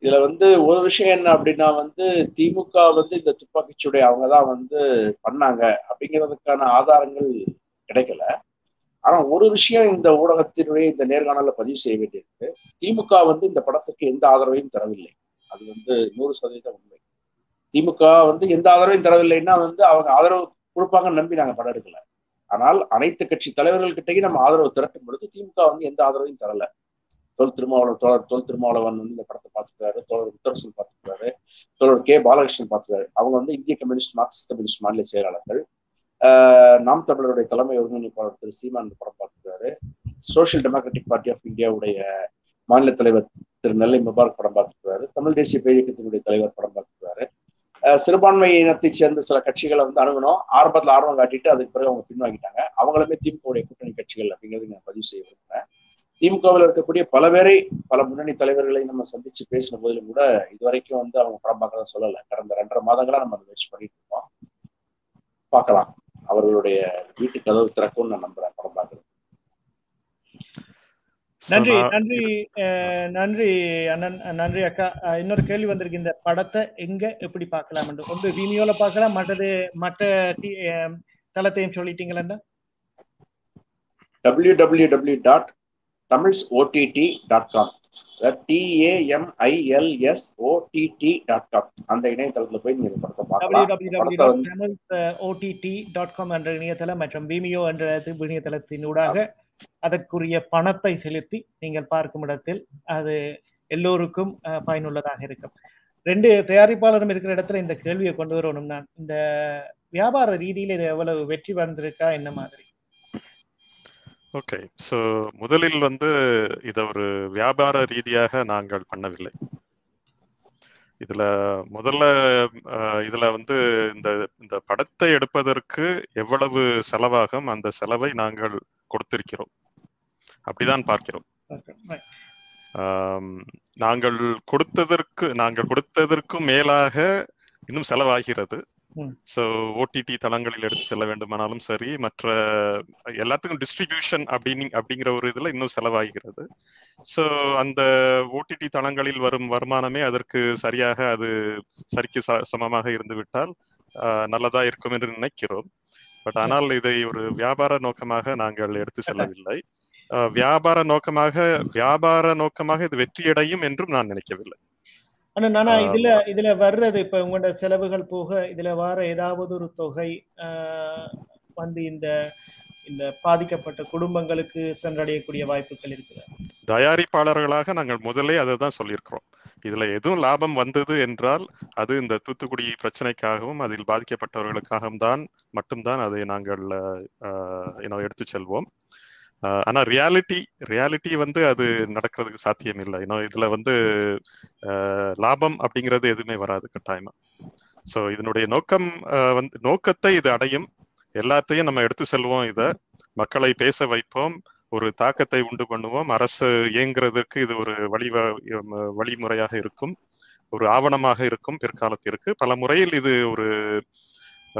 இதுல வந்து ஒரு விஷயம் என்ன அப்படின்னா வந்து திமுக வந்து இந்த துப்பாக்கிச்சூடை அவங்க தான் வந்து பண்ணாங்க அப்படிங்கிறதுக்கான ஆதாரங்கள் கிடைக்கல. ஆனா ஒரு விஷயம் இந்த ஊடகத்தினுடைய இந்த நேர்காணல பதிவு செய்ய வேண்டியிருக்கு. திமுக வந்து இந்த படத்துக்கு எந்த ஆதரவையும் தரவில்லை. அது வந்து நூறு சதவீதம் உண்மை. திமுக வந்து எந்த ஆதரவையும் தரவில்லைன்னா வந்து அவங்க ஆதரவு கொடுப்பாங்கன்னு நம்பி நாங்க படம் எடுக்கல. ஆனால் அனைத்து கட்சி தலைவர்கள்கிட்டையும் நம்ம ஆதரவு திரட்டும் பொழுது திமுக வந்து எந்த ஆதரவையும் தரல. தொல் திருமாவளவன் தோழர் தொல் திருமாவளவன் வந்து இந்த படத்தை பார்த்துக்கிறாரு தோழர் முத்தரசன் பார்த்துக்கிறாரு தோழர் கே. பாலகிருஷ்ணன் பார்த்துக்கிறாரு அவங்க வந்து இந்திய கம்யூனிஸ்ட் மார்க்சிஸ்ட் கம்யூனிஸ்ட் மாநில செயலாளர்கள். நாம் தமிழருடைய தலைமை ஒருங்கிணைப்பாளர் திரு சீமான் இந்த படம் பார்த்துக்கிறாரு சோசியல் டெமோக்ராட்டிக் பார்ட்டி ஆஃப் இந்தியாவுடைய மாநில தலைவர் திரு நெல்லை முபாரக் படம் பார்த்துக்கிறாரு தமிழ் தேசிய பேரியக்கத்தினுடைய தலைவர் படம் பார்த்துக்கிறாரு சிறுபான்மை இனத்தை சேர்ந்த சில கட்சிகளை வந்து அணுகணும். ஆரம்பத்தில் ஆர்வம் காட்டிட்டு அதுக்கு பிறகு அவங்க பின்வாங்கிட்டாங்க. அவங்களுமே திமுகவுடைய கூட்டணி கட்சிகள் அப்படிங்கிறது நான் பதிவு செய்ய விரும்புகிறேன் திமுகவில் இருக்கக்கூடிய பல பேரை பல முன்னணி தலைவர்களை நம்ம சந்திச்சு பேசின போதிலும் கூட இதுவரைக்கும் வந்து அவங்க படம் பார்க்கறத சொல்லலை. கடந்த ரெண்டரை மாதங்களா நம்ம அதை முயற்சி பண்ணிட்டு இருக்கோம். பார்க்கலாம். அவர்களுடைய வீட்டு கதவு திறக்கும்னு நான் நம்புறேன் படம் பார்க்கறது. நன்றி நன்றி அஹ், நன்றி அண்ணன் நன்றி அக்கா. இன்னொரு கேள்வி வந்திருக்கு இந்த படத்தை எங்க எப்படி பார்க்கலாம் என்று? ஒன்று விமியோல பார்க்கலாம் மற்றது மற்ற தளத்தையும் சொல்லிட்டீங்களா W W W dot Tamils OTT dot com TAMILS OTT dot com அந்த இணையதளத்துல போய் நீங்க இந்த படத்தை பார்க்கலாம். படத்தை வந்து www.tamilsot.com என்ற இணையதளம் மற்றும் விமியோ என்ற இணையதளத்தினூடாக அதற்குரிய பணத்தை செலுத்தி நீங்கள் பார்க்கும் இடத்தில் அது எல்லோருக்கும் பயனுள்ளதாக இருக்கும். ரெண்டு தயாரிப்பாளரும் இருக்கிற இடத்துல இந்த கேள்வியை கொண்டு வரணும் நான். இந்த வியாபார ரீதியில இது எவ்வளவு வெற்றி வந்திருக்கா என்ன மாதிரி? ஓகே ஸோ முதலில் வந்து இதை ஒரு வியாபார ரீதியாக நாங்கள் பண்ணவில்லை. இதுல முதல்ல இதுல வந்து இந்த இந்த படத்தை எடுப்பதற்கு எவ்வளவு செலவாகும் அந்த செலவை நாங்கள் கொடுத்திருக்கிறோம். அப்படிதான் பார்க்கிறோம். நாங்கள் கொடுத்ததற்கு நாங்கள் கொடுத்ததற்கும் மேலாக இன்னும் செலவாகிறது. ஸோ ஓடிடி தளங்களில் எடுத்து செல்ல வேண்டுமானாலும் சரி மற்ற எல்லாத்துக்கும் டிஸ்ட்ரிபியூஷன் அப்படின்னு அப்படிங்கிற ஒரு இதுல இன்னும் செலவாகிறது. ஸோ அந்த ஓடிடி தளங்களில் வரும் வருமானமே அதற்கு சரியாக அது சரிக்கு ச- சமமாக இருந்துவிட்டால் ஆஹ், நல்லதா இருக்கும் என்று நினைக்கிறோம். பட் ஆனால் இதை ஒரு வியாபார நோக்கமாக நாங்கள் எடுத்து செல்லவில்லை. வியாபார நோக்கமாக வியாபார நோக்கமாக இது வெற்றியடையும் என்றும் நான் நினைக்கவில்லை. ஆனா நானா. இதுல இதுல வர்றது இப்ப உங்களோட செலவுகள் போக இதுல வர ஏதாவது ஒரு தொகை வந்து இந்த இந்த பாதிக்கப்பட்ட குடும்பங்களுக்கு சென்றடையக்கூடிய வாய்ப்புகள் இருக்குது. தயாரிப்பாளர்களாக நாங்கள் முதலே அதை தான் சொல்லியிருக்கிறோம். இதுல எதுவும் லாபம் வந்தது என்றால் அது இந்த தூத்துக்குடி பிரச்சனைக்காகவும் அதில் பாதிக்கப்பட்டவர்களுக்காகவும் தான் மட்டும்தான் அதை நாங்கள் எடுத்து செல்வோம். ஆனா ரியாலிட்டி ரியாலிட்டி வந்து அது நடக்கிறதுக்கு சாத்தியம் இல்லை இன்னும் இதுல வந்து ஆஹ் லாபம் அப்படிங்கிறது எதுவுமே வராது கட்டாயமா. ஸோ இதனுடைய நோக்கம் வந்து நோக்கத்தை இது அடையும். எல்லாத்தையும் நம்ம எடுத்து செல்வோம் இதை. மக்களை பேச வைப்போம். ஒரு தாக்கத்தை உண்டு பண்ணுவோம். அரசு இயங்குறதுக்கு இது ஒரு வழி வழிமுறையாக இருக்கும். ஒரு ஆவணமாக இருக்கும். பிற்காலத்திற்கு. பல முறையில் இது ஒரு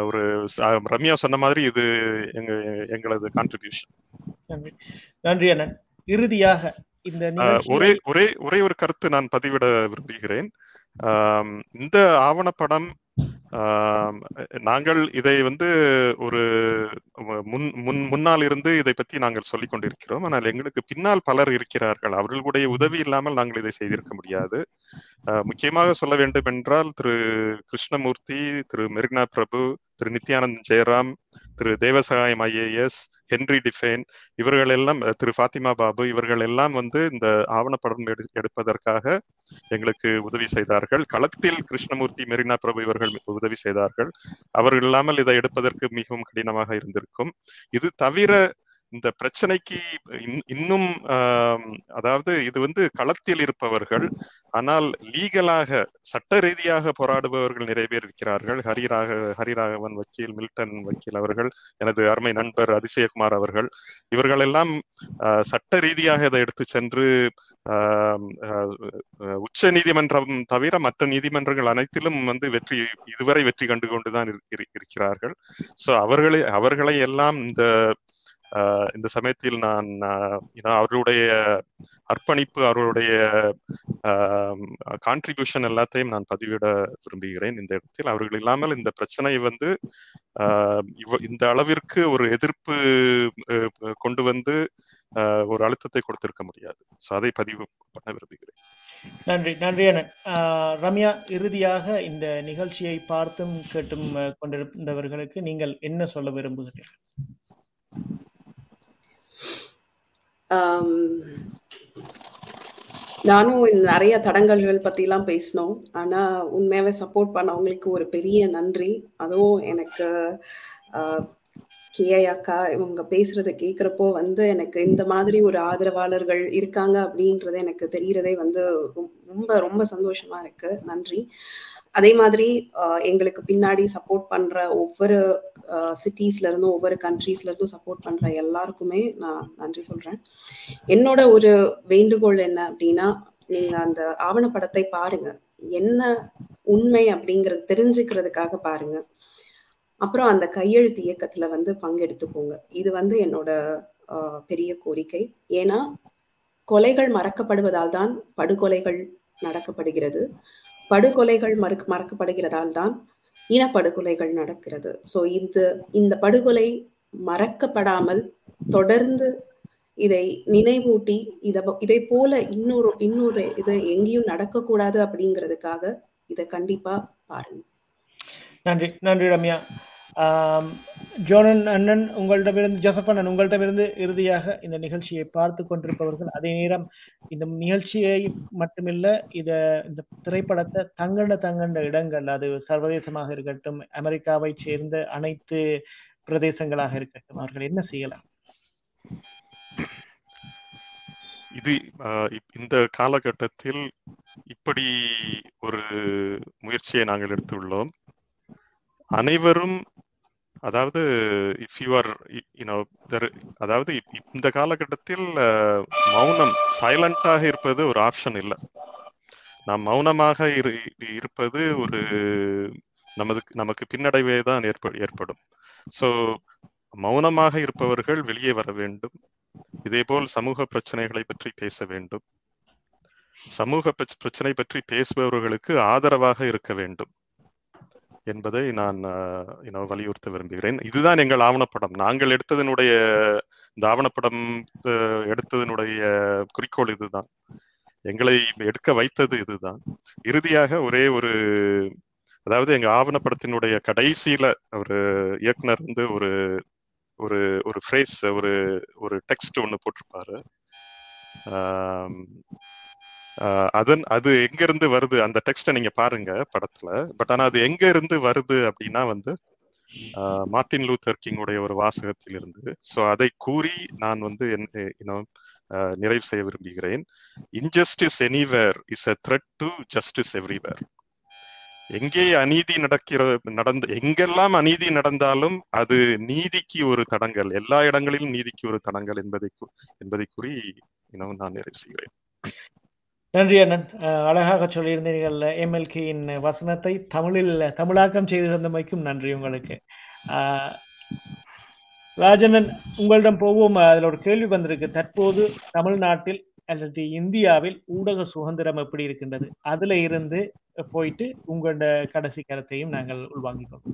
ஒரு ரம்யா சொன்ன மாதிரி இது எங்க எங்களது கான்ட்ரிபியூஷன் நன்றி. அண்ணன். இறுதியாக இந்த ஒரே ஒரே ஒரே ஒரு கருத்து நான் பதிவிட விரும்புகிறேன். இந்த ஆவணப்படம் நாங்கள் இதை வந்து ஒரு முன் முன் முன்னால் இருந்து இதை பற்றி நாங்கள் சொல்லிக் கொண்டிருக்கிறோம். ஆனால் எங்களுக்கு பின்னால் பலர் இருக்கிறார்கள். அவர்களுடைய உதவி இல்லாமல் நாங்கள் இதை செய்திருக்க முடியாது. முக்கியமாக சொல்ல வேண்டும் என்றால் Thiru Krishnamurthy Thiru Marina Prabhu Thiru Nithyanand Jayaram Thiru Devasahayam IAS Henri Tiphagne இவர்கள் எல்லாம் திரு ஃபாத்திமா பாபு இவர்கள் எல்லாம் வந்து இந்த ஆவணப்படம் எடு எடுப்பதற்காக எங்களுக்கு உதவி செய்தார்கள். களத்தில் கிருஷ்ணமூர்த்தி மெரினா பிரபு இவர்கள் உதவி செய்தார்கள். அவர்கள் இல்லாமல் இதை எடுப்பதற்கு மிகவும் கடினமாக இருந்திருக்கும். இது தவிர இந்த பிரச்சனைக்கு இன்னும் அதாவது இது வந்து களத்தில் இருப்பவர்கள் ஆனால் லீகலாக சட்ட ரீதியாக போராடுபவர்கள் நிறைய பேர் இருக்கிறார்கள். ஹரிராக ஹரிராகவன் வக்கீல் மில்டன் வக்கீல் அவர்கள் எனது அருமை நண்பர் அதிசயகுமார் அவர்கள் இவர்கள் எல்லாம் சட்ட ரீதியாக இதை எடுத்து சென்று உச்ச நீதிமன்றம் தவிர மற்ற நீதிமன்றங்கள் அனைத்திலும் வந்து வெற்றி இதுவரை வெற்றி கண்டு கொண்டுதான் இருக்கிறார்கள். சோ அவர்களை அவர்களை எல்லாம் இந்த இந்த சமயத்தில் நான் அவர்களுடைய அர்ப்பணிப்பு அவர்களுடைய கான்ட்ரிபியூஷன் எல்லாத்தையும் நான் பதிவிட விரும்புகிறேன் இந்த இடத்தில். அவர்கள் இல்லாமல் இந்த பிரச்சனை வந்து இந்த அளவிற்கு ஒரு எதிர்ப்பு கொண்டு வந்து ஒரு அழுத்தத்தை கொடுத்திருக்க முடியாது. ஸோ அதை பதிவு பண்ண விரும்புகிறேன். நன்றி நன்றி அண்ணன் ரம்யா இறுதியாக இந்த நிகழ்ச்சியை பார்த்தும் கேட்டும் கொண்டிருந்தவர்களுக்கு நீங்கள் என்ன சொல்ல விரும்புகிறீர்கள்? நானும் நிறைய தடங்கல்கள் பற்றிலாம் பேசினோம். ஆனால் உண்மையாகவே சப்போர்ட் பண்ணவங்களுக்கு ஒரு பெரிய நன்றி. அதுவும் எனக்கு கேஐ அக்கா இவங்க பேசுறத கேட்குறப்போ வந்து எனக்கு இந்த மாதிரி ஒரு ஆதரவாளர்கள் இருக்காங்க அப்படின்றது எனக்கு தெரியிறதே வந்து ரொம்ப ரொம்ப சந்தோஷமா இருக்கு. நன்றி. அதே மாதிரி எங்களுக்கு பின்னாடி சப்போர்ட் பண்ற ஒவ்வொரு சிட்டிஸ்ல இருந்தும் ஒவ்வொரு கண்ட்ரீஸ்ல இருந்தும் சப்போர்ட் பண்ற எல்லாருக்குமே நான் நன்றி சொல்றேன். என்னோட ஒரு வேண்டுகோள் என்ன அப்படின்னா நீங்க அந்த ஆவணப்படத்தை பாருங்க. என்ன உண்மை அப்படிங்கறது தெரிஞ்சுக்கிறதுக்காக பாருங்க. அப்புறம் அந்த கையெழுத்து இயக்கத்துல வந்து பங்கெடுத்துக்கோங்க. இது வந்து என்னோட பெரிய கோரிக்கை. ஏன்னா கொலைகள் மறக்கப்படுவதால் தான் படுகொலைகள் நடக்கப்படுகிறது. படுகொலைகள் மறுக்க மறக்கப்படுகிறதால் தான் இனப்படுகொலைகள் நடக்கிறது. ஸோ இந்த இந்த படுகொலை மறக்கப்படாமல் தொடர்ந்து இதை நினைவூட்டி இதை இதை போல இன்னொரு இன்னொரு இது எங்கேயும் நடக்கக்கூடாது அப்படிங்கிறதுக்காக இதை கண்டிப்பா பாருங்க. நன்றி நன்றி ரம்யா. ஜோனன் அண்ணன் உங்களிடமிருந்து ஜோசப் அண்ணன் உங்களிடமிருந்து இறுதியாக இந்த நிகழ்ச்சியை பார்த்து கொண்டிருப்பவர்கள் அதே நேரம் இந்த நிகழ்ச்சியை மட்டுமில்ல இத இந்த திரைப்படத்தை தங்கண்ட தங்கண்ட இடங்கள் அது சர்வதேசமாக இருக்கட்டும் அமெரிக்காவை சேர்ந்த அனைத்து பிரதேசங்களாக இருக்கட்டும் அவர்கள் என்ன செய்யலாம்? இது இந்த காலகட்டத்தில் இப்படி ஒரு முயற்சியை நாங்கள் எடுத்துள்ளோம். அனைவரும் அதாவது இஃப் யூ ஆர் அதாவது இந்த காலகட்டத்தில் மௌனம் சைலண்டாக இருப்பது ஒரு ஆப்ஷன் இல்லை. நாம் மௌனமாக இரு இருப்பது ஒரு நமது நமக்கு பின்னடைவே தான் ஏற்ப ஏற்படும். ஸோ மௌனமாக இருப்பவர்கள் வெளியே வர வேண்டும். இதேபோல் சமூக பிரச்சனைகளை பற்றி பேச வேண்டும். சமூக பிரச்சனை பற்றி பேசுபவர்களுக்கு ஆதரவாக இருக்க வேண்டும். என்பதை நான் வலியுறுத்த விரும்புகிறேன். இதுதான் எங்கள் ஆவணப்படம். நாங்கள் எடுத்ததனுடைய இந்த ஆவணப்படம் எடுத்ததனுடைய குறிக்கோள் இதுதான். எங்களை எடுக்க வைத்தது இதுதான். இறுதியாக ஒரே ஒரு அதாவது எங்க ஆவணப்படத்தினுடைய கடைசியில ஒரு இயக்குனர் வந்து ஒரு ஒரு ஒரு ஃப்ரேஸ் ஒரு ஒரு டெக்ஸ்ட் ஒன்று போட்டிருப்பாரு. அதன் அது எங்க இருந்து வருது? அந்த டெக்ஸ்ட நீங்க பாருங்க படத்துல. பட் ஆனா அது எங்க இருந்து வருது அப்படின்னா வந்து ஆஹ் மார்ட்டின் லூத்தர் கிங்குடைய ஒரு வாசகத்தில் இருந்து ஸோ அதை கூறி நான் வந்து இன்னும் நிறைவு செய்ய விரும்புகிறேன். Injustice anywhere is a threat to justice everywhere எங்கே அநீதி நடக்கிற நடந்த எங்கெல்லாம் அநீதி நடந்தாலும் அது நீதிக்கு ஒரு தடங்கல் எல்லா இடங்களிலும் நீதிக்கு ஒரு தடங்கல் என்பதை என்பதை கூறி இன்னும் நான் நிறைவு செய்கிறேன். நன்றி அண்ணன். அஹ், அழகாக சொல்லியிருந்தீர்கள். எம்எல்கேயின் வசனத்தை தமிழில் தமிழாக்கம் செய்து தந்தமைக்கும் நன்றி உங்களுக்கு. அஹ், ராஜனன் உங்களிடம் போவோம். அதில் ஒரு கேள்வி வந்திருக்கு. தற்போது தமிழ்நாட்டில் அல்லது இந்தியாவில் ஊடக சுதந்திரம் எப்படி இருக்கின்றது? அதுல இருந்து போயிட்டு உங்களோட கடைசி கருத்தையும் நாங்கள் உள்வாங்கிக்கோம்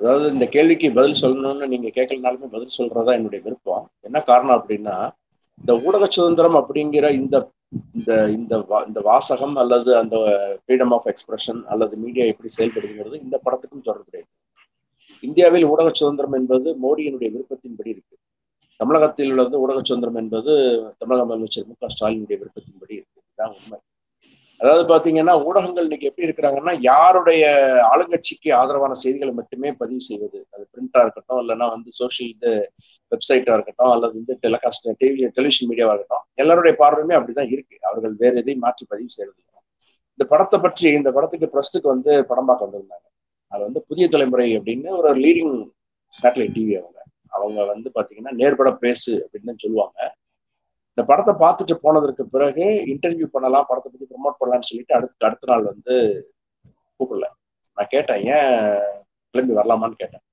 அதாவது இந்த கேள்விக்கு பதில் சொல்லணும்னு நீங்க கேட்கலனாலுமே பதில் சொல்றதா என்னுடைய விருப்பம். என்ன காரணம் அப்படின்னா இந்த ஊடக சுதந்திரம் அப்படிங்கிற இந்த இந்த இந்த இந்த வாசகம் அல்லது அந்த ஃப்ரீடம் ஆஃப் எக்ஸ்பிரஷன் அல்லது மீடியா எப்படி செயல்படுகிறது இந்த படத்துக்கும் தொடர்புடையது இந்தியாவில் ஊடக சுதந்திரம் என்பது மோடியினுடைய விருப்பத்தின்படி இருக்கு. தமிழகத்தில் உள்ளது ஊடக சுதந்திரம் என்பது தமிழக முதலமைச்சர் மு க ஸ்டாலினுடைய விருப்பத்தின்படி இருக்கு. இதுதான் உண்மை. அதாவது பாத்தீங்கன்னா ஊடகங்கள் இன்னைக்கு எப்படி இருக்கிறாங்கன்னா யாருடைய ஆளுங்கட்சிக்கு ஆதரவான செய்திகளை மட்டுமே பதிவு செய்வது அது இருக்கட்டும் இல்லைன்னா வந்து சோஷியல் இது வெப்சைட்டா இருக்கட்டும் அல்லது வந்து டெலிகாஸ்ட் டிவி டெலிவிஷன் மீடியாவா இருக்கட்டும் எல்லாருடைய பார்வையுமே அப்படிதான் இருக்கு. அவர்கள் வேற எதையும் மாற்றி பதிவு செய்யறது இந்த படத்தை பற்றி இந்த படத்துக்கு ப்ரெஸ்ஸுக்கு வந்து படம் பார்க்க வந்திருந்தாங்க. அது வந்து புதிய தலைமுறை அப்படின்னு ஒரு லீடிங் சேட்டலைட் டிவி அவங்க. அவங்க வந்து பாத்தீங்கன்னா நேர்பட பேசு அப்படின்னு சொல்லுவாங்க. இந்த படத்தை பார்த்துட்டு போனதற்கு பிறகு இன்டர்வியூ பண்ணலாம் படத்தை பத்தி ப்ரொமோட் பண்ணலாம்னு சொல்லிட்டு அடுத்த அடுத்த நாள் வந்து கூப்பிடல. நான் கேட்டேன் ஏன் கிளம்பி வரலாமான்னு கேட்டேன்.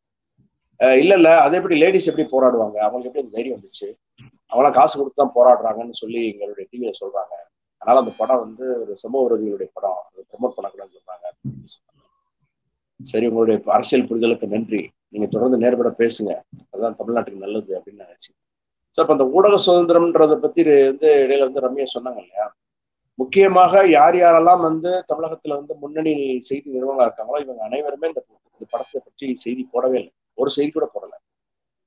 இல்ல இல்ல. அது எப்படி லேடிஸ் எப்படி போராடுவாங்க? அவங்களுக்கு எப்படி தைரியம் வந்துச்சு? அவங்களாம் காசு கொடுத்து தான் போராடுறாங்கன்னு சொல்லி எங்களுடைய டிவியில சொல்றாங்க. அதனால அந்த படம் வந்து ஒரு சமூக விரோதிகளுடைய படம். அதை பண்ணக்கூடாதுன்னு சொல்றாங்க சரி உங்களுடைய அரசியல் புரிதலுக்கு நன்றி. நீங்க தொடர்ந்து நேர்பட பேசுங்க. அதுதான் தமிழ்நாட்டுக்கு நல்லது அப்படின்னு நான் நினைச்சேன். ஸோ அப்போ அந்த ஊடக சுதந்திரம்ன்றதை பத்தி வந்து இடையில வந்து ரம்யா சொன்னாங்க இல்லையா? முக்கியமாக யார் யாரெல்லாம் வந்து தமிழகத்துல வந்து முன்னணி செய்தி நிறுவனங்களா இருக்காங்களோ இவங்க அனைவருமே இந்த படத்தை பற்றி செய்தி போடவே இல்லை. ஒரு செய்தி கூட போடல.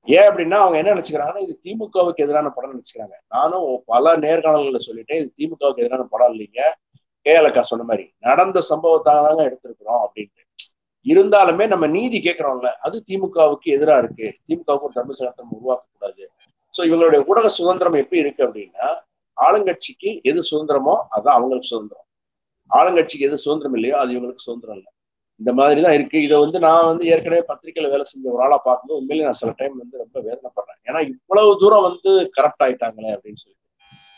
ஏன் அப்படின்னா அவங்க என்ன நினைச்சுக்கிறாங்கன்னா இது திமுகவுக்கு எதிரான படம் நினைச்சுக்கிறாங்க. நானும் பல நேர்காணல்களை சொல்லிட்டேன் இது திமுகவுக்கு எதிரான படம் இல்லைங்க. கேஎலக்கா சொன்ன மாதிரி நடந்த சம்பவத்தாங்க எடுத்திருக்கிறோம் அப்படின்ட்டு. இருந்தாலுமே நம்ம நீதி கேட்கிறோம்ல அது திமுகவுக்கு எதிரா இருக்கு. திமுகவுக்கு ஒரு தர்ம சட்டம் உருவாக்க கூடாது சோ இவங்களுடைய ஊடக சுதந்திரம் எப்படி இருக்கு அப்படின்னா ஆளுங்கட்சிக்கு எது சுதந்திரமோ அதான் அவங்களுக்கு சுதந்திரம். ஆளுங்கட்சிக்கு எது சுதந்திரம் இல்லையோ அது இவங்களுக்கு சுதந்திரம் இல்லை. இந்த மாதிரி தான் இருக்கு. இதை வந்து நான் வந்து ஏற்கனவே பத்திரிகையில வேலை செஞ்ச ஒரு ஆளா பார்க்கும்போது உண்மையிலே நான் சில டைம் வந்து ரொம்ப வேதனைப்படுறேன். ஏன்னா இவ்வளவு தூரம் வந்து கரப்ட் ஆயிட்டாங்களே அப்படின்னு சொல்லிட்டு.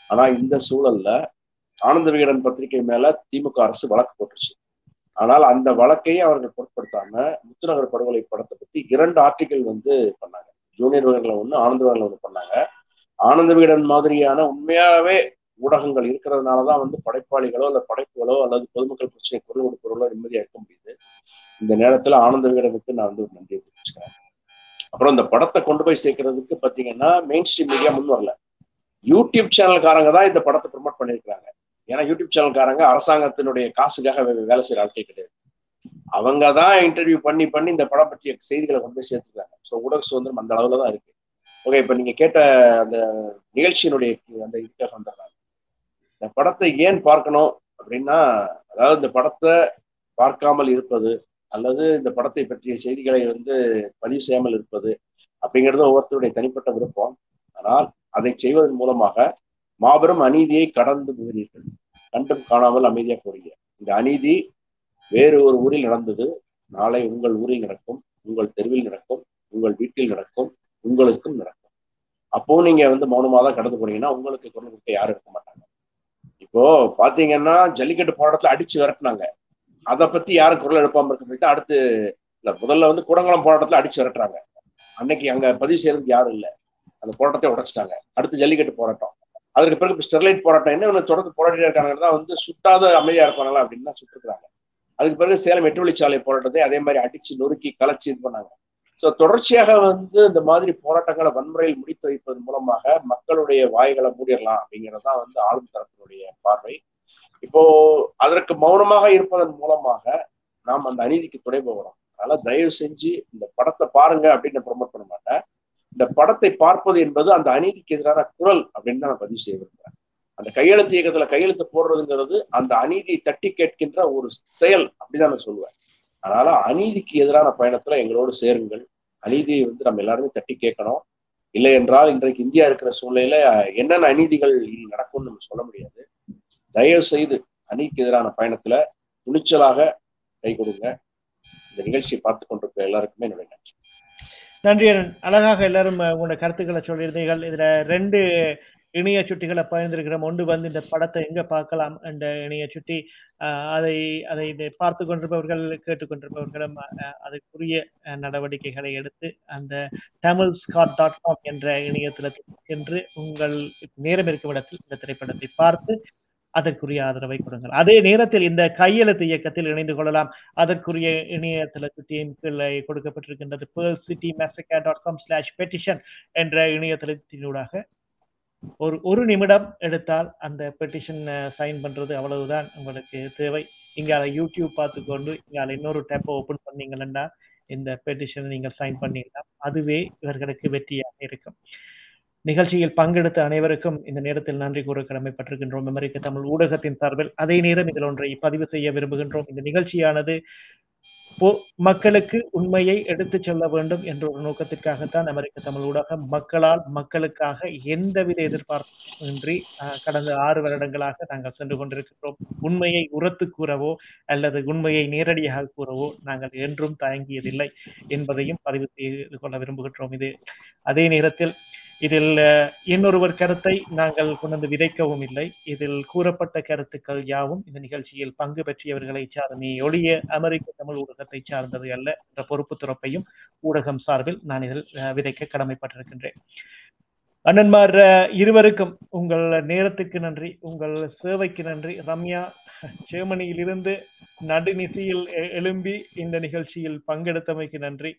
ஆனா இந்த சூழல்ல ஆனந்த விகடன் பத்திரிகை மேல திமுக அரசு வழக்கு போட்டுருச்சு. ஆனால் அந்த வழக்கையும் அவர்கள் பொருட்படுத்தாம முத்துநகர் படுகொலை படத்தை பத்தி இரண்டு ஆர்டிகள் வந்து பண்ணாங்க. ஜூனியர் விகடன்ல ஒண்ணு ஆனந்த விகடன்ல ஒண்ணு பண்ணாங்க. ஆனந்த விகடன் மாதிரியான உண்மையாவே ஊடகங்கள் இருக்கிறதுனாலதான் வந்து படைப்பாளிகளோ அல்லது படைப்புகளோ அல்லது பொதுமக்கள் பிரச்சனை குரல் கொடுப்பவர்களோ நிம்மதியாக இருக்க முடியுது. இந்த நேரத்துல ஆனந்த விகடனுக்கு நான் வந்து ஒரு நன்றியை தெரிவிச்சுக்கிறேன். அப்புறம் இந்த படத்தை கொண்டு போய் சேர்க்கறதுக்கு பாத்தீங்கன்னா மெயின் ஸ்ட்ரீம் மீடியா முன் வரல. யூடியூப் சேனல்காரங்க தான் இந்த படத்தை ப்ரொமோட் பண்ணியிருக்காங்க ஏன்னா யூடியூப் சேனல்காரங்க அரசாங்கத்தினுடைய காசுக்காக வே- வேலை செய்யற ஆட்கள் கிடையாது. அவங்க தான் இன்டர்வியூ பண்ணி பண்ணி இந்த படம் பற்றிய செய்திகளை கொண்டு போய் சேர்த்துருக்காங்க. ஸோ ஊடக சுதந்திரம் அந்த அளவுல தான் இருக்கு. ஓகே இப்ப நீங்க கேட்ட அந்த நிகழ்ச்சியினுடைய அந்த இதுக்காக வந்துடுறாங்க இந்த படத்தை ஏன் பார்க்கணும் அப்படின்னா அதாவது இந்த படத்தை பார்க்காமல் இருப்பது அல்லது இந்த படத்தை பற்றிய செய்திகளை வந்து பதிவு செய்யாமல் இருப்பது அப்படிங்கிறது ஒவ்வொருத்தருடைய தனிப்பட்ட விருப்பம். ஆனால் அதை செய்வதன் மூலமாக மாபெரும் அநீதியை கடந்து போகிறீர்கள். கண்டும் காணாமல் அமைதியா போறீங்க. இந்த அநீதி வேறு ஒரு ஊரில் நடந்தது. நாளை உங்கள் ஊரில் நடக்கும் உங்கள் தெருவில் நடக்கும் உங்கள் வீட்டில் நடக்கும் உங்களுக்கும் நடக்கும். அப்போ நீங்க வந்து மௌனமாக தான் கடந்து போனீங்கன்னா உங்களுக்கு குரல் கொடுக்க யாரும் இருக்க மாட்டாங்க. இப்போ பாத்தீங்கன்னா ஜல்லிக்கட்டு போராட்டத்துல அடிச்சு விரட்டுனாங்க. அதை பத்தி யாரும் குரல் எழுப்பாம இருக்க போய் அடுத்து இல்ல முதல்ல வந்து கூடங்குளம் போராட்டத்துல அடிச்சு விரட்டுறாங்க. அன்னைக்கு அங்க பதிவு செய்யறதுக்கு யாரும் இல்லை. அந்த போராட்டத்தை உடைச்சிட்டாங்க. அடுத்து ஜல்லிக்கட்டு போராட்டம். அதற்கு பிறகு இப்ப ஸ்டெர்லைட் போராட்டம். என்ன தொடர்ந்து போராட்டிட்டு இருக்காங்கன்னா வந்து சுட்டாத அமைதியா இருப்பாங்களா அப்படின்னு தான் சுட்டுருக்காங்க அதுக்கு பிறகு சேலம் எட்டு வழிச்சாலை போராட்டத்தை அதே மாதிரி அடிச்சு நொறுக்கி கலைச்சு இது பண்ணாங்க. ஸோ தொடர்ச்சியாக வந்து இந்த மாதிரி போராட்டங்களை வன்முறையில் முடித்து வைப்பதன் மூலமாக மக்களுடைய வாய்களை மூடிடலாம் அப்படிங்கிறது தான் வந்து ஆளும் தரப்பினுடைய பார்வை. இப்போ அதற்கு மௌனமாக இருப்பதன் மூலமாக நாம் அந்த அநீதிக்கு துணை போகிறோம் அதனால தயவு செஞ்சு இந்த படத்தை பாருங்க அப்படின்னு ப்ரொமோட் பண்ண மாட்டேன். இந்த படத்தை பார்ப்பது என்பது அந்த அநீதிக்கு எதிரான குரல் அப்படின்னு நான் பதிவு செய்ய விரும்புறேன். அந்த கையெழுத்து இயக்கத்துல கையெழுத்து போடுறதுங்கிறது அந்த அநீதியை தட்டி கேட்கின்ற ஒரு செயல் அப்படிதான் நான் சொல்லுவேன். அதனால அநீதிக்கு எதிரான பயணத்துல எங்களோடு சேருங்கள். அநீதியை வந்து நம்ம எல்லாருமே தட்டி கேட்கணும். இல்லை என்றால் இன்றைக்கு இந்தியா இருக்கிற சூழ்நிலையில என்னென்ன அநீதிகள் இனி நடக்கும்னு நம்ம சொல்ல முடியாது. தயவு செய்து அநீதிக்கு எதிரான பயணத்துல துணிச்சலாக கை கொடுங்க. இந்த நிகழ்ச்சியை பார்த்து கொண்டிருக்கிற எல்லாருக்குமே என்னுடைய நன்றி. நன்றி அருண். அழகாக எல்லாரும் உங்களோட கருத்துக்களை சொல்லியிருந்தீர்கள். இதுல ரெண்டு இணைய சுட்டிகளை பகிர்ந்திருக்கிறோம் ஒன்று வந்து இந்த படத்தை எங்க பார்க்கலாம்? என்ற இணைய சுட்டி அஹ், அதை அதை இதை பார்த்து கொண்டிருப்பவர்கள் கேட்டுக்கொண்டிருப்பவர்களும் அதுக்குரிய அதற்குரிய நடவடிக்கைகளை எடுத்து அந்த தமிழ் ஸ்காட் டாட் காம் என்ற இணையதளத்தில் சென்று உங்கள் நேரம் இருக்கும் இடத்தில் இந்த திரைப்படத்தை பார்த்து அதற்குரிய ஆதரவை கொடுங்கள். அதே நேரத்தில் இந்த கையெழுத்து இயக்கத்தில் இணைந்து கொள்ளலாம். அதற்குரிய இணையதள சுட்டியின் கீழே கொடுக்கப்பட்டிருக்கின்றது pearl city dot com slash petition என்ற இணையதளத்தினூடாக ஒரு ஒரு நிமிடம் எடுத்தால் அந்த பெட்டிஷன் சைன் பண்றது அவ்வளவுதான் உங்களுக்கு தேவை. இங்கால யூடியூப் பார்த்துக்கொண்டு இங்கால இன்னொரு டேப்பை ஓபன் பண்ணீங்கன்னா இந்த பெட்டிஷனை நீங்கள் சைன் பண்ணிடலாம் அதுவே இவர்களுக்கு வெற்றியாக இருக்கும். நிகழ்ச்சியில் பங்கெடுத்த அனைவருக்கும் இந்த நேரத்தில் நன்றி கூற கடமைப்பட்டிருக்கின்றோம். அமெரிக்க தமிழ் ஊடகத்தின் சார்பில் அதே நேரம் இதில் ஒன்றை பதிவு செய்ய விரும்புகின்றோம். இந்த நிகழ்ச்சியானது மக்களுக்கு உண்மையை எடுத்துச் செல்ல வேண்டும் என்ற ஒரு நோக்கத்திற்காகத்தான் அமெரிக்க தமிழ் ஊடகம் மக்களால் மக்களுக்காக எந்தவித எதிர்பார்ப்பின்றி இன்றி அஹ், கடந்த ஆறு வருடங்களாக நாங்கள் சென்று கொண்டிருக்கின்றோம். உண்மையை உரத்து கூறவோ அல்லது உண்மையை நேரடியாக கூறவோ நாங்கள் என்றும் தயங்கியதில்லை என்பதையும் பதிவு செய்து கொள்ள விரும்புகின்றோம் இது. அதே நேரத்தில் இதில் இன்னொருவர் கருத்தை நாங்கள் கொண்டு விதைக்கவும் இல்லை. இதில் கூறப்பட்ட கருத்துக்கள் யாவும் இந்த நிகழ்ச்சியில் பங்கு பெற்றியவர்களை சார்ந்தே ஒளிய அமெரிக்க தமிழ் ஊடகத்தை சார்ந்தது அல்ல என்ற பொறுப்பு துறப்பையும் ஊடகம் சார்பில் நான் இதில் அஹ், விதைக்க கடமைப்பட்டிருக்கின்றேன். அண்ணன்மார் இருவருக்கும் உங்கள் நேரத்துக்கு நன்றி. உங்கள் சேவைக்கு நன்றி. ரம்யா ஜெர்மனியிலிருந்து நடுநிசையில் எ- எழும்பி இந்த நிகழ்ச்சியில் பங்கெடுத்தமைக்கு நன்றி.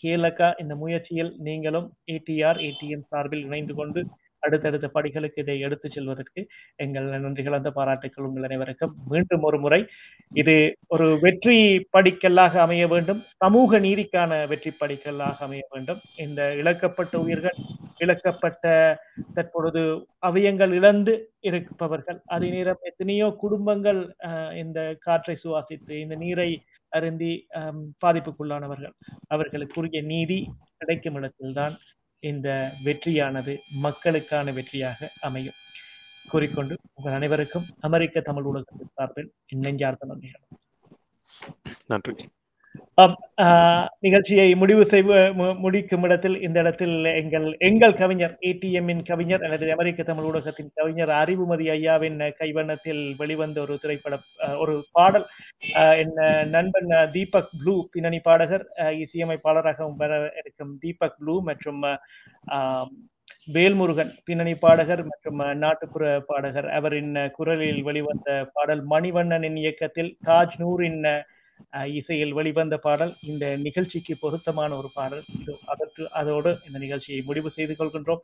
கீழக்கா இந்த முயற்சியில் நீங்களும் ஏடிஆர் ஏடிஎம் சார்பில் இணைந்து கொண்டு அடுத்தடுத்த படிகளுக்கு இதை எடுத்துச் செல்வதற்கு எங்கள் நன்றிகள் அந்த பாராட்டுக்கள் உங்கள் அனைவருக்கும். மீண்டும் ஒரு முறை இது ஒரு வெற்றி படிக்கல்லாக அமைய வேண்டும். சமூக நீதிக்கான வெற்றி படிக்கல்லாக அமைய வேண்டும். இந்த இழக்கப்பட்ட உயிர்கள் இழக்கப்பட்ட தற்பொழுது அவயங்கள் இழந்து இருப்பவர்கள் அதே நேரம் எத்தனையோ குடும்பங்கள் அஹ், இந்த காற்றை சுவாசித்து இந்த நீரை அருந்தி அஹ், பாதிப்புக்குள்ளானவர்கள். அவர்களுக்குரிய நீதி கிடைக்கும் இடத்தில்தான் இந்த வெற்றியானது மக்களுக்கான வெற்றியாக அமையும். கூறிக்கொண்டு உங்கள் அனைவருக்கும் அமெரிக்க தமிழ் ஊடகத்தின் சார்பில் நெஞ்சார்த்த நெஞ்சார்ந்த நன்றிகள். நன்றி. நிகழ்ச்சியை முடிவு செய்வ மு- முடிக்கும் இடத்தில் இந்த இடத்தில் எங்கள் எங்கள் கவிஞர் ஏடிஎம்மின் கவிஞர் அல்லது அமெரிக்க தமிழ் ஊடகத்தின் கவிஞர் அறிவுமதி ஐயாவின் கைவண்ணத்தில் வெளிவந்த ஒரு திரைப்படம் ஒரு பாடல். என் நண்பன் தீபக் ப்ளூ பின்னணி பாடகர் இசையமைப்பாளராகவும் வர இருக்கும் தீபக் ப்ளூ மற்றும் ஆஹ், வேல்முருகன் பின்னணி பாடகர் மற்றும் நாட்டுப்புற பாடகர். அவரின் குரலில் வெளிவந்த பாடல் மணிவண்ணனின் இயக்கத்தில் தாஜ் நூரின் இசையில் வெளிவந்த பாடல் இந்த நிகழ்ச்சிக்கு பொருத்தமான ஒரு பாடல். இது அதற்கு அதோடு இந்த நிகழ்ச்சியை முடிவு செய்து கொள்கின்றோம்.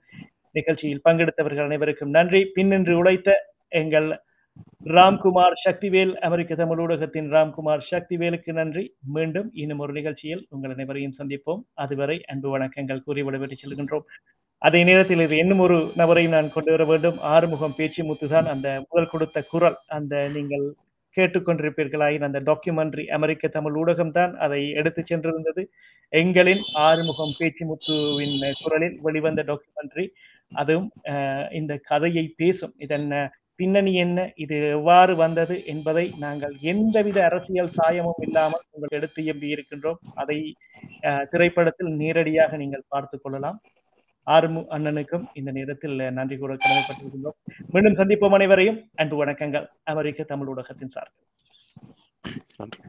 நிகழ்ச்சியில் பங்கெடுத்தவர்கள் அனைவருக்கும் நன்றி. பின்னின்று உழைத்த எங்கள் ராம்குமார் சக்திவேல் அமெரிக்க தமிழ் ஊடகத்தின் ராம்குமார் சக்திவேலுக்கு நன்றி. மீண்டும் இன்னும் ஒரு நிகழ்ச்சியில் உங்கள் அனைவரையும் சந்திப்போம். அதுவரை அன்பு வணக்கங்கள் கூறி விடைபெற்று செல்கின்றோம். அதே நேரத்தில் இது இன்னும் ஒரு நபரை நான் கொண்டு வர வேண்டும். ஆறுமுகம் பேச்சு முத்துதான் அந்த முதல் கொடுத்த குரல். அந்த நீங்கள் கேட்டுக்கொண்டிருப்பீர்களாயின் அந்த டாக்குமெண்ட்ரி அமெரிக்க தமிழ் ஊடகம் தான் அதை எடுத்து சென்றிருந்தது. எங்களின் ஆறுமுகம் பேச்சு முத்துவின் குரலில் வெளிவந்த டாக்குமெண்ட்ரி அதுவும் அஹ், இந்த கதையை பேசும். இதன் பின்னணி என்ன? இது எவ்வாறு வந்தது என்பதை நாங்கள் எந்தவித அரசியல் சாயமும் இல்லாமல் உங்கள் எடுத்து எம்பி இருக்கின்றோம். அதை அஹ், திரைப்படத்தில் நேரடியாக நீங்கள் பார்த்து கொள்ளலாம். ஆறுமு அண்ணனுக்கும் இந்த நேரத்தில் நன்றி கூற கடமைப்பட்டிருக்கின்றோம். மீண்டும் சந்திப்போம் அனைவரையும். அன்பு வணக்கங்கள். அமெரிக்க தமிழ் ஊடகத்தின் சார்பில். நன்றி.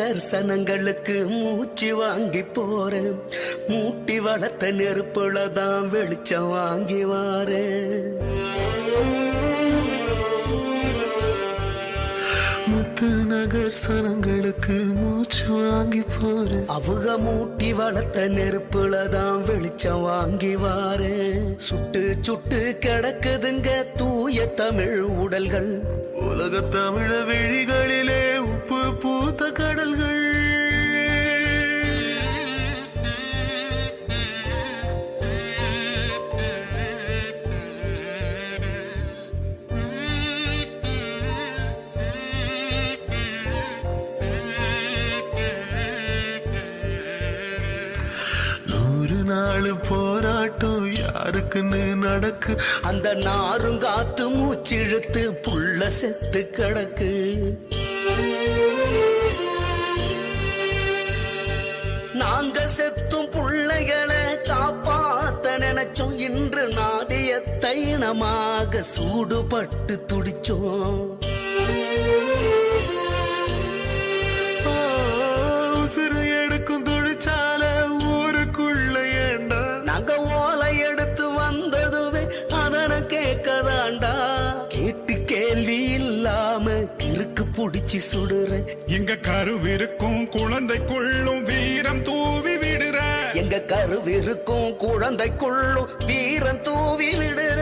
முத்து நகர் சனங்களுக்கு மூச்சு வாங்கி போறேன். மூட்டி வளர்த்த நெருப்புல தான் வெளிச்சம் வாங்கி வாரேன். நகர் சனங்களுக்கு மூச்சு வாங்கி போறேன். அவங்க மூட்டி வளர்த்த நெருப்புல தான் வெளிச்சம் வாங்கி வாரேன். சுட்டு சுட்டு கிடக்குதுங்க தூய தமிழ் உடல்கள். உலக தமிழ வெளிகளிலே உப்பு பூத்த கடல்கள். நூறு போராட்டம் யாருக்குன்னு நடக்கு. அந்த நாரும் காத்து மூச்சிழுத்து புள்ள செத்து கிடக்கு. நாங்க செத்தும் பிள்ளைகளை காப்பாத்த நினைச்சோம். இன்று நாதிய தைனமாக சூடுபட்டு துடிச்சோம். புடிச்சு சுடுறேன் எங்க கருவிருக்கும் குழந்தைக்குள்ளும் வீரம் தூவி விடுற. எங்க கருவிருக்கும் குழந்தைக்குள்ளும் வீரன் தூவி விடுற.